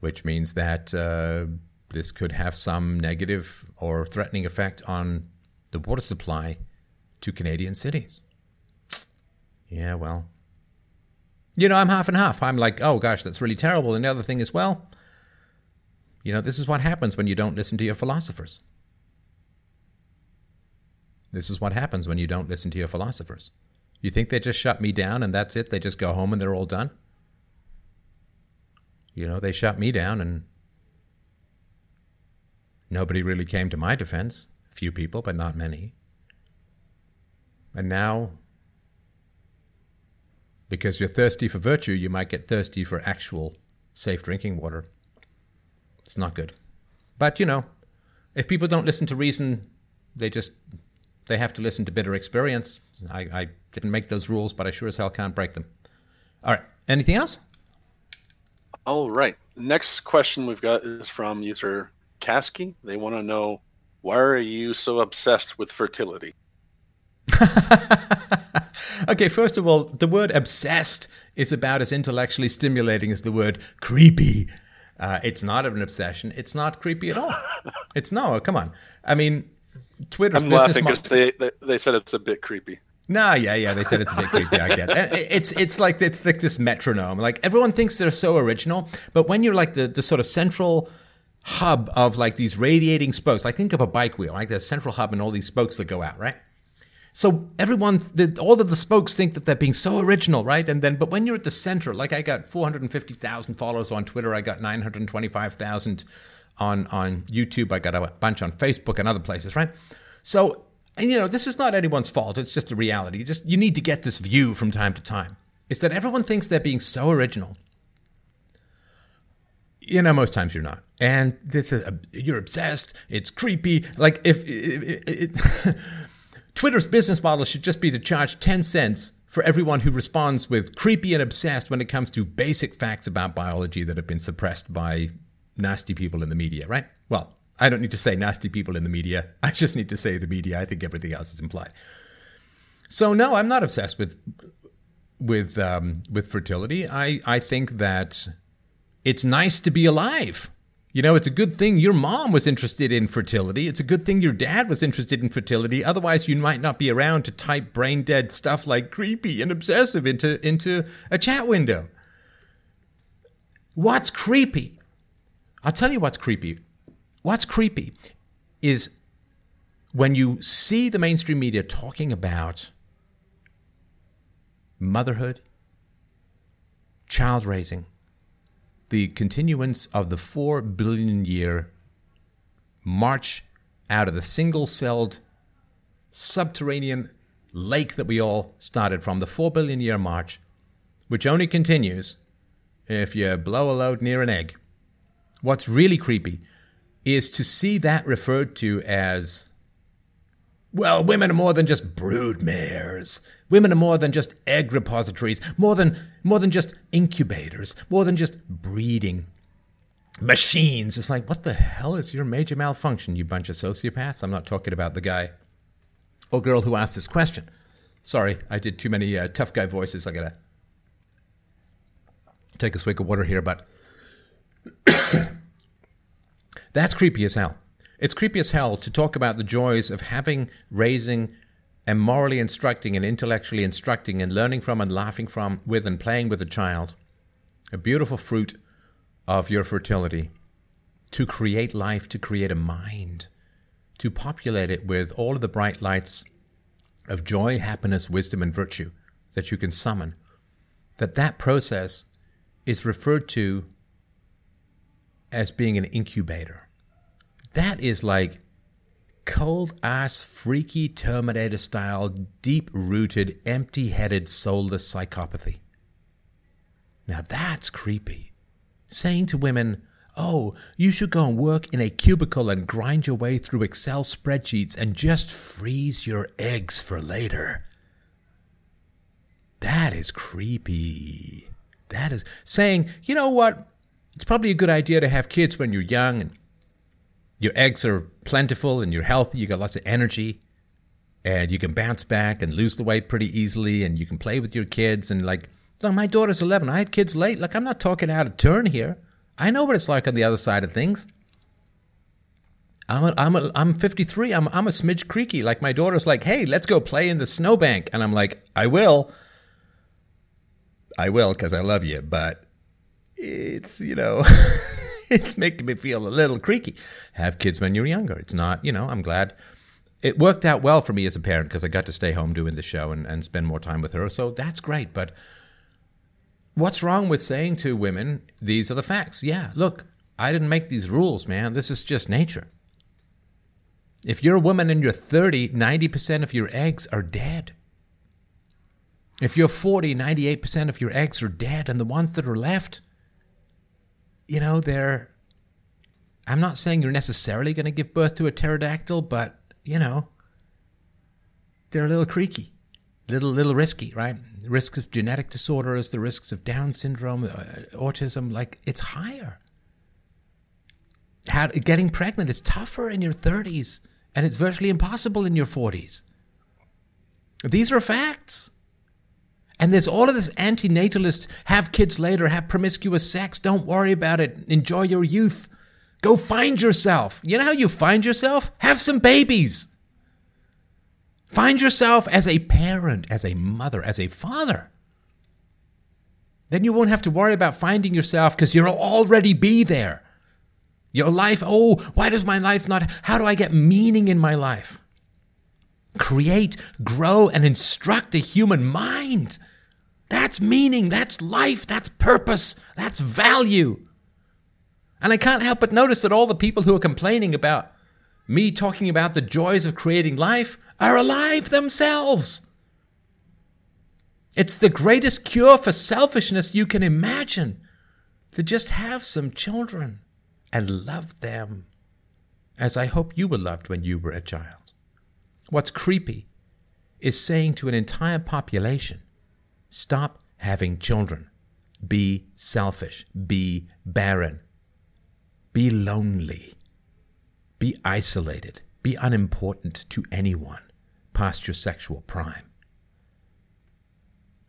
which means that uh, this could have some negative or threatening effect on the water supply to Canadian cities. Yeah, well, you know, I'm half and half. I'm like, oh gosh, that's really terrible. And the other thing is, well, you know, this is what happens when you don't listen to your philosophers. This is what happens when you don't listen to your philosophers. You think they just shut me down and that's it? They just go home and they're all done? You know, they shut me down and nobody really came to my defense. A few people, but not many. And now, because you're thirsty for virtue, you might get thirsty for actual safe drinking water. It's not good. But, you know, if people don't listen to reason, they just they have to listen to bitter experience. I, I didn't make those rules, but I sure as hell can't break them. All right. Anything else? All right. Next question we've got is from user Kasky. They want to know why are you so obsessed with fertility? [LAUGHS] okay, first of all, the word obsessed is about as intellectually stimulating as the word creepy. Uh, it's not an obsession. It's not creepy at all. [LAUGHS] It's no, come on. I mean, Twitter's I'm laughing because they, they they said it's a bit creepy. Nah, yeah, yeah. They said it's a bit creepy. I get it. [LAUGHS] It's it's like it's like this metronome. Like everyone thinks they're so original, but when you're like the the sort of central hub of like these radiating spokes, like think of a bike wheel, like the central hub and all these spokes that go out, right? So everyone, the, all of the spokes think that they're being so original, right? And then, but when you're at the center, like I got 450,000 followers on Twitter, I got 925,000 on on YouTube, I got a bunch on Facebook and other places, right? So, and you know, this is not anyone's fault. It's just a reality. You just you need to get this view from time to time. Is that everyone thinks they're being so original. You know, most times you're not, and this is you're obsessed. It's creepy. Like if it [LAUGHS] Twitter's business model should just be to charge 10 cents for everyone who responds with creepy and obsessed when it comes to basic facts about biology that have been suppressed by nasty people in the media, right? Well, I don't need to say nasty people in the media. [LAUGHS] I just need to say the media. I think everything else is implied. So no, I'm not obsessed with with um, with fertility. I I think that it's nice to be alive. You know, it's a good thing your mom was interested in fertility. It's a good thing your dad was interested in fertility. Otherwise, you might not be around to type brain dead stuff like creepy and obsessive into, into a chat window. What's creepy? I'll tell you what's creepy. What's creepy is when you see the mainstream media talking about motherhood, child raising, the continuance of the 4 billion year march out of the single celled subterranean lake that we all started from, the 4 billion year march, which only continues if you blow a load near an egg. What's really creepy is to see that referred to as well, women are more than just brood mares. Women are more than just egg repositories, more than more than just incubators, more than just breeding machines. It's like, what the hell is your major malfunction, you bunch of sociopaths? I'm not talking about the guy or girl who asked this question. Sorry, I did too many uh, tough guy voices. I gotta take a swig of water here, but [COUGHS] that's creepy as hell. It's creepy as hell to talk about the joys of having, raising, and morally instructing and intellectually instructing and learning from and laughing from, with, and playing with a child. A beautiful fruit of your fertility. To create life, to create a mind, to populate it with all of the bright lights of joy, happiness, wisdom, and virtue that you can summon. That that process is referred to as being an incubator. That is like cold ass, freaky Terminator style, deep rooted, empty headed, soulless psychopathy. Now that's creepy. Saying to women, Oh, you should go and work in a cubicle and grind your way through Excel spreadsheets and just freeze your eggs for later. That is creepy. That is saying, you know what? It's probably a good idea to have kids when you're young and your eggs are plentiful and you're healthy, you got lots of energy, and you can bounce back and lose the weight pretty easily, and you can play with your kids. And like, look, my daughter's 11. I had kids late. Like, I'm not talking out of turn here. I know what it's like on the other side of things. I'm a, I'm a, I'm 53. I'm I'm a smidge creaky. Like my daughter's like, "Hey, let's go play in the snowbank," and I'm like, "I will, I will, because I love you." But it's you know, [LAUGHS] [LAUGHS] it's making me feel a little creaky. Have kids when you're younger. It's not you know. I'm glad it worked out well for me as a parent because I got to stay home doing the show and, and spend more time with her. So that's great. But what's wrong with saying to women, these are the facts? Yeah, look, I didn't make these rules, man. This is just nature. If you're a woman and you're 30, 90% of your eggs are dead. If you're 40, 98% of your eggs are dead, and the ones that are left, you know, they're. I'm not saying you're necessarily going to give birth to a pterodactyl, but, you know, they're a little creaky, little, little risky, right? The risks of genetic disorders, the risks of Down syndrome, uh, autism, like, it's higher. How, getting pregnant is tougher in your 30s and it's virtually impossible in your 40s. These are facts. And there's all of this antinatalist have kids later, have promiscuous sex, don't worry about it, enjoy your youth. Go find yourself. You know how you find yourself? Have some babies. Find yourself as a parent, as a mother, as a father. Then you won't have to worry about finding yourself because you'll already be there. Your life, oh, why does my life not? How do I get meaning in my life? Create, grow, and instruct a human mind. That's meaning, that's life, that's purpose, that's value. And I can't help but notice that all the people who are complaining about me talking about the joys of creating life are alive themselves. It's the greatest cure for selfishness you can imagine to just have some children and love them as I hope you were loved when you were a child. What's creepy is saying to an entire population, stop having children, be selfish, be barren, be lonely, be isolated, be unimportant to anyone past your sexual prime.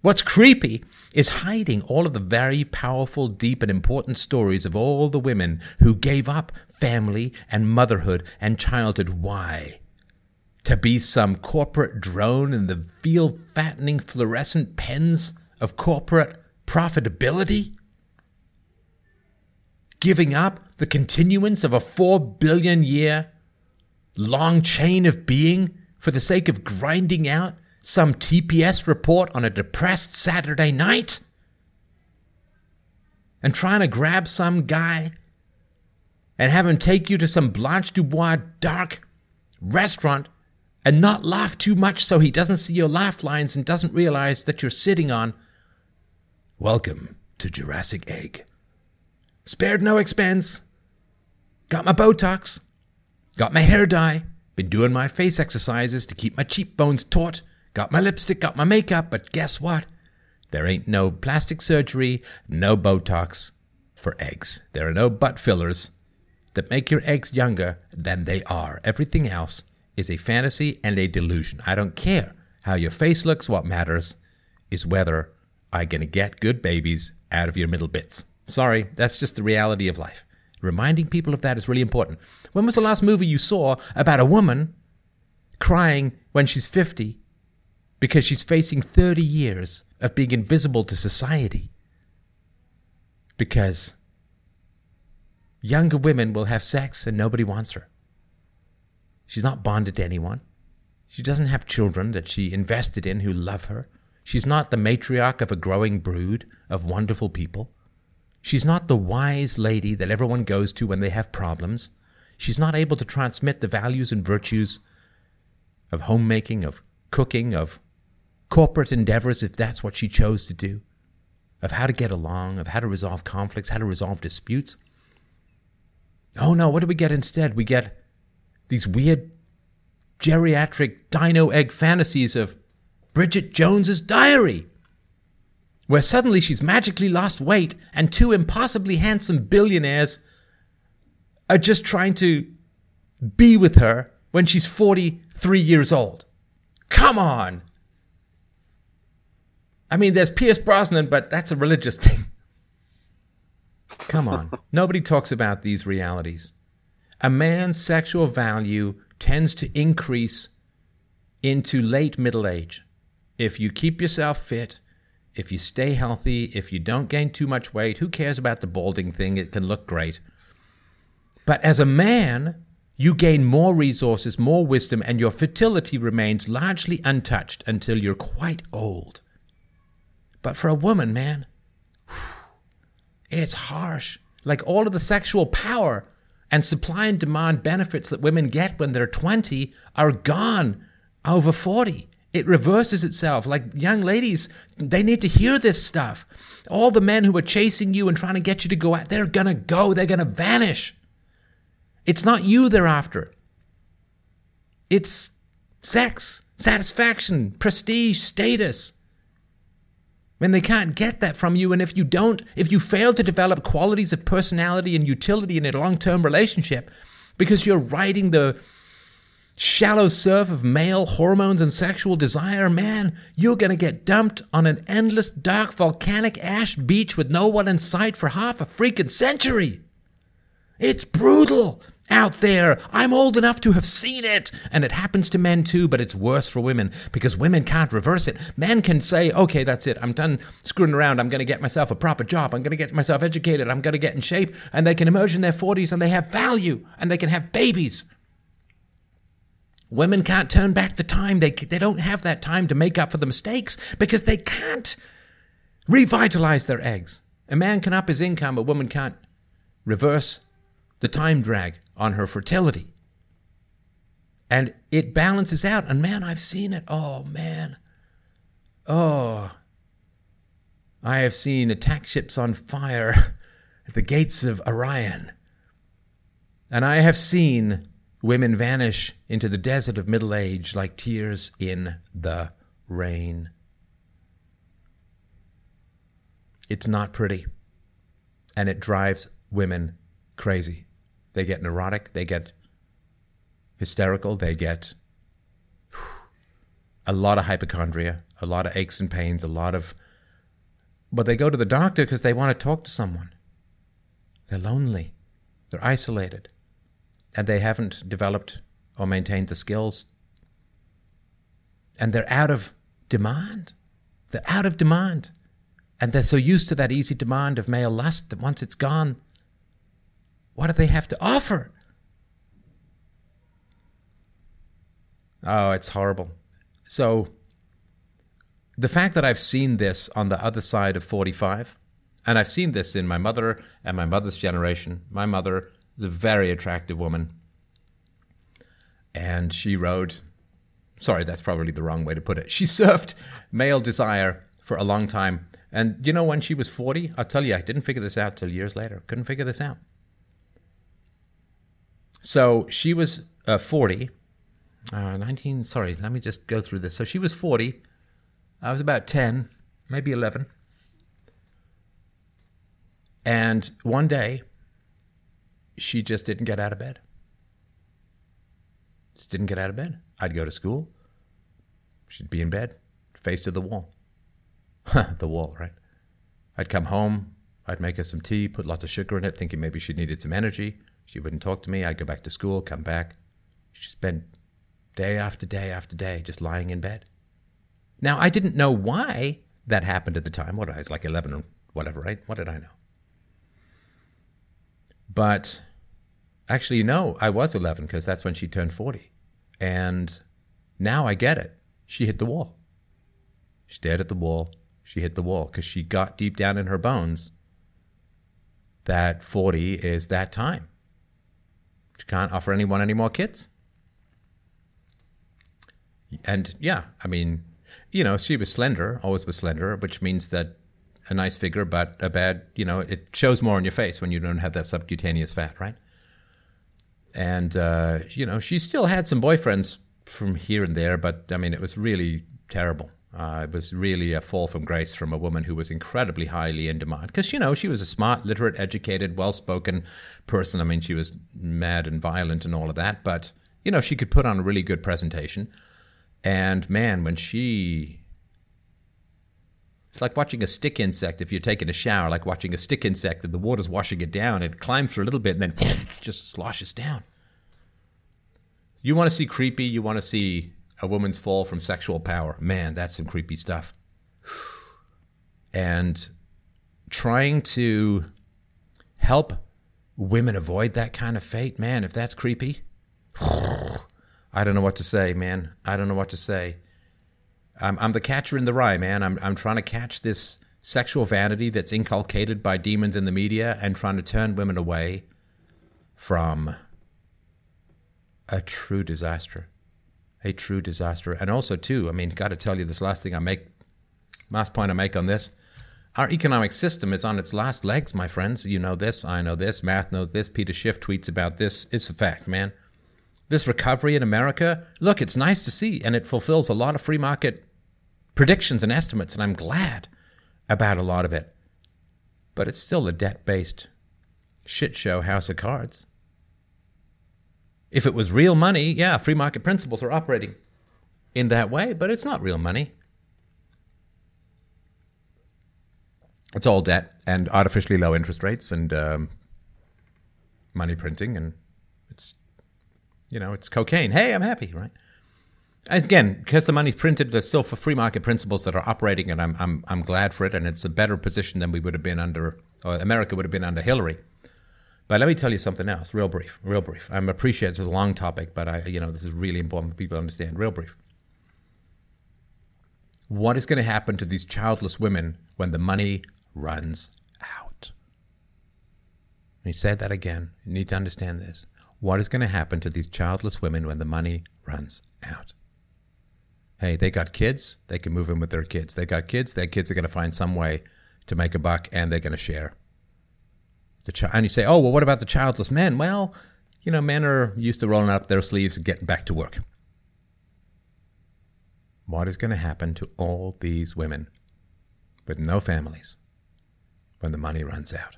What's creepy is hiding all of the very powerful, deep, and important stories of all the women who gave up family and motherhood and childhood. Why? To be some corporate drone in the field fattening fluorescent pens of corporate profitability? Giving up the continuance of a four billion year long chain of being for the sake of grinding out some TPS report on a depressed Saturday night and trying to grab some guy and have him take you to some Blanche Dubois dark restaurant and not laugh too much so he doesn't see your laugh lines and doesn't realize that you're sitting on Welcome to Jurassic Egg. Spared no expense. Got my Botox. Got my hair dye. Been doing my face exercises to keep my cheekbones taut Got my lipstick, got my makeup, but guess what? There ain't no plastic surgery, no Botox for eggs. There are no butt fillers that make your eggs younger than they are. Everything else is a fantasy and a delusion. I don't care how your face looks. What matters is whether I'm gonna get good babies out of your middle bits. Sorry, that's just the reality of life. Reminding people of that is really important. When was the last movie you saw about a woman crying when she's 50 because she's facing 30 years of being invisible to society. Because younger women will have sex and nobody wants her. She's not bonded to anyone. She doesn't have children that she invested in who love her. She's not the matriarch of a growing brood of wonderful people. She's not the wise lady that everyone goes to when they have problems. She's not able to transmit the values and virtues of homemaking, of cooking, of corporate endeavors, if that's what she chose to do, of how to get along, of how to resolve conflicts, how to resolve disputes. Oh no, what do we get instead? We get these weird geriatric dino egg fantasies of Bridget Jones's diary, where suddenly she's magically lost weight and two impossibly handsome billionaires are just trying to be with her when she's 43 years old. Come on. I mean, there's Pierce Brosnan, but that's a religious thing. Come on. [LAUGHS] Nobody talks about these realities. A man's sexual value tends to increase into late middle age. If you keep yourself fit, if you stay healthy, if you don't gain too much weight, who cares about the balding thing? It can look great. But as a man, you gain more resources, more wisdom, and your fertility remains largely untouched until you're quite old. But for a woman, man, it's harsh. Like all of the sexual power and supply and demand benefits that women get when they're 20 are gone over 40. It reverses itself. Like young ladies, they need to hear this stuff. All the men who are chasing you and trying to get you to go out, they're going to go, they're going to vanish. It's not you they're after. It's sex, satisfaction, prestige, status when they can't get that from you. And if you don't, if you fail to develop qualities of personality and utility in a long term relationship because you're riding the shallow surf of male hormones and sexual desire, man, you're going to get dumped on an endless, dark, volcanic ash beach with no one in sight for half a freaking century. It's brutal out there. I'm old enough to have seen it. And it happens to men too, but it's worse for women because women can't reverse it. Men can say, okay, that's it. I'm done screwing around. I'm going to get myself a proper job. I'm going to get myself educated. I'm going to get in shape. And they can emerge in their 40s and they have value and they can have babies. Women can't turn back the time. They, they don't have that time to make up for the mistakes because they can't revitalize their eggs. A man can up his income, a woman can't reverse the time drag on her fertility. And it balances out. And man, I've seen it. Oh, man. Oh. I have seen attack ships on fire [LAUGHS] at the gates of Orion. And I have seen women vanish into the desert of middle age like tears in the rain. It's not pretty. And it drives women crazy. They get neurotic, they get hysterical, they get a lot of hypochondria, a lot of aches and pains, a lot of. But they go to the doctor because they want to talk to someone. They're lonely, they're isolated, and they haven't developed or maintained the skills. And they're out of demand. They're out of demand. And they're so used to that easy demand of male lust that once it's gone, what do they have to offer? Oh, it's horrible. So, the fact that I've seen this on the other side of 45, and I've seen this in my mother and my mother's generation. My mother is a very attractive woman. And she rode, sorry, that's probably the wrong way to put it. She [LAUGHS] surfed male desire for a long time. And you know, when she was 40, I'll tell you, I didn't figure this out till years later. Couldn't figure this out. So she was uh, 40. Uh, 19, sorry, let me just go through this. So she was 40. I was about 10, maybe 11. And one day, she just didn't get out of bed. Just didn't get out of bed. I'd go to school. She'd be in bed, face to the wall. [LAUGHS] the wall, right? I'd come home. I'd make her some tea, put lots of sugar in it, thinking maybe she needed some energy. She wouldn't talk to me. I'd go back to school, come back. She spent day after day after day just lying in bed. Now, I didn't know why that happened at the time. What I was like 11 or whatever, right? What did I know? But actually, know, I was 11 because that's when she turned 40. And now I get it. She hit the wall. She stared at the wall. She hit the wall because she got deep down in her bones that 40 is that time. She can't offer anyone any more kids. And yeah, I mean, you know, she was slender, always was slender, which means that a nice figure, but a bad, you know, it shows more on your face when you don't have that subcutaneous fat, right? and uh, you know she still had some boyfriends from here and there, but I mean it was really terrible. Uh, it was really a fall from grace from a woman who was incredibly highly in demand because you know she was a smart, literate, educated, well-spoken person. I mean she was mad and violent and all of that, but you know she could put on a really good presentation. And man, when she it's like watching a stick insect if you're taking a shower, like watching a stick insect and the water's washing it down. It climbs for a little bit and then [LAUGHS] just sloshes down. You want to see creepy, you want to see a woman's fall from sexual power. Man, that's some creepy stuff. And trying to help women avoid that kind of fate, man, if that's creepy, [SIGHS] I don't know what to say, man. I don't know what to say. I'm, I'm the catcher in the rye, man. I'm, I'm trying to catch this sexual vanity that's inculcated by demons in the media and trying to turn women away from a true disaster. A true disaster. And also, too, I mean, got to tell you this last thing I make, last point I make on this. Our economic system is on its last legs, my friends. You know this. I know this. Math knows this. Peter Schiff tweets about this. It's a fact, man. This recovery in America, look, it's nice to see, and it fulfills a lot of free market predictions and estimates, and I'm glad about a lot of it. But it's still a debt based shit show house of cards. If it was real money, yeah, free market principles are operating in that way, but it's not real money. It's all debt and artificially low interest rates and um, money printing, and it's, you know, it's cocaine. Hey, I'm happy, right? again, because the money's printed, there's still for free market principles that are operating, and I'm I'm I'm glad for it, and it's a better position than we would have been under, or America would have been under Hillary. But let me tell you something else, real brief, real brief. I'm appreciate it's a long topic, but I, you know, this is really important for people to understand. Real brief. What is going to happen to these childless women when the money runs out? Let me say that again. You need to understand this. What is going to happen to these childless women when the money runs out? hey, they got kids, they can move in with their kids. They got kids, their kids are going to find some way to make a buck and they're going to share. The and you say, oh, well, what about the childless men? Well, you know, men are used to rolling up their sleeves and getting back to work. What is going to happen to all these women with no families when the money runs out?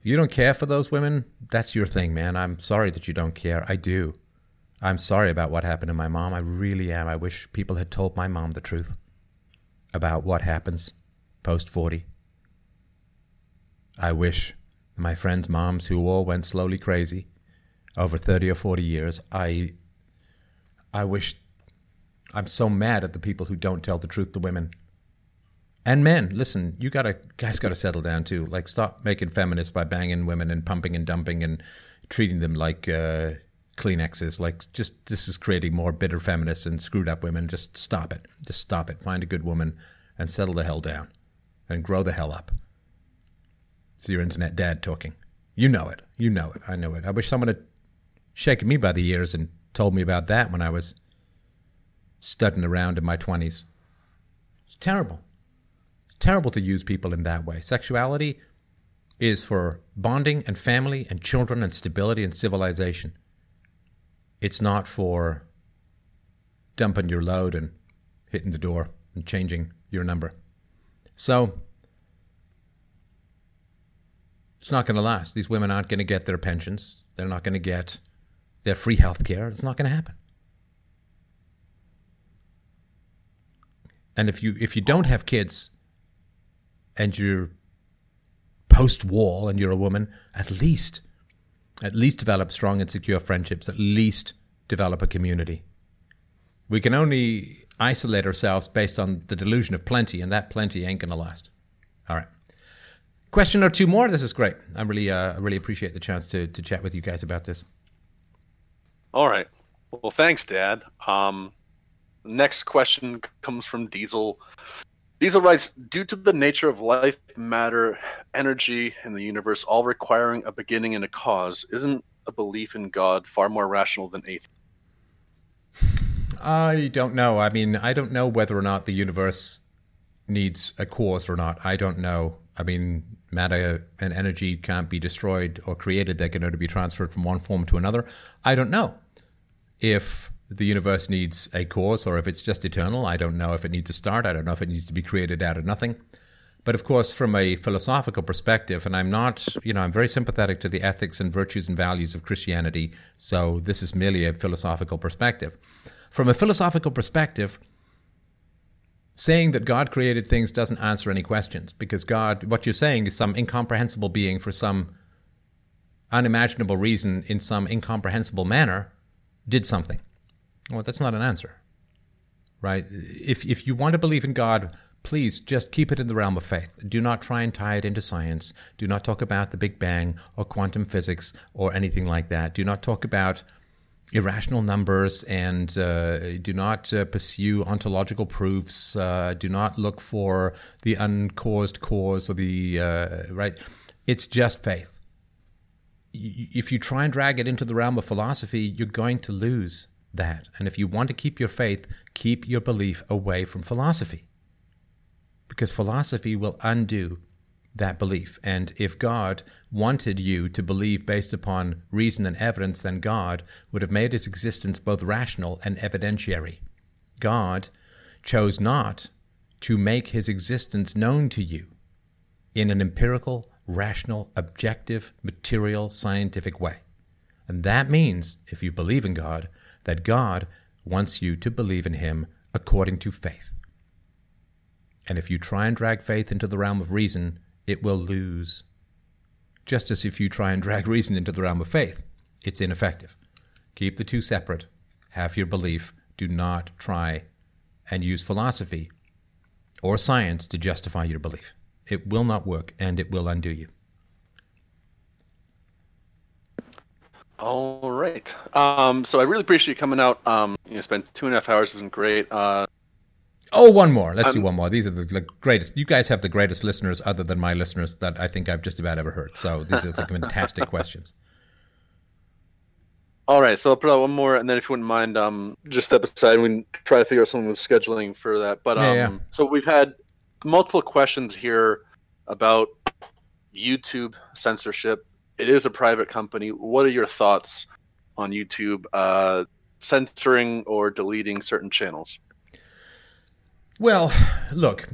If you don't care for those women, that's your thing, man. I'm sorry that you don't care. I do. I'm sorry about what happened to my mom. I really am. I wish people had told my mom the truth about what happens post 40. I wish my friends' moms who all went slowly crazy over 30 or 40 years, I I wish I'm so mad at the people who don't tell the truth to women. And men, listen, you gotta guys gotta settle down too. Like stop making feminists by banging women and pumping and dumping and treating them like uh, Kleenexes. Like, just this is creating more bitter feminists and screwed up women. Just stop it. Just stop it. Find a good woman and settle the hell down and grow the hell up. It's your internet dad talking. You know it. You know it. I know it. I wish someone had shaken me by the ears and told me about that when I was studying around in my 20s. It's terrible. It's terrible to use people in that way. Sexuality is for bonding and family and children and stability and civilization. It's not for dumping your load and hitting the door and changing your number. So it's not going to last. These women aren't going to get their pensions. They're not going to get their free health care. It's not going to happen. And if you if you don't have kids and you're post war and you're a woman, at least at least develop strong and secure friendships, at least develop a community. We can only isolate ourselves based on the delusion of plenty, and that plenty ain't going to last. All right. Question or two more. This is great. I really, uh, really appreciate the chance to, to chat with you guys about this. All right. Well, thanks, Dad. Um, next question comes from Diesel. Diesel writes, due to the nature of life, matter, energy, and the universe all requiring a beginning and a cause, isn't a belief in God far more rational than atheism? I don't know. I mean, I don't know whether or not the universe needs a cause or not. I don't know. I mean, matter and energy can't be destroyed or created, they can only be transferred from one form to another. I don't know if the universe needs a cause or if it's just eternal. I don't know if it needs a start. I don't know if it needs to be created out of nothing. But of course, from a philosophical perspective, and I'm not, you know, I'm very sympathetic to the ethics and virtues and values of Christianity, so this is merely a philosophical perspective. From a philosophical perspective, saying that God created things doesn't answer any questions because God, what you're saying is some incomprehensible being for some unimaginable reason in some incomprehensible manner did something. Well, that's not an answer, right? If, if you want to believe in God, please just keep it in the realm of faith. Do not try and tie it into science. Do not talk about the Big Bang or quantum physics or anything like that. Do not talk about irrational numbers and uh, do not uh, pursue ontological proofs. Uh, do not look for the uncaused cause or the uh, right. It's just faith. If you try and drag it into the realm of philosophy, you're going to lose that. And if you want to keep your faith, keep your belief away from philosophy. Because philosophy will undo that belief. And if God wanted you to believe based upon reason and evidence, then God would have made his existence both rational and evidentiary. God chose not to make his existence known to you in an empirical, rational, objective, material, scientific way. And that means, if you believe in God, that God wants you to believe in him according to faith. And if you try and drag faith into the realm of reason, it will lose. Just as if you try and drag reason into the realm of faith, it's ineffective. Keep the two separate. Have your belief. Do not try and use philosophy or science to justify your belief. It will not work and it will undo you. All right. Um, so I really appreciate you coming out. Um, you know, spent two and a half hours. It's been great. Uh, Oh, one more. Let's um, do one more. These are the, the, greatest. You guys have the greatest listeners, other than my listeners, that I think I've just about ever heard. So these are [LAUGHS] fantastic questions. All right, so I'll put out one more, and then if you wouldn't mind, um, just step aside. We can try to figure out something with scheduling for that. But um, yeah, yeah. so we've had multiple questions here about YouTube censorship. It is a private company. What are your thoughts on YouTube uh, censoring or deleting certain channels? Well, look,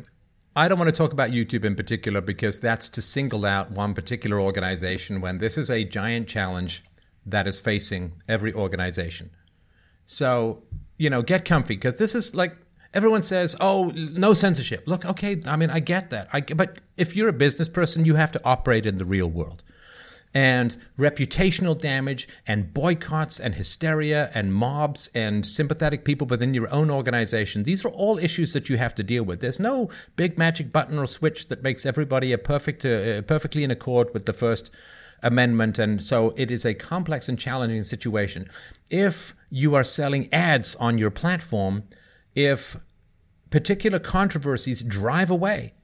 I don't want to talk about YouTube in particular because that's to single out one particular organization when this is a giant challenge that is facing every organization. So, you know, get comfy because this is like everyone says, "Oh, no censorship." Look, okay, I mean, I get that. I but if you're a business person, you have to operate in the real world and reputational damage and boycotts and hysteria and mobs and sympathetic people within your own organization. These are all issues that you have to deal with. There's no big magic button or switch that makes everybody a perfect, uh, perfectly in accord with the First Amendment. And so it is a complex and challenging situation. If you are selling ads on your platform, if particular controversies drive away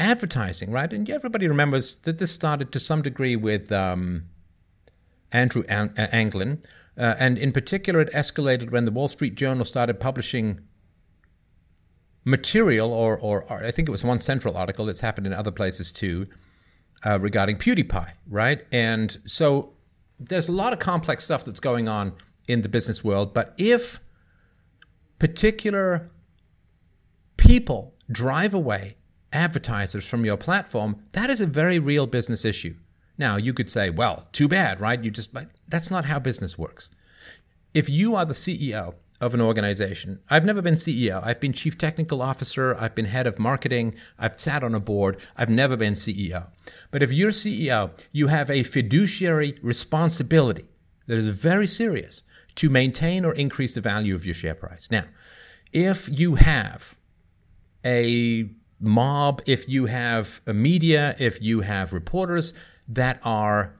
advertising, right? And everybody remembers that this started to some degree with um, Andrew An- Anglin. Uh, and in particular, it escalated when the Wall Street Journal started publishing material, or, or, or I think it was one central article that's happened in other places too, uh, regarding PewDiePie, right? And so there's a lot of complex stuff that's going on in the business world. But if particular people drive away advertisers from your platform, that is a very real business issue. Now, you could say, well, too bad, right? You just, but that's not how business works. If you are the CEO of an organization, I've never been CEO. I've been chief technical officer. I've been head of marketing. I've sat on a board. I've never been CEO. But if you're CEO, you have a fiduciary responsibility that is very serious to maintain or increase the value of your share price. Now, if you have a mob, if you have a media, if you have reporters that are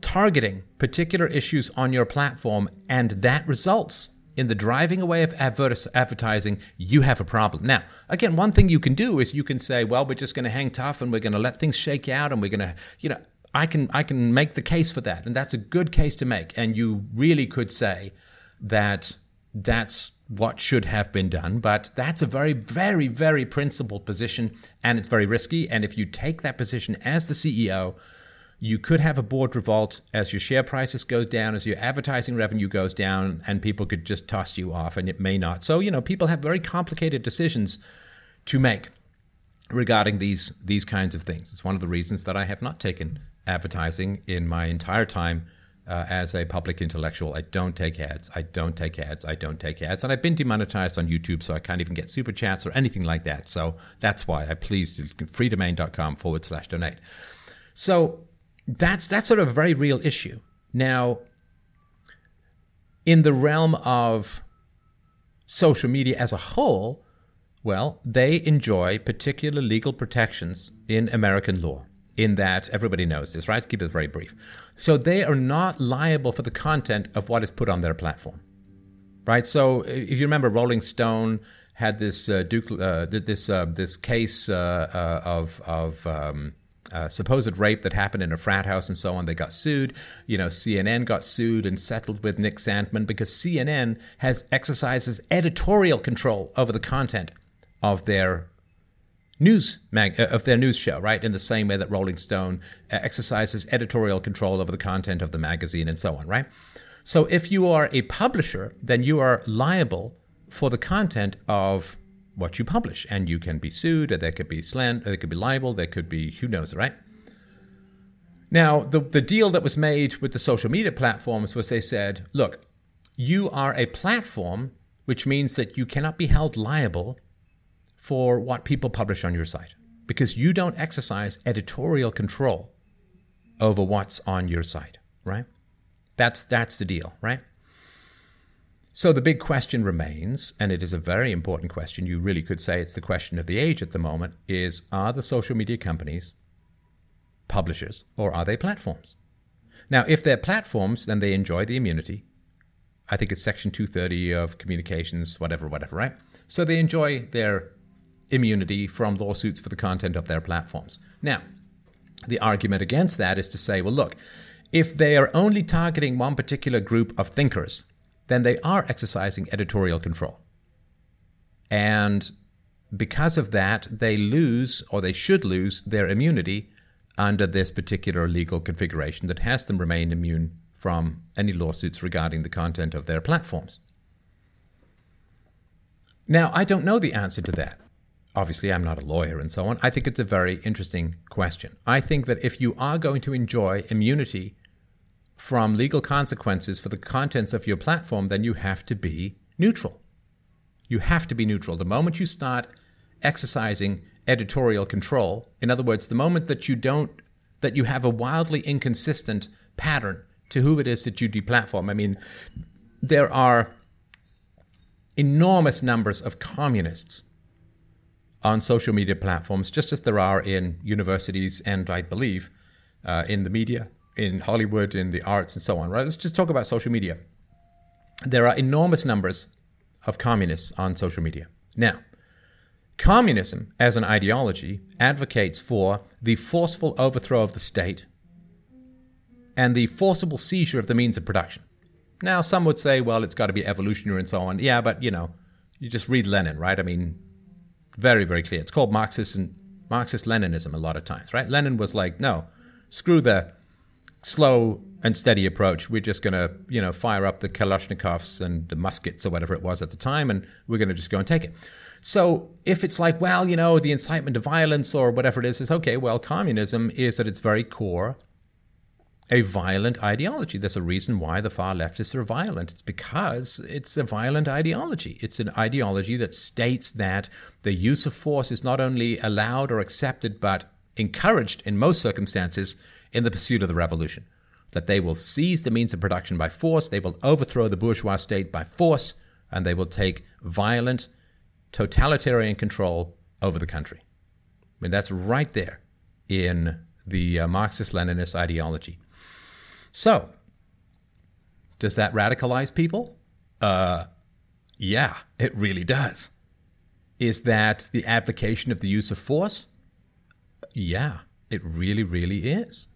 targeting particular issues on your platform and that results in the driving away of advertising, you have a problem. Now, again, one thing you can do is you can say, well, we're just going to hang tough and we're going to let things shake out and we're going to, you know, I can I can make the case for that and that's a good case to make and you really could say that that's what should have been done. But that's a very, very, very principled position, and it's very risky. And if you take that position as the CEO, you could have a board revolt as your share prices goes down, as your advertising revenue goes down, and people could just toss you off, and it may not. So you know, people have very complicated decisions to make regarding these these kinds of things. It's one of the reasons that I have not taken advertising in my entire time uh, as a public intellectual. I don't take ads. I don't take ads. I don't take ads. And I've been demonetized on YouTube, so I can't even get super chats or anything like that. So that's why I please do freedomain.com forward slash donate. So that's that's sort of a very real issue. Now, in the realm of social media as a whole, well, they enjoy particular legal protections in American law in that everybody knows this, right? Keep it very brief. So they are not liable for the content of what is put on their platform, right? So if you remember, Rolling Stone had this uh, Duke, uh, this uh, this case uh, uh, of of um, uh, supposed rape that happened in a frat house and so on. They got sued. You know, CNN got sued and settled with Nick Sandmann because CNN has exercises editorial control over the content of their news mag- uh, of their news show, right? In the same way that Rolling Stone uh, exercises editorial control over the content of the magazine and so on, right? So if you are a publisher, then you are liable for the content of what you publish, and you can be sued, or there could be slant, there could be liable, there could be who knows, right? Now, the the deal that was made with the social media platforms was they said, look, you are a platform, which means that you cannot be held liable for what people publish on your site because you don't exercise editorial control over what's on your site, right? That's that's the deal, right? So the big question remains, and it is a very important question. You really could say it's the question of the age at the moment is are the social media companies publishers or are they platforms? Now, if they're platforms, then they enjoy the immunity. I think it's section 230 of communications, whatever, whatever, right? So they enjoy their immunity from lawsuits for the content of their platforms. Now, the argument against that is to say, well, look, if they are only targeting one particular group of thinkers, then they are exercising editorial control. And because of that, they lose, or they should lose, their immunity under this particular legal configuration that has them remain immune from any lawsuits regarding the content of their platforms. Now, I don't know the answer to that obviously I'm not a lawyer and so on. I think it's a very interesting question. I think that if you are going to enjoy immunity from legal consequences for the contents of your platform, then you have to be neutral. You have to be neutral. The moment you start exercising editorial control, in other words, the moment that you don't, that you have a wildly inconsistent pattern to who it is that you deplatform. I mean, there are enormous numbers of communists on social media platforms, just as there are in universities and I believe uh, in the media, in Hollywood, in the arts, and so on. Right? Let's just talk about social media. There are enormous numbers of communists on social media. Now, communism as an ideology advocates for the forceful overthrow of the state and the forcible seizure of the means of production. Now, some would say, well, it's got to be evolutionary and so on. Yeah, but you know, you just read Lenin, right? I mean, very, very clear. It's called Marxist and Marxist Leninism a lot of times, right? Lenin was like, no, screw the slow and steady approach. We're just going to, you know, fire up the Kalashnikovs and the muskets or whatever it was at the time, and we're going to just go and take it. So if it's like, well, you know, the incitement to violence or whatever it is, is okay. Well, communism is at its very core a violent ideology. There's a reason why the far leftists are violent. It's because it's a violent ideology. It's an ideology that states that the use of force is not only allowed or accepted, but encouraged in most circumstances in the pursuit of the revolution. That they will seize the means of production by force, they will overthrow the bourgeois state by force, and they will take violent, totalitarian control over the country. I mean, that's right there in the uh, Marxist Leninist ideology. So, does that radicalize people? Uh, yeah, it really does. Is that the advocation of the use of force? Yeah, it really, really is.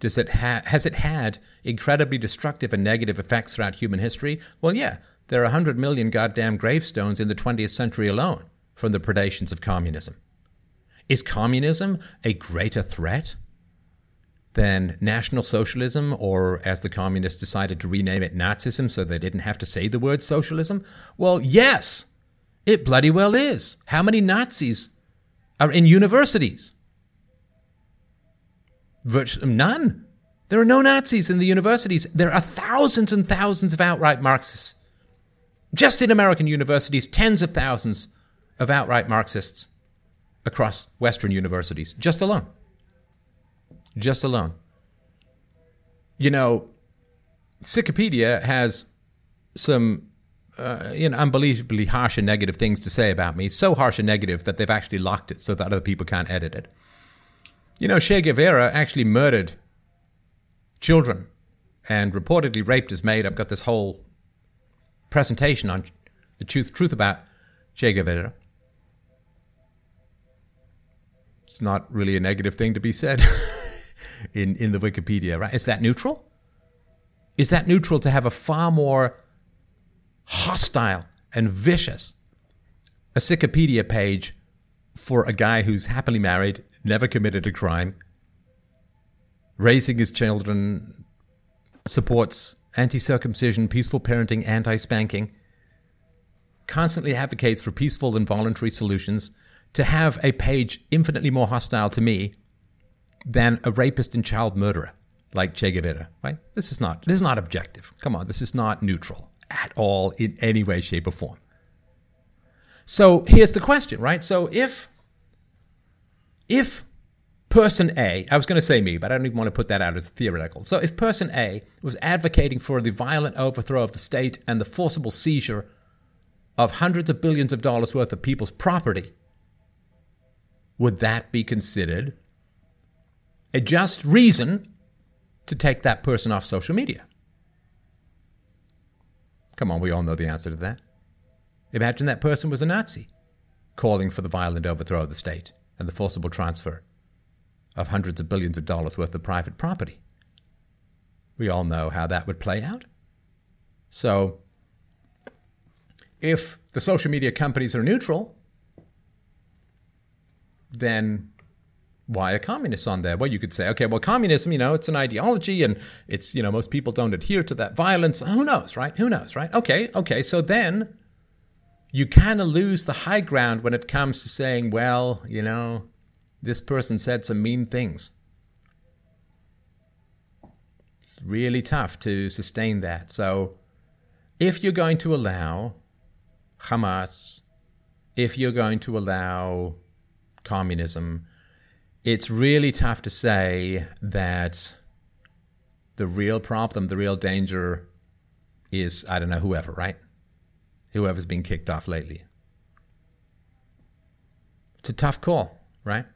Does it ha- has it had incredibly destructive and negative effects throughout human history? Well, yeah, There are 100 million goddamn gravestones in the 20th century alone from the predations of communism. Is communism a greater threat than National Socialism, or as the communists decided to rename it, Nazism, so they didn't have to say the word socialism? Well, yes, it bloody well is. How many Nazis are in universities? Virtually none. There are no Nazis in the universities. There are thousands and thousands of outright Marxists. Just in American universities, tens of thousands of outright Marxists across Western universities, just alone just alone. You know, Wikipedia has some uh, you know, unbelievably harsh and negative things to say about me. So harsh and negative that they've actually locked it so that other people can't edit it. You know, Che Guevara actually murdered children and reportedly raped his maid. I've got this whole presentation on the truth, truth about Che Guevara. It's not really a negative thing to be said. [LAUGHS] in, in the Wikipedia, right? Is that neutral? Is that neutral to have a far more hostile and vicious a Wikipedia page for a guy who's happily married, never committed a crime, raising his children, supports anti circumcision, peaceful parenting, anti spanking, constantly advocates for peaceful and voluntary solutions, to have a page infinitely more hostile to me than a rapist and child murderer like Che Guevara, right? This is not this is not objective. Come on, this is not neutral at all in any way, shape, or form. So here's the question, right? So if if person A, I was going to say me, but I don't even want to put that out as theoretical. So if person A was advocating for the violent overthrow of the state and the forcible seizure of hundreds of billions of dollars worth of people's property, would that be considered a just reason to take that person off social media. Come on, we all know the answer to that. Imagine that person was a Nazi, calling for the violent overthrow of the state and the forcible transfer of hundreds of billions of dollars worth of private property. We all know how that would play out. So, if the social media companies are neutral, then why are communists on there? Well, you could say, okay, well, communism, you know, it's an ideology and it's, you know, most people don't adhere to that violence. Who knows, right? Who knows, right? Okay, okay. So then you kind of lose the high ground when it comes to saying, well, you know, this person said some mean things. It's really tough to sustain that. So if you're going to allow Hamas, if you're going to allow communism, it's really tough to say that the real problem, the real danger is, I don't know, whoever, right? Whoever's been kicked off lately. It's a tough call, right?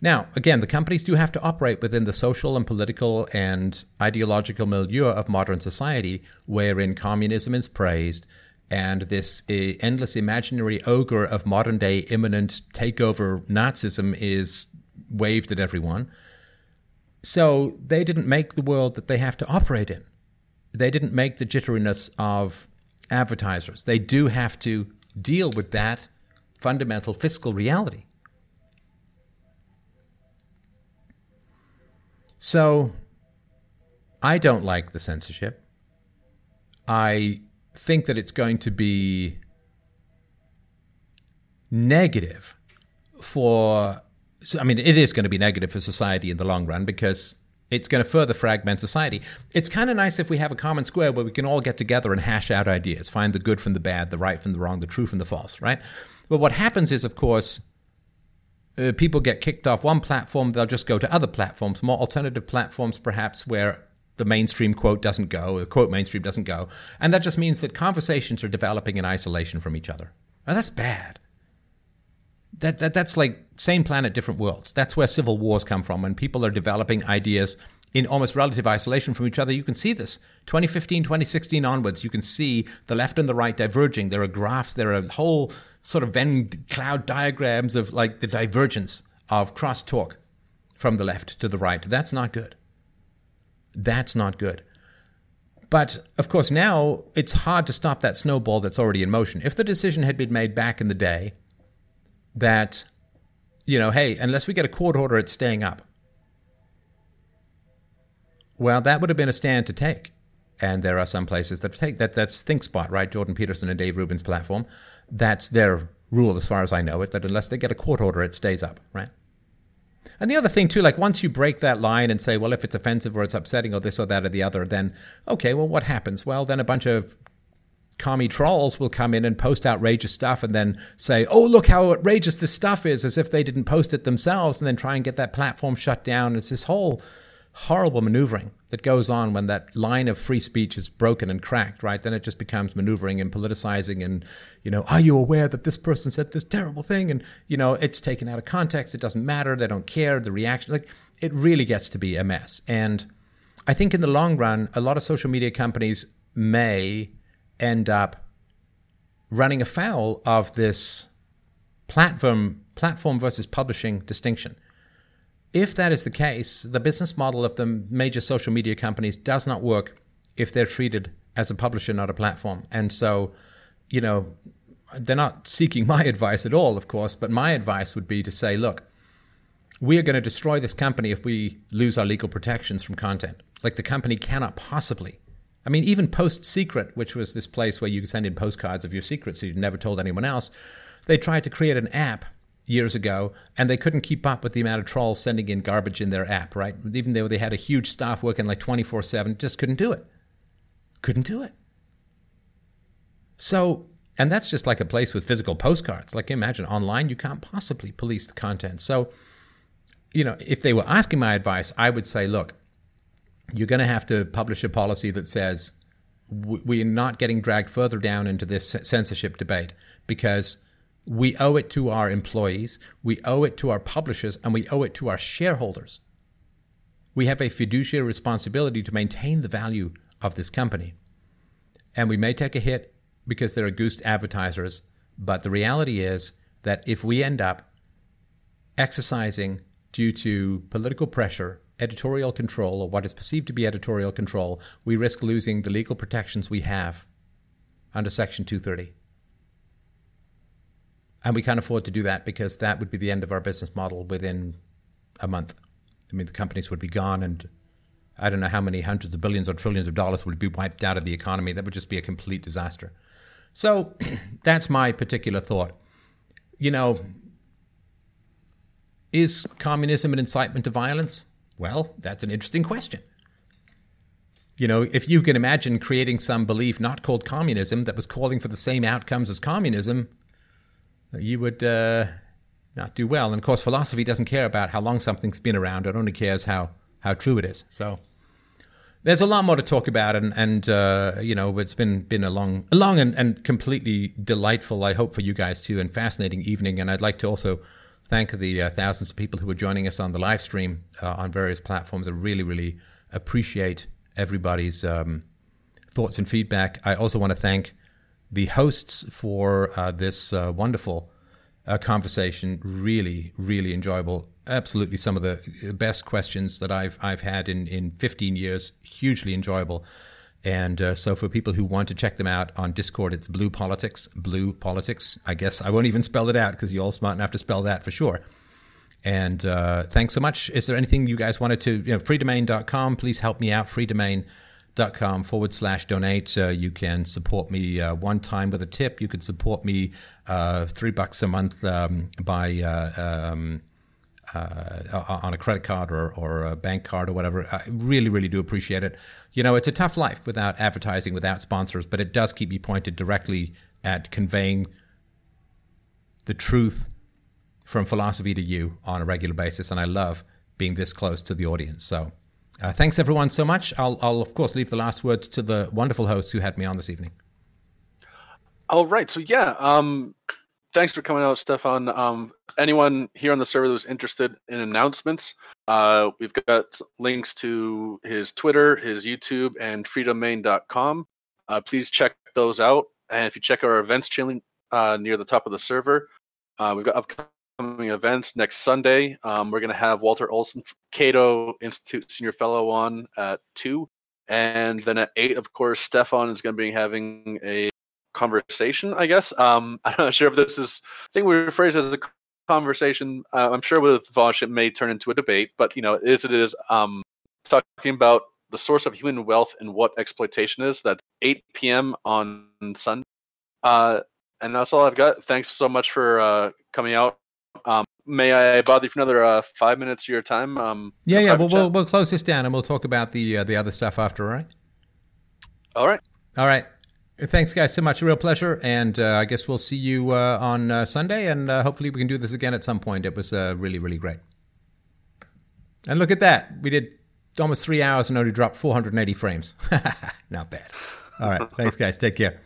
Now, again, the companies do have to operate within the social and political and ideological milieu of modern society, wherein communism is praised and this endless imaginary ogre of modern day imminent takeover Nazism is waved at everyone. So they didn't make the world that they have to operate in. They didn't make the jitteriness of advertisers. They do have to deal with that fundamental fiscal reality. So I don't like the censorship. I think that it's going to be negative for so, I mean, it is going to be negative for society in the long run because it's going to further fragment society. It's kind of nice if we have a common square where we can all get together and hash out ideas, find the good from the bad, the right from the wrong, the true from the false, right? But what happens is, of course, uh, people get kicked off one platform, they'll just go to other platforms, more alternative platforms, perhaps, where the mainstream quote doesn't go, the quote mainstream doesn't go. And that just means that conversations are developing in isolation from each other. Now, that's bad that, that that's like same planet, different worlds. That's where civil wars come from. When people are developing ideas in almost relative isolation from each other, you can see this. 2015, 2016 onwards, you can see the left and the right diverging. There are graphs, there are whole sort of Venn cloud diagrams of like the divergence of crosstalk from the left to the right. That's not good. That's not good. But of course, now it's hard to stop that snowball that's already in motion. If the decision had been made back in the day that, you know, hey, unless we get a court order, it's staying up, well, that would have been a stand to take. And there are some places that take that. That's ThinkSpot, right? Jordan Peterson and Dave Rubin's platform. That's their rule, as far as I know it, that unless they get a court order, it stays up, right? And the other thing too, like once you break that line and say, well, if it's offensive or it's upsetting or this or that or the other, then okay, well, what happens? Well, then a bunch of commie trolls will come in and post outrageous stuff and then say, oh, look how outrageous this stuff is, as if they didn't post it themselves, and then try and get that platform shut down. It's this whole horrible maneuvering that goes on when that line of free speech is broken and cracked, right? Then it just becomes maneuvering and politicizing and, you know, are you aware that this person said this terrible thing? And, you know, it's taken out of context. It doesn't matter. They don't care. The reaction, like, it really gets to be a mess. And I think in the long run, a lot of social media companies may end up running afoul of this platform platform versus publishing distinction if that is the case, the business model of the major social media companies does not work if they're treated as a publisher, not a platform. And so, you know, they're not seeking [LAUGHS] my advice at all, of course, but my advice would be to say, look, we are going to destroy this company if we lose our legal protections from content. Like the company cannot possibly. I mean, even Post Secret, which was this place where you could send in postcards of your secrets so you never told anyone else, they tried to create an app years ago, and they couldn't keep up with the amount of trolls sending in garbage in their app, right? Even though they had a huge staff working like 24 7, just couldn't do it. Couldn't do it. So, and that's just like a place with physical postcards. Like, imagine online, you can't possibly police the content. So, you know, if they were asking my advice, I would say, look, you're going to have to publish a policy that says we're not getting dragged further down into this censorship debate because we owe it to our employees, we owe it to our publishers, and we owe it to our shareholders. We have a fiduciary responsibility to maintain the value of this company. And we may take a hit because there are goosed advertisers, but the reality is that if we end up exercising due to political pressure, editorial control, or what is perceived to be editorial control, we risk losing the legal protections we have under Section 230. And we can't afford to do that because that would be the end of our business model within a month. I mean, the companies would be gone, and I don't know how many hundreds of billions or trillions of dollars would be wiped out of the economy. That would just be a complete disaster. So [CLEARS THROAT] that's my particular thought. You know, is communism an incitement to violence? Well, that's an interesting question. You know, if you can imagine creating some belief not called communism that was calling for the same outcomes as communism, you would uh, not do well. And of course, philosophy doesn't care about how long something's been around; it only cares how how true it is. So there's a lot more to talk about, and and uh, you know, it's been been a long, long and, and completely delightful. I hope for you guys too, and fascinating evening. And I'd like to also thank the uh, thousands of people who are joining us on the live stream uh, on various platforms. I really, really appreciate everybody's um, thoughts and feedback. I also want to thank the hosts for uh, this uh, wonderful uh, conversation. Really, really enjoyable. Absolutely, some of the best questions that I've I've had in in 15 years. Hugely enjoyable. And uh, so, for people who want to check them out on Discord, it's Blue Politics. Blue Politics. I guess I won't even spell it out because you're all smart enough to spell that for sure. And uh, thanks so much. Is there anything you guys wanted to, you know, freedomain.com, please help me out. Freedomain.com forward slash donate. Uh, you can support me uh, one time with a tip. You could support me uh, three bucks a month um, by uh, um, uh, on a credit card or, or a bank card or whatever. I really, really do appreciate it. You know, it's a tough life without advertising, without sponsors, but it does keep me pointed directly at conveying the truth from philosophy to you on a regular basis. And I love being this close to the audience. So uh, thanks everyone so much. I'll, I'll of course leave the last words to the wonderful hosts who had me on this evening. All right. So yeah, um, thanks for coming out, Stefan. Um, anyone here on the server who's interested in announcements, uh, we've got links to his Twitter, his YouTube, and freedomain.com. Uh, please check those out. And if you check our events channel uh, near the top of the server, uh, we've got upcoming events next Sunday. Um, we're going to have Walter Olson, Cato Institute Senior Fellow, on at 2. And then at eight, of course, Stefan is going to be having a conversation. I guess um, [LAUGHS] I'm not sure if this is I think we phrase as a conversation. Uh, I'm sure with Vaush it may turn into a debate, but you know, as it is, um, talking about the source of human wealth and what exploitation is. That's 8 p.m. on Sunday. Uh, and that's all I've got. Thanks so much for uh, coming out. Um, may I bother you for another uh, five minutes of your time? Um, yeah, yeah. Well, we'll we'll close this down and we'll talk about the uh, the other stuff after. All right. All right. All right. Thanks, guys, so much. A real pleasure, and uh, I guess we'll see you uh, on uh, Sunday, and uh, hopefully we can do this again at some point. It was uh, really, really great. And look at that, we did almost three hours and only dropped 480 frames. [LAUGHS] Not bad. All right, thanks, guys. Take care.